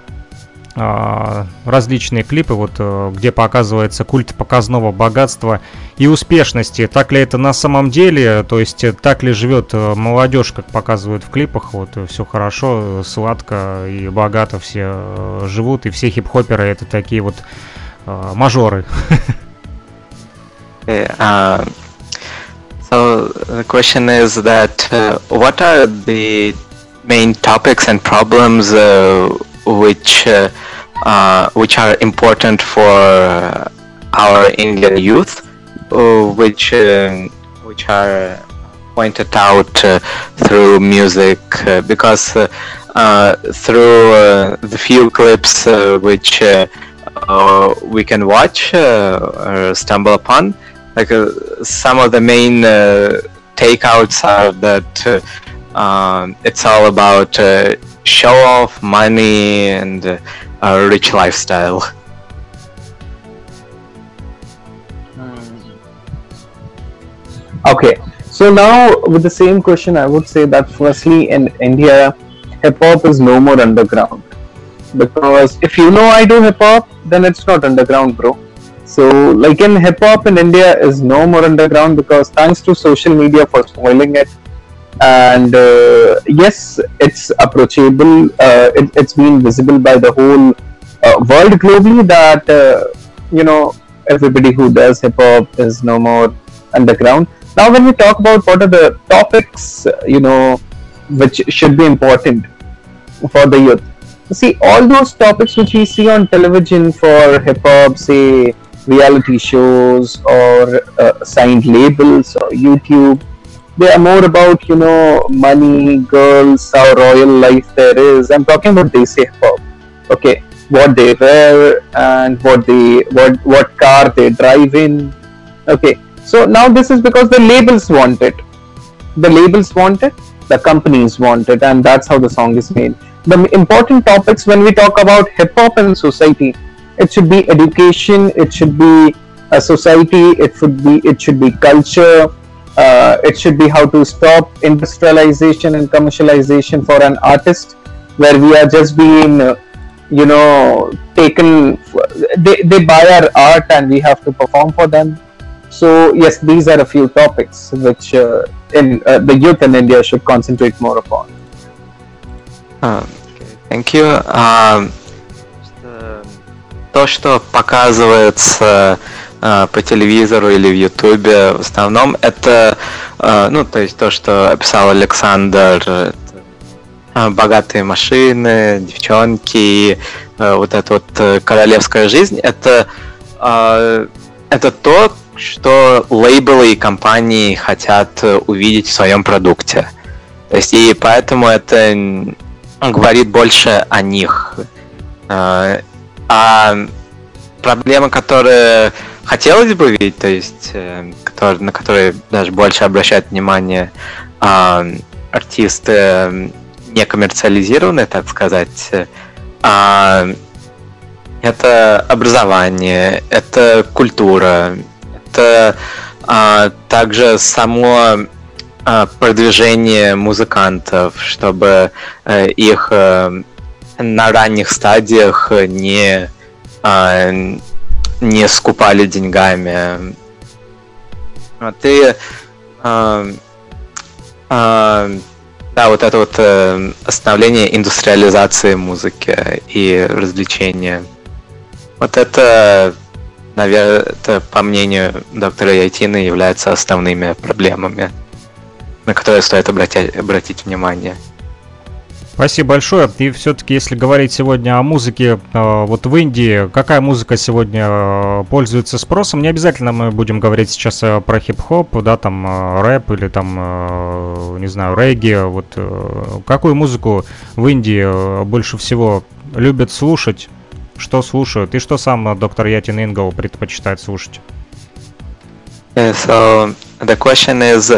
а, различные клипы, вот, э, где показывается культ показного богатства и успешности. Так ли это на самом деле? То есть э, так ли живет э, молодежь, как показывают в клипах? Вот все хорошо, сладко и богато все живут, и все хип-хоперы это такие вот мажоры. Uh, so the question is that uh, what are the main topics and problems uh, which uh, uh, which are important for our Indian youth, uh, which which are pointed out through music because through the few clips which we can watch or stumble upon like uh, some of the main uh, takeouts are that uh, it's all about show off money and uh, a rich lifestyle. Okay, so now with the same question, I would say that firstly in India, hip hop is no more underground because if you know I do hip hop, then it's not underground, bro. So, like in hip hop in India is no more underground because thanks to social media for spoiling it, and uh, yes it's approachable uh, it, has been visible by the whole uh, world globally that uh, you know everybody who does hip hop is no more underground. Now when we talk about what are the topics you know which should be important for the youth. See all those topics which we see on television for hip hop say reality shows or uh, signed labels or youtube they are more about you know money, girls, how royal life there is. I'm talking about they say hip hop. Okay, what they wear and what they what what car they drive in. Okay, so now this is because the labels want it. The labels want it. The companies want it, and that's how the song is made. The important topics when we talk about hip hop and society, it should be education. It should be a society. It should be it should be culture uh, it should be how to stop industrialization and commercialization for an artist where we are just being uh, you know taken they, they buy our art and we have to perform for them so yes these are a few topics which uh, in uh, the youth in india should concentrate more upon uh, okay, thank you um, то что показывается Э, по телевизору или в Ютубе. В основном это, э, ну, то есть то, что описал Александр, э, богатые машины, девчонки вот эта вот королевская жизнь, это, это то, что лейблы и компании хотят увидеть в своем продукте. То есть и поэтому это говорит больше о них. А проблемы, которые хотелось бы видеть, то есть э, на которые даже больше обращают внимание э, артисты э, не коммерциализированные, так сказать. Э, это образование, это культура, это э, также само продвижение музыкантов, чтобы их на ранних стадиях не, не скупали деньгами. Ты да, вот это вот э, остановление индустриализации музыки и развлечения. Вот это, наверное, это, по мнению доктора Яйтина, является основными проблемами, на которые стоит обратить, обратить внимание. Спасибо большое. И все-таки, если говорить сегодня о музыке, э, вот в Индии, какая музыка сегодня э, пользуется спросом? Не обязательно мы будем говорить сейчас э, про хип-хоп, да, там рэп или там, не знаю, регги. Вот какую музыку в Индии больше всего любят слушать? Что слушают? И что сам доктор Ятин Ингл предпочитает слушать? So the question is,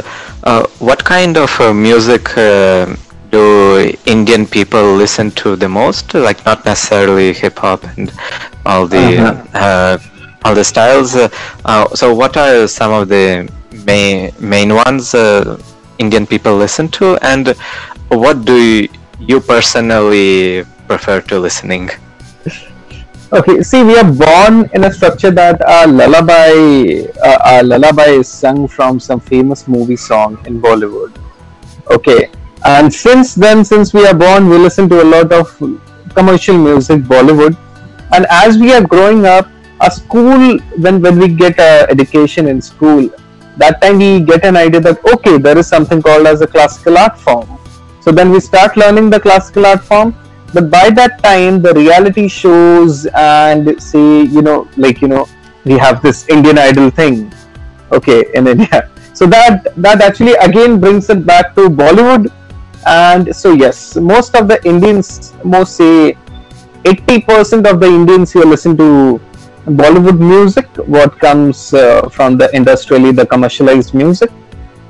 uh, what kind of uh, music uh, do Indian people listen to the most? Like not necessarily hip hop and all the uh-huh. uh, all the styles. Uh, so what are some of the main main ones uh, Indian people listen to, and what do you personally prefer to listening? Okay, see, we are born in a structure that a lullaby, uh, a lullaby is sung from some famous movie song in Bollywood. Okay, and since then since we are born we listen to a lot of commercial music bollywood. And as we are growing up a school when when we get a education in school that time we get an idea that okay there is something called as a classical art form. So then we start learning the classical art form. But by that time the reality shows and say you know like you know we have this indian idol thing okay in india. So that that actually again brings it back to bollywood and so yes most of the indians most say 80% of the indians who listen to bollywood music what comes uh, from the industrially the commercialized music.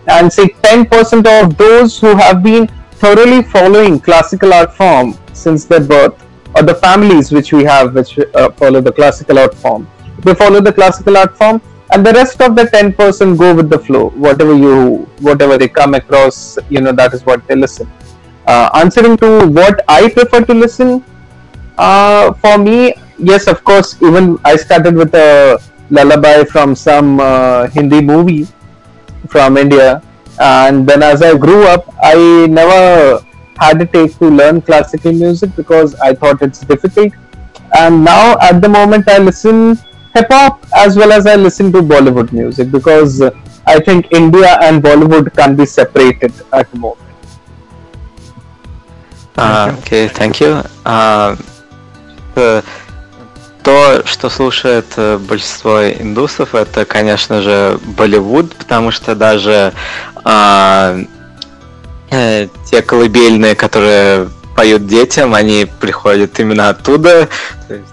And say 10% of those who have been thoroughly following classical art form since their birth or the families which we have which uh, follow the classical art form. They follow the classical art form and the rest of the 10% go with the flow. Whatever you whatever they come across you know that is what they listen. Uh, answering to what i prefer to listen uh, for me yes of course even i started with a lullaby from some uh, hindi movie from india. And then as i grew up i never had a take to learn classical music because i thought it's difficult. And now at the moment i listen hip hop as well as I listen to Bollywood music because I think India and Bollywood can be separated at the moment. Uh, okay, thank you. Uh, то, что слушает большинство индусов, это, конечно же, Болливуд, потому что даже э, э, те колыбельные, которые поют детям, они приходят именно оттуда,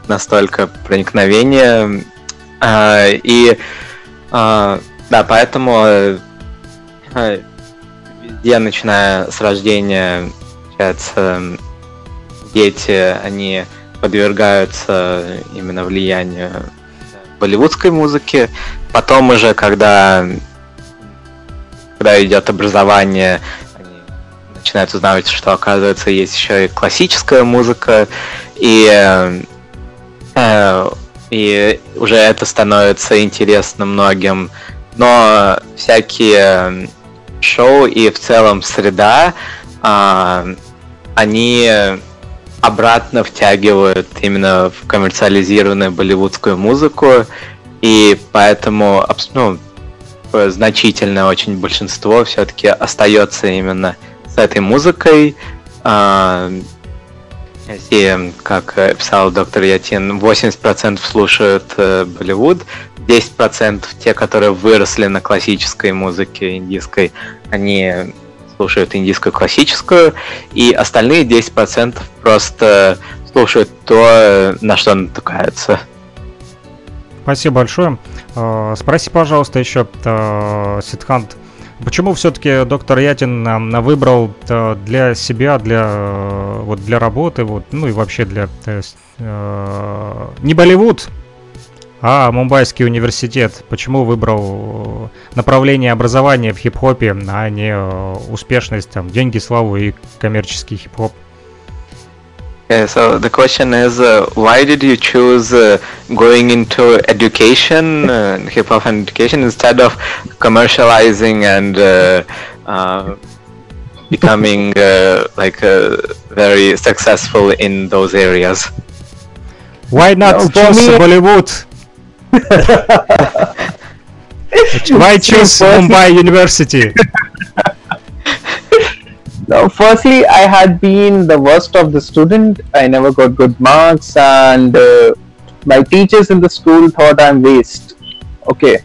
настолько проникновение. А, и а, да, поэтому а, везде, начиная с рождения, получается, дети, они подвергаются именно влиянию болливудской музыки. Потом уже, когда, когда идет образование, начинают узнавать, что, оказывается, есть еще и классическая музыка, и, э, и уже это становится интересно многим. Но всякие шоу и в целом среда, э, они обратно втягивают именно в коммерциализированную болливудскую музыку, и поэтому ну, значительное очень большинство все-таки остается именно с этой музыкой. А, если, как писал доктор Ятин, 80% слушают э, Болливуд, 10% те, которые выросли на классической музыке индийской, они слушают индийскую классическую, и остальные 10% просто слушают то, на что натыкаются. Спасибо большое. А, спроси, пожалуйста, еще, э, Сидхант, Почему все-таки доктор Ятин выбрал э, для себя, для, э, вот для работы, вот, ну и вообще для... Э, не Болливуд, А Мумбайский университет почему выбрал направление образования в хип-хопе, а не успешность, там, деньги, славу и коммерческий хип-хоп? Yeah, so the question is, uh, why did you choose uh, going into education, uh, hip hop and education, instead of commercializing and uh, uh, becoming uh, like very successful in those areas? Why not no, choose me... Bollywood? (laughs) why choose Mumbai University? (laughs) Now, firstly, I had been the worst of the student. I never got good marks, and uh, my teachers in the school thought I'm waste. Okay,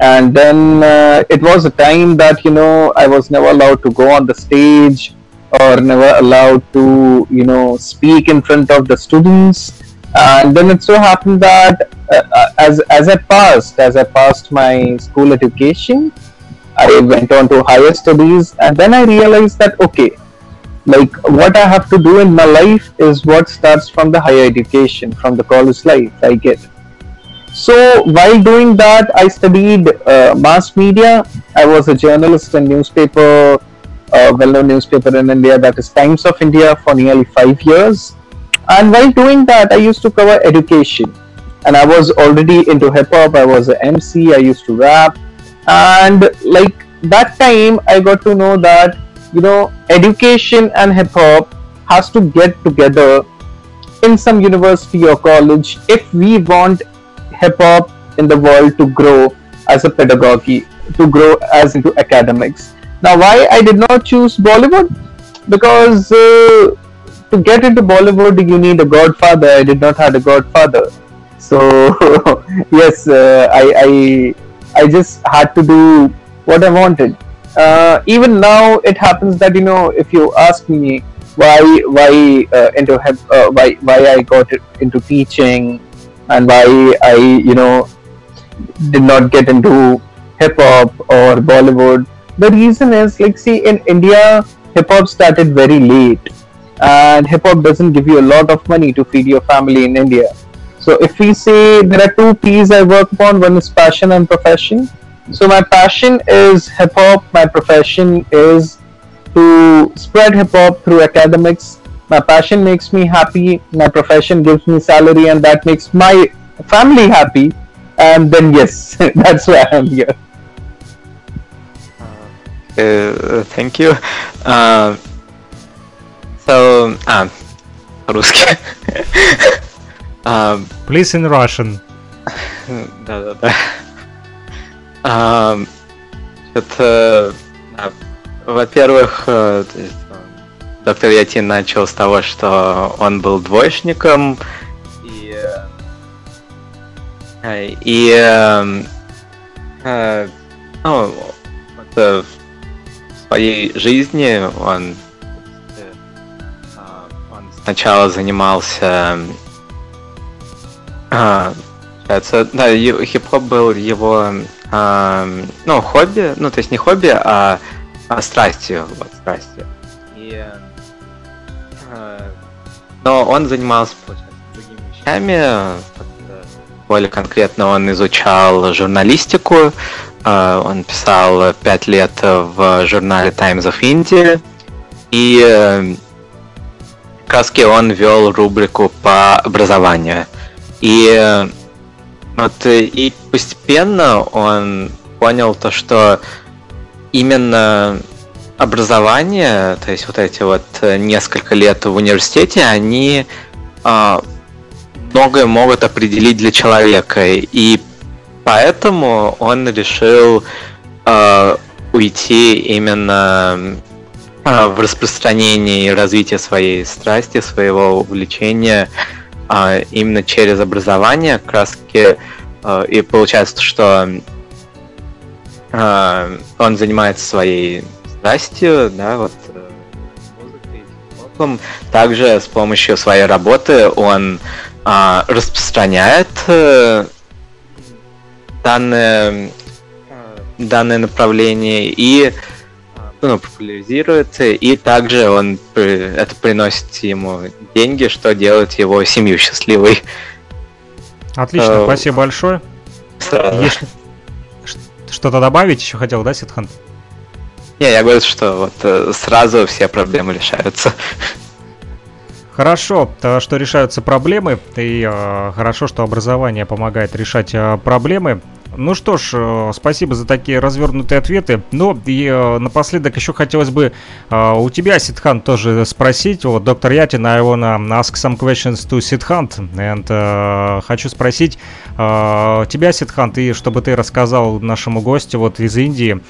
and then uh, it was a time that you know I was never allowed to go on the stage or never allowed to you know speak in front of the students. And then it so happened that uh, uh as as I passed, as I passed my school education, I went on to higher studies, and then I realized that okay, like what I have to do in my life is what starts from the higher education, from the college life I get. So while doing that, I studied uh, mass media. I was a journalist in newspaper, uh, well-known newspaper in India that is Times of India for nearly five years. And while doing that, I used to cover education. And I was already into hip hop. I was an MC. I used to rap and like that time i got to know that you know education and hip hop has to get together in some university or college if we want hip hop in the world to grow as a pedagogy to grow as into academics. Now why i did not choose bollywood? Because uh, to get into bollywood you need a godfather. I did not have a godfather. So (laughs) yes uh, I, I I just had to do what I wanted. Uh, even now, it happens that you know, if you ask me why why uh, into uh, why why I got into teaching and why I you know did not get into hip hop or Bollywood, the reason is like see in India, hip hop started very late, and hip hop doesn't give you a lot of money to feed your family in India so if we say there are two P's I work upon, one is passion and profession. So my passion is hip hop, my profession is to spread hip hop through academics. My passion makes me happy, my profession gives me salary, and that makes my family happy. And then, yes, (laughs) that's why I'm here. Uh, thank you. Uh, so, uh, русский. (laughs) Um, Please in Russian. (laughs) Да-да-да. Um, это, во-первых, э, доктор Ятин начал с того, что он был двоечником, и, э, и э, э, ну, в своей жизни он, он сначала занимался а, получается, да, хип-хоп был его, а, ну, хобби, ну, то есть не хобби, а, а страстью, вот, страстью. И, а, но он занимался, получается, другими вещами, более конкретно он изучал журналистику, а, он писал пять лет в журнале Times of India, и как раз он вел рубрику по образованию. И вот и постепенно он понял то, что именно образование, то есть вот эти вот несколько лет в университете, они а, многое могут определить для человека. И поэтому он решил а, уйти именно а, в распространение и развитие своей страсти, своего увлечения именно через образование, как раз таки, а, и получается, что а, он занимается своей страстью, да, вот музыкой, также с помощью своей работы он а, распространяет а, данное, данное направление и ну, популяризирует, и также он это приносит ему деньги, что делает его семью счастливой. Отлично, Э, спасибо большое. Ш- что-то добавить еще хотел, да, Ситхан? Не, я говорю, что вот э, сразу все проблемы решаются. Хорошо, то, что решаются проблемы, и э, хорошо, что образование помогает решать э, проблемы. Ну что ж, э, спасибо за такие развернутые ответы. Ну и э, напоследок еще хотелось бы э, у тебя, Ситхан, тоже спросить. Вот, доктор Ятин, I wanna ask some questions to Ситхан. And э, хочу спросить э, тебя, Ситхан, ты, чтобы ты рассказал нашему гостю вот из Индии,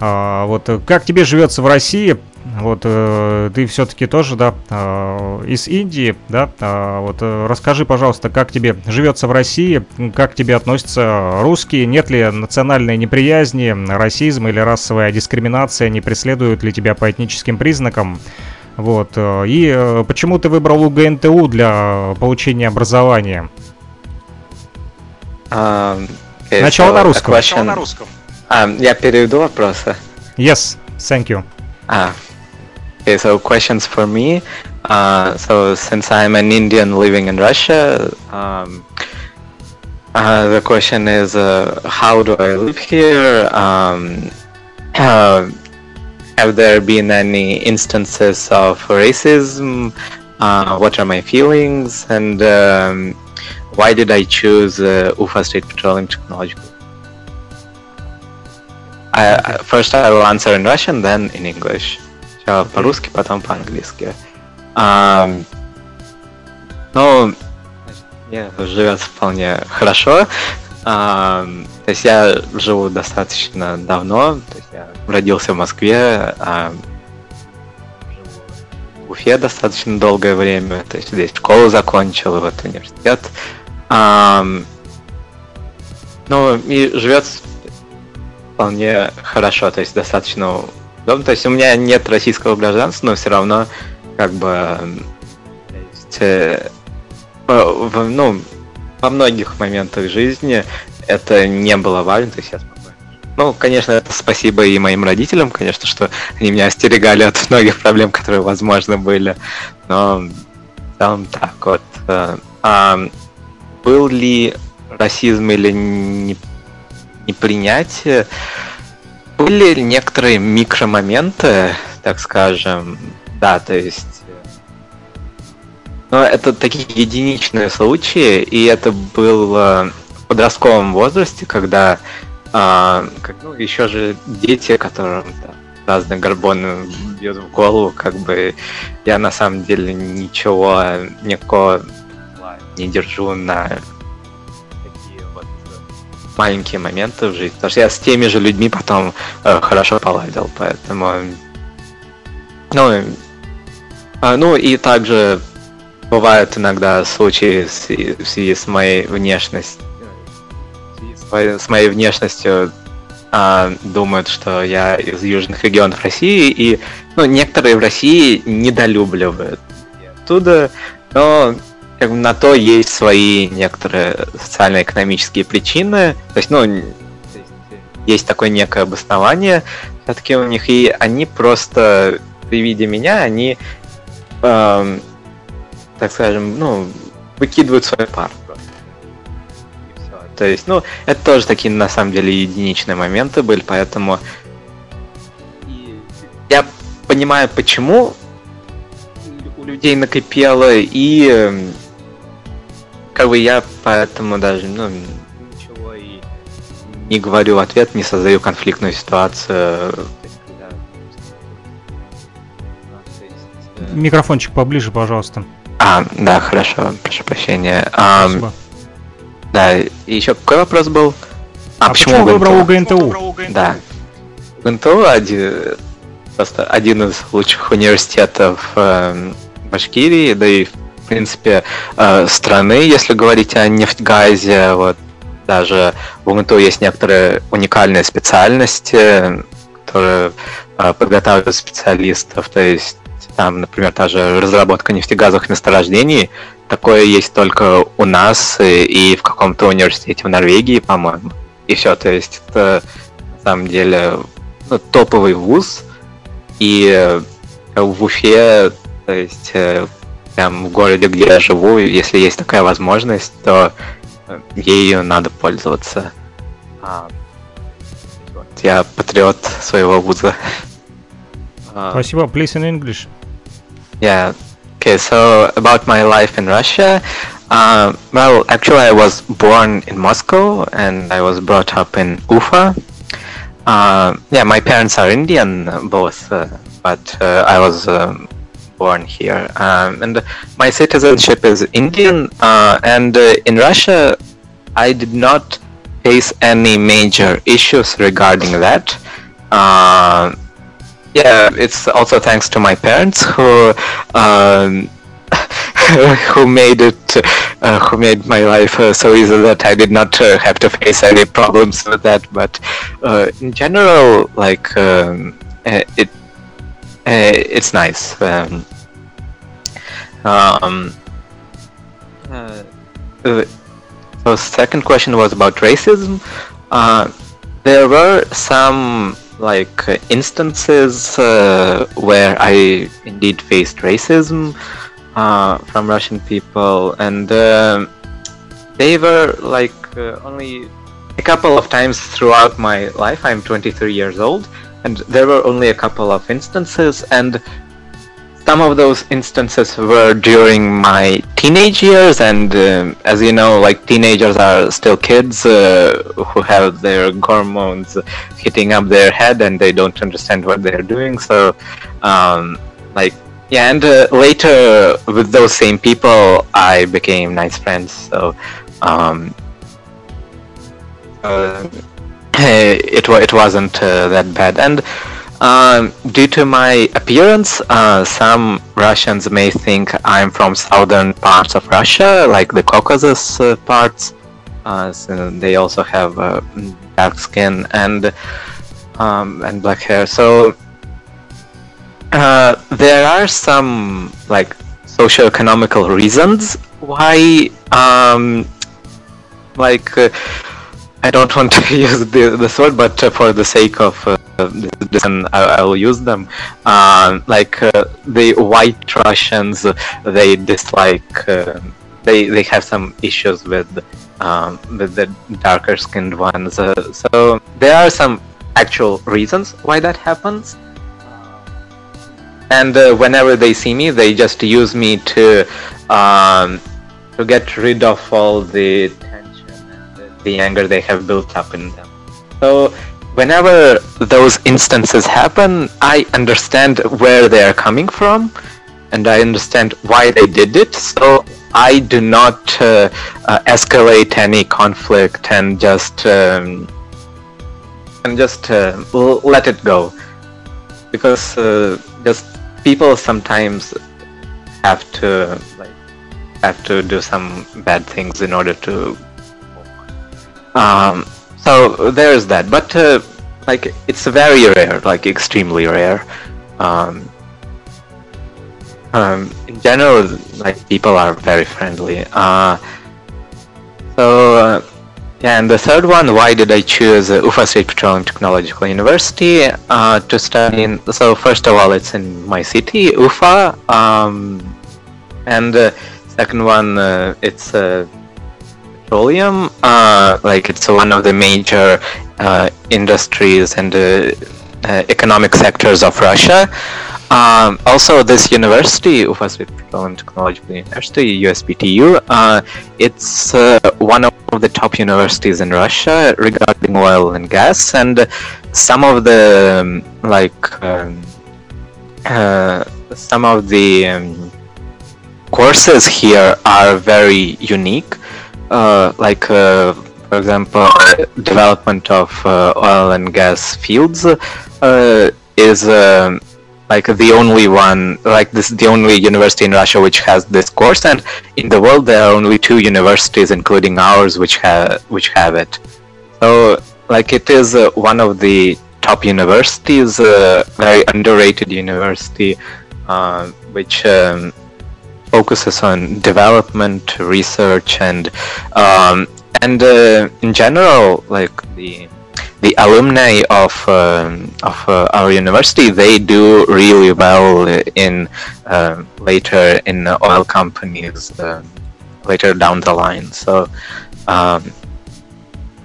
а, вот э, как тебе живется в России? Вот э, ты все-таки тоже, да, э, из Индии, да? А, вот э, расскажи, пожалуйста, как тебе живется в России, как к тебе относятся русские, нет ли национальной неприязни, расизм или расовая дискриминация, не преследуют ли тебя по этническим признакам? Вот. э, И э, почему ты выбрал УГНТУ для получения образования? Okay, Начало на русском. question- А, я переведу вопросы. Yes, thank you. Ah, okay. So questions for me. Uh, so since I'm an Indian living in Russia, um, uh, the question is, uh, how do I live here? Um, uh, have there been any instances of racism? Uh, what are my feelings? And um, why did I choose uh, Ufa State Petroleum Technological? I, first I will answer in Russian, then in English. Сначала по-русски, потом по-английски. Ам, ну, мне живется вполне хорошо. Ам, то есть я живу достаточно давно. То есть я родился в Москве, живу в Уфе достаточно долгое время. То есть здесь школу закончил, и вот университет. Ам, ну, и живется вполне хорошо, то есть достаточно удобно. То есть у меня нет российского гражданства, но все равно как бы есть, э, в- в- ну, во многих моментах жизни это не было важно, то есть я спокойно. Ну, конечно, спасибо и моим родителям, конечно, что они меня остерегали от многих проблем, которые, возможно, были. Но целом так вот. э, а был ли расизм или не непринятие. Были некоторые микромоменты, так скажем, да, то есть... э, Но это такие единичные случаи, и это было в подростковом возрасте, когда а, как, ну, еще же дети, которым там, разные гормоны бьют в голову, как бы я на самом деле ничего, никакого не держу на э, маленькие моменты в жизни. Потому что я с теми же людьми потом э, хорошо поладил, поэтому... Ну, а, ну и также бывают иногда случаи в связи с моей внешностью. связи с моей- внешностью а, думают, что я из южных регионов России, и ну, некоторые в России недолюбливают. Оттуда, но как бы на то есть свои некоторые социально-экономические причины. То есть, ну, э, есть такое некое обоснование все-таки у них, и они просто при виде меня, они, эм, так скажем, ну, выкидывают свой пар. То есть, ну, это тоже такие, на самом деле, единичные моменты были, поэтому я понимаю, почему у людей накипело, и эм, как бы я поэтому даже, ну, ничего и не говорю в ответ, не создаю конфликтную ситуацию. А, э, Микрофончик поближе, пожалуйста. А, да, хорошо, прошу прощения. Спасибо. да, и еще какой вопрос был? А, почему выбрал УГНТУ? Да. УГНТУ один, просто один из лучших университетов эм, Башкирии, да и, в принципе, э, страны, если говорить о нефтьгазе, вот даже в УГНТУ есть некоторые уникальные специальности, которые э, подготавливают специалистов, то есть там, например, та же разработка нефтегазовых месторождений, такое есть только у нас и, и в каком-то университете в Норвегии, по-моему. И все, то есть это на самом деле ну, топовый вуз. И э, в Уфе, то есть прям в городе, где я живу, если есть такая возможность, то ею надо пользоваться. А, вот, я патриот своего вуза. Спасибо. Please in English. Yeah. Okay, so about my life in Russia. Uh, well, actually, I was born in Moscow and I was brought up in Ufa. Uh, yeah, my parents are Indian, both, uh, but uh, I was um, born here. Um, and my citizenship is Indian, uh, and uh, in Russia, I did not face any major issues regarding that. yeah, it's also thanks to my parents who um, (laughs) who made it, uh, who made my life uh, so easy that I did not uh, have to face any problems with that. But uh, in general, like um, it, uh, it's nice. Um, um, uh, so second question was about racism. there were some like instances where I indeed faced racism uh, from Russian people, and uh, they were like uh, only a couple of times throughout my life. I'm 23 years old, and there were only a couple of instances, and some of those instances were during my teenage years, and um, as you know, like teenagers are still kids uh, who have their hormones hitting up their head, and they don't understand what they're doing. So, um, like yeah, and uh, later with those same people, I became nice friends. So, um, uh, it it wasn't uh, that bad. And um, due to my appearance, uh, some Russians may think I'm from southern parts of Russia, like the Caucasus uh, parts. Uh, so they also have dark skin and um, and black hair. So uh, there are some like socio-economical reasons why um, like uh, I don't want to (laughs) use the, this word, but uh, for the sake of uh, this, I, I, will use them. Uh, like uh, the white Russians, they dislike. they they have some issues with um, with the darker skinned ones. so there are some actual reasons why that happens and uh, whenever they see me they just use me to um, to get rid of all the the, anger they have built up in them. So whenever those instances happen i understand where they are coming from and i understand why they did it so i do not uh, uh, escalate any conflict and just um, and just uh, let it go. Because uh, just people sometimes have to like have to do some bad things in order to um, so there's that but uh, like it's very rare like extremely rare um, um, in general like people are very friendly uh, so uh, yeah, and the third one, why did I choose uh, Ufa State Petroleum Technological University uh, to study in? So first of all, it's in my city, Ufa, um, and uh, second one, uh, it's uh, petroleum. Uh, like it's one of the major industries and economic sectors of Russia. Um, also, this university, Ufa State Petroleum Technological University, USPTU, uh, it's uh, one of the top universities in Russia regarding oil and gas, and some of the um, like um, uh, some of the um, courses here are very unique. Uh, like, uh, for example, development of uh, oil and gas fields is like the only one like this the only university in russia which has this course and in the world there are only two universities including ours which have which have it. So like it is uh, one of the top universities uh, very underrated university uh, which um, focuses on development research and um, and uh, in general like the the alumni of um, of uh, our university they do really well in uh, later in oil companies uh, later down the line so Um,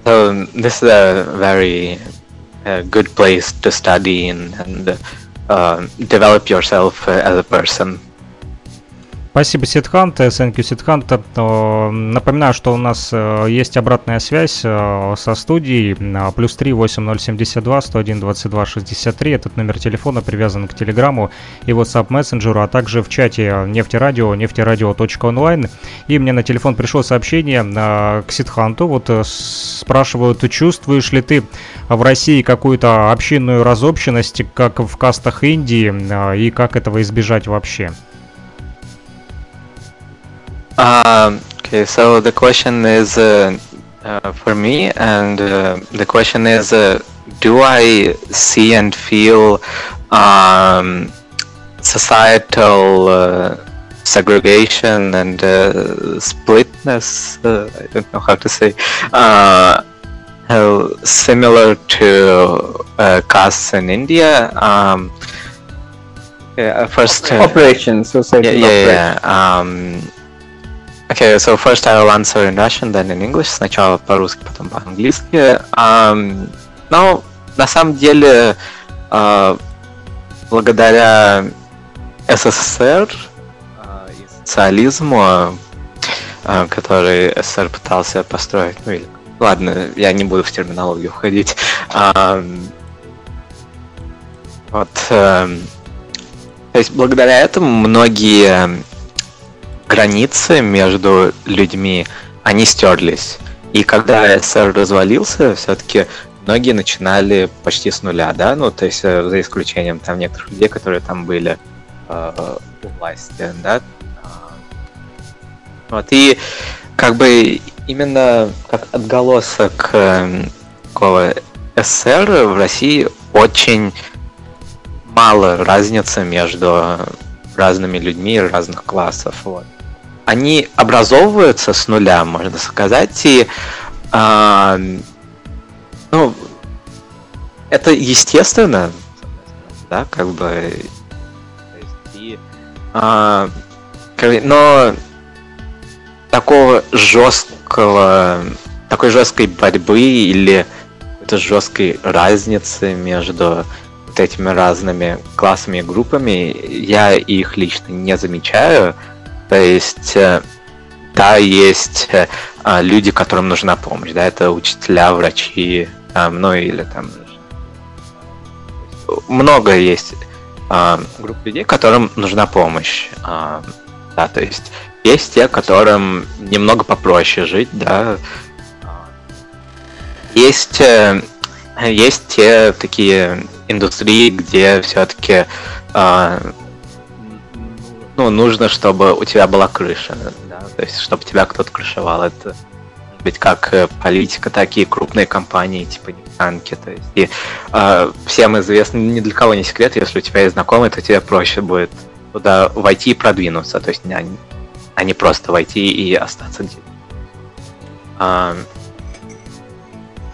so this is a very good place to study and, and uh, develop yourself as a person. Спасибо, Сидхант. Thank you, Сидхант. Э, Напоминаю, что у нас э, есть обратная связь э, со студией. Плюс 3 8072 101 22 63. Этот номер телефона привязан к Телеграмму и WhatsApp мессенджеру, а также в чате нефтерадио, нефтерадио.онлайн. И мне на телефон пришло сообщение к Сидханту. Вот спрашивают, чувствуешь ли ты в России какую-то общинную разобщенность, как в кастах Индии, и как этого избежать вообще? Um, okay, so the question is uh, uh, for me, and uh, the question is, uh, do I see and feel um, societal uh, segregation and uh, splitness? Uh, I don't know how to say. Uh, similar to uh, castes in India. Um, yeah, first. uh, Operation, society yeah, yeah, yeah. Um, okay, so first I will answer in Russian, then in English. Сначала по-русски, потом по-английски. Um, ну, на самом деле, а, благодаря СССР а, и социализму, а, который СССР пытался построить, ну или Ладно, я не буду в терминологию входить. Ам, вот. эм, То есть благодаря этому многие границы между людьми, они стерлись. И когда СССР развалился, все-таки многие начинали почти с нуля, да, ну, то есть э, за исключением там некоторых людей, которые там были э, у власти, да. А, Вот, и как бы именно как отголосок эм, такого СССР в России очень мало разницы между разными людьми разных классов. Вот. Они образовываются с нуля, можно сказать, и а, ну, это естественно, да, как бы. и, а, но такого жесткого, такой жесткой борьбы или какой-то жесткой разницы между вот этими разными классами и группами я их лично не замечаю. То есть, э, да, есть э, а, люди, которым нужна помощь, да, это учителя, врачи, там, ну или там много есть а, групп людей, которым нужна помощь. А, да, то есть есть те, которым немного попроще жить, да. Есть, э, есть те такие индустрии, где все-таки ну, нужно, чтобы у тебя была крыша, да, то есть, чтобы тебя кто-то крышевал. Это может быть как э, политика, так и крупные компании, типа нефтянки. То есть, и э, всем известно, ни для кого не секрет, если у тебя есть знакомый, то тебе проще будет туда войти и продвинуться. То есть, а не просто войти и остаться где-то. А,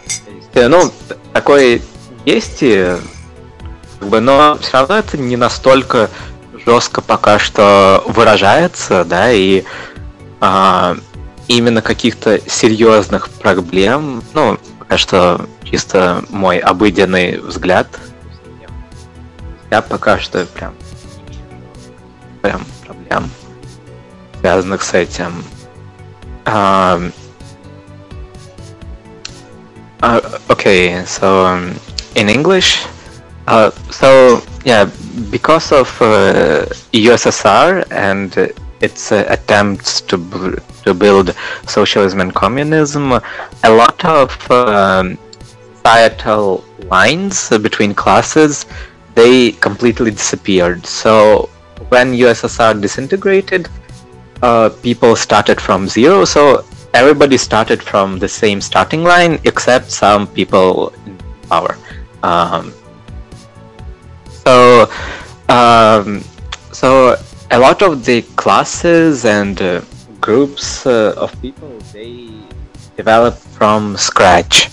есть, ну, такое есть, как бы, но все равно это не настолько жестко пока что выражается, да, и а, именно каких-то серьезных проблем, ну, пока что чисто мой обыденный взгляд, я пока что прям прям проблем, связанных с этим. А, uh, okay, so in English, uh, so yeah, because of uh, USSR and uh, its attempts to to build socialism and communism, a lot of um, societal lines between classes they completely disappeared. So when USSR disintegrated, uh, people started from zero. So everybody started from the same starting line, except some people in power. Um, so, um, so a lot of the classes and uh, groups uh, of people they develop from scratch.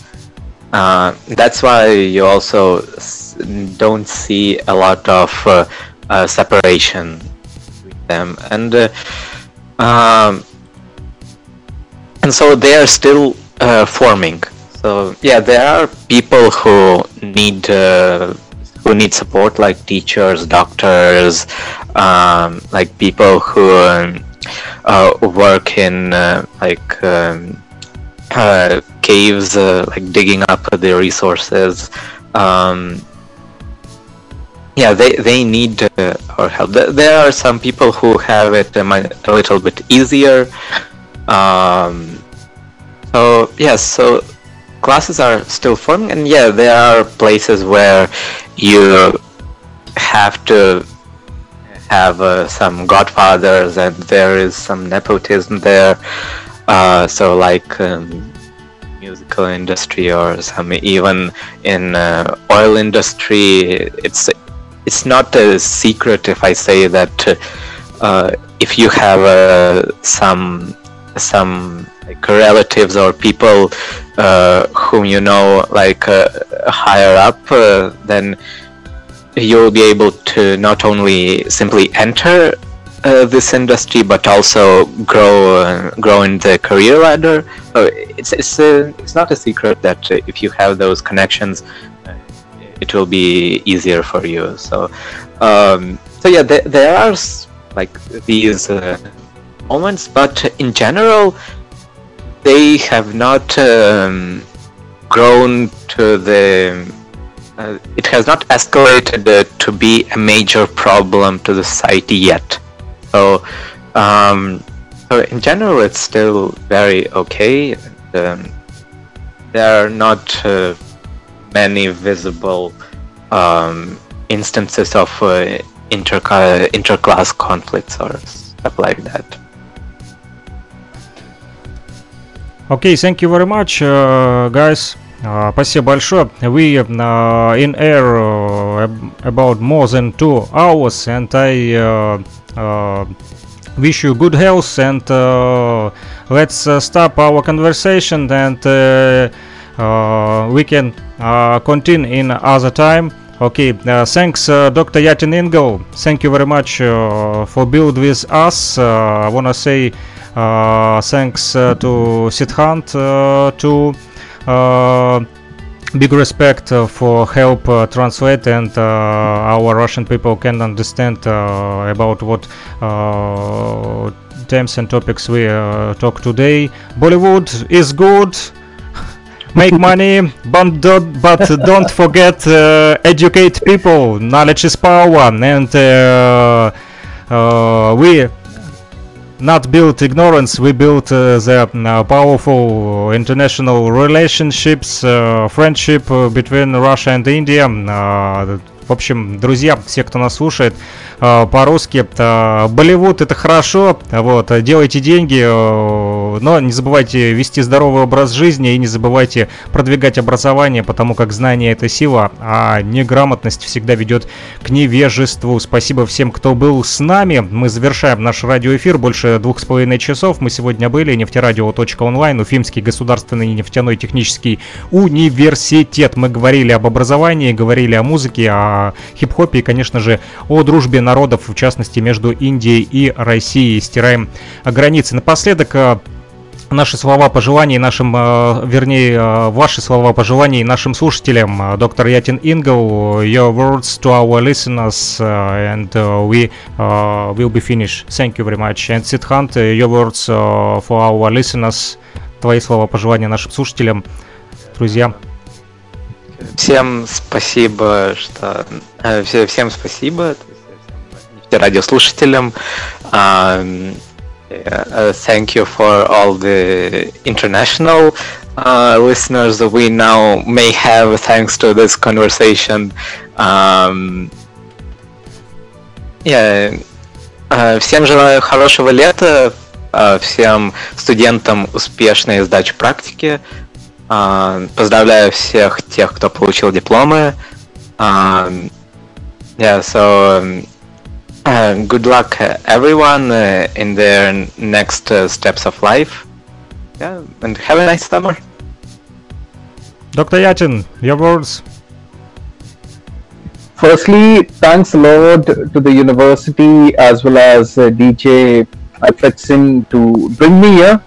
Uh, that's why you also don't see a lot of uh, uh, separation between them, and uh, um, and so they are still forming. So yeah, there are people who need who need support, like teachers, doctors, um, like people who um, uh, work in uh, like um, uh, caves, uh, like digging up the resources. Um, yeah, they they need uh, our help. There are some people who have it a, a little bit easier. Um, so yes, so classes are still forming, and yeah, there are places where you have to have uh, some godfathers, and there is some nepotism there. Uh, so like um, musical industry or some even in uh, oil industry, it's it's not a secret if I say that uh, if you have uh, some some like relatives or people uh, whom you know like uh, higher up, uh, then you'll be able to not only simply enter uh, this industry but also grow uh, grow in the career ladder. So it's it's it's not a secret that if you have those connections, it will be easier for you. So um, so yeah, there, there are like these uh, moments, but in general, they have not um, grown to the. Uh, it has not escalated uh, to be a major problem to the society yet. So, um, so in general, it's still very okay. Um, there are not uh, many visible um, instances of uh, inter interclass conflicts or stuff like that. Okay, thank you very much, uh, guys. Uh, спасибо большое. We uh, in air uh, about more than two hours, and I uh, uh, wish you good health. And uh, let's uh, stop our conversation, and uh, uh, we can uh, continue in other time. Okay, uh, thanks, uh, Dr. Yatin Ingel. Thank you very much uh, for being with us. Uh, I wanna say uh, thanks uh, to Sidhant uh, to uh, big respect uh, for help uh, translate and uh, our Russian people can understand uh, about what uh, themes and topics we uh, talk today. Bollywood is good. (laughs) Make (laughs) money, but don't, but don't forget uh, educate people. Knowledge is power, and uh, uh, we not build ignorance, we build uh, the uh, powerful international relationships, uh, friendship uh, between Russia and India. Uh, в общем, друзья, все, кто нас слушает э, по-русски, э, Болливуд это хорошо, вот, делайте деньги, э, но не забывайте вести здоровый образ жизни и не забывайте продвигать образование, потому как знание это сила, а неграмотность всегда ведет к невежеству. Спасибо всем, кто был с нами. Мы завершаем наш радиоэфир, больше двух с половиной часов. Мы сегодня были, нефтерадио.онлайн, Уфимский государственный нефтяной технический университет. Мы говорили об образовании, говорили о музыке, о хип-хопе и, конечно же, о дружбе народов, в частности, между Индией и Россией. Стираем границы. Напоследок, э, наши слова пожеланий нашим, э, вернее, э, ваши слова пожеланий нашим слушателям. Доктор Ятин Ингл, your words to our listeners, and we will be finished. Thank you very much. And Sidhant, your words for our listeners, твои слова пожелания нашим слушателям, друзья. Всем спасибо, что э, все- всем спасибо радиослушателям. Um, uh, thank you for all the international uh, listeners we now may have thanks to this conversation. Um, yeah, э, всем желаю хорошего лета, э, всем студентам успешной сдачи практики. А, Поздравляю всех тех, кто получил дипломы. Um, yeah, so um, uh, good luck uh, everyone uh, in their next uh, steps of life. Yeah, and have a nice summer. Dr. Yatin, your words. Firstly, thanks a lot to the university as well as uh, DJ Alfredson to bring me here.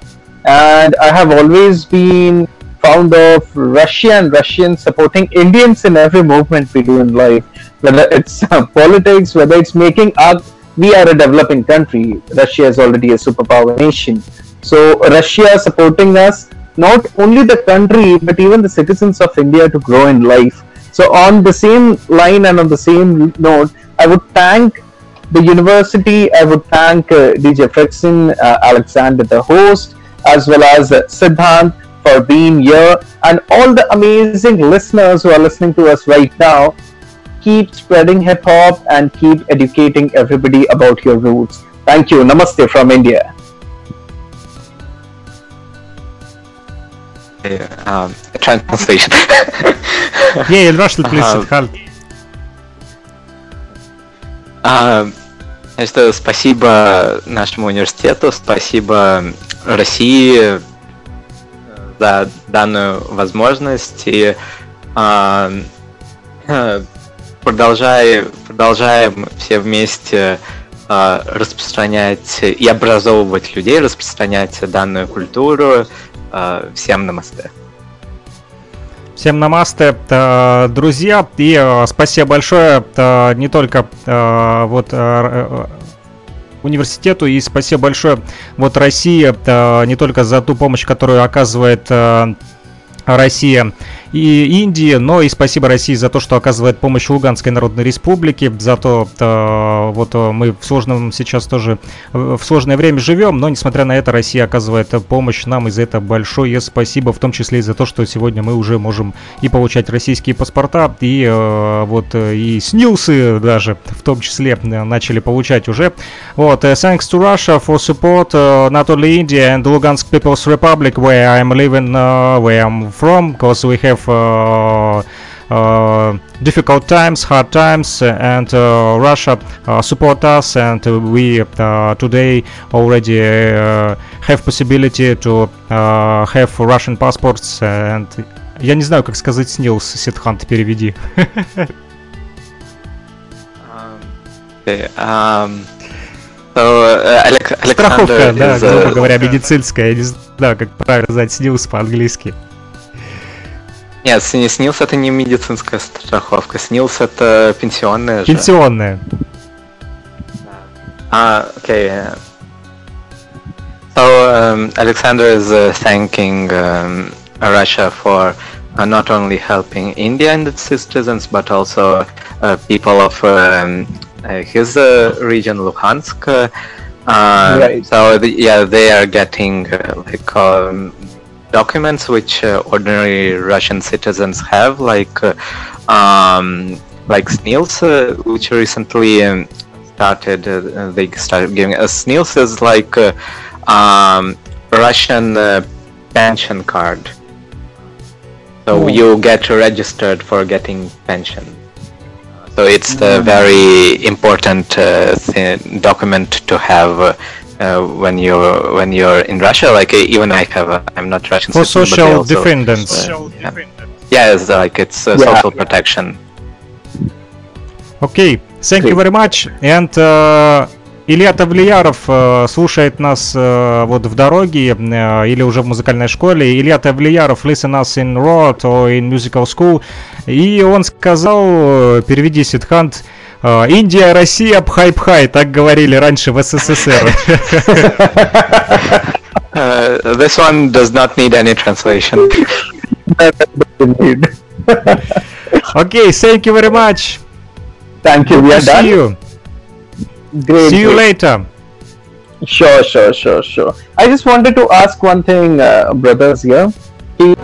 and I have always been fond of Russia and Russians supporting Indians in every movement we do in life, whether it's uh, politics, whether it's making art. We are a developing country. Russia is already a superpower nation. So Russia supporting us, not only the country, but even the citizens of India to grow in life. So on the same line and on the same note, I would thank the university. I would thank uh, DJ Frexin, uh, Alexander, the host, as well as uh, Siddhant for being here, and all the amazing listeners who are listening to us right now. Keep spreading hip hop and keep educating everybody about your roots. Thank you. Namaste from India. Um, translation. Yeah, in Russian, please. Siddharth. А, что спасибо нашему университету, спасибо России э, за данную возможность и а, э, продолжай- продолжаем все вместе а, распространять и образовывать людей, распространять данную культуру. А, Всем намасте. Всем намасте, э, друзья, и э, спасибо большое э, не только э, вот э, э, университету и спасибо большое вот России э, не только за ту помощь, которую оказывает э, Россия и Индии, но и спасибо России за то, что оказывает помощь Луганской Народной Республике, за то, э, вот э, мы в сложном сейчас тоже, э, в сложное время живем, но несмотря на это Россия оказывает помощь нам, и за это большое спасибо, в том числе и за то, что сегодня мы уже можем и получать российские паспорта, и э, вот и снилсы даже в том числе начали получать уже. Вот, thanks to Russia for support, not only India and Lugansk People's Republic, where I'm living, uh, where I'm from, because we have uh, uh, difficult times, hard times, uh, and uh, Russia uh, support us, and uh, we uh, today already uh, have possibility to uh, have Russian passports, and я не знаю, как сказать снилс, Сидхант, переведи. Okay, um, so, uh, Alec- Страховка, Alexander да, is, грубо uh, говоря, медицинская, я не знаю, как правильно сказать снилс по-английски. Нет, не снилс это не медицинская страховка, снилс это пенсионная же. Пенсионная. Ah, okay. uh, So um, Alexander is uh, thanking um, Russia for uh, not only helping India and its citizens, but also uh, people of um, uh, his uh, region, Luhansk. Uh, uh, Right. So the, yeah, they are getting uh, like um, documents which uh, ordinary Russian citizens have, like uh, um, like SNILS, uh, which recently um, started. Uh, they started giving us SNILS is like uh, um, Russian uh, pension card. So Oh. you get registered for getting pension. So it's a very important uh, document to have uh, uh, when you're when you're in Russia. Like uh, even I have, a, I'm not Russian. For citizen, social also- defendants. uh, yeah. yeah, it's like it's uh, Yeah. social protection. Окей, thank you very much. And uh, Илья Тавлияров э, слушает нас э, вот в дороге э, или уже в музыкальной школе. Илья Тавлияров listen us in road or in musical school. И он сказал, э, переведи Сидхант, э, Индия, Россия, пхай-пхай, так говорили раньше в СССР. Uh, this one does not need any translation. Indeed. Окей, thank you very much. Thank you. We are See done. you. Great. See you great. later. Sure, sure, sure, sure. I just wanted to ask one thing, uh, brothers here. Ki-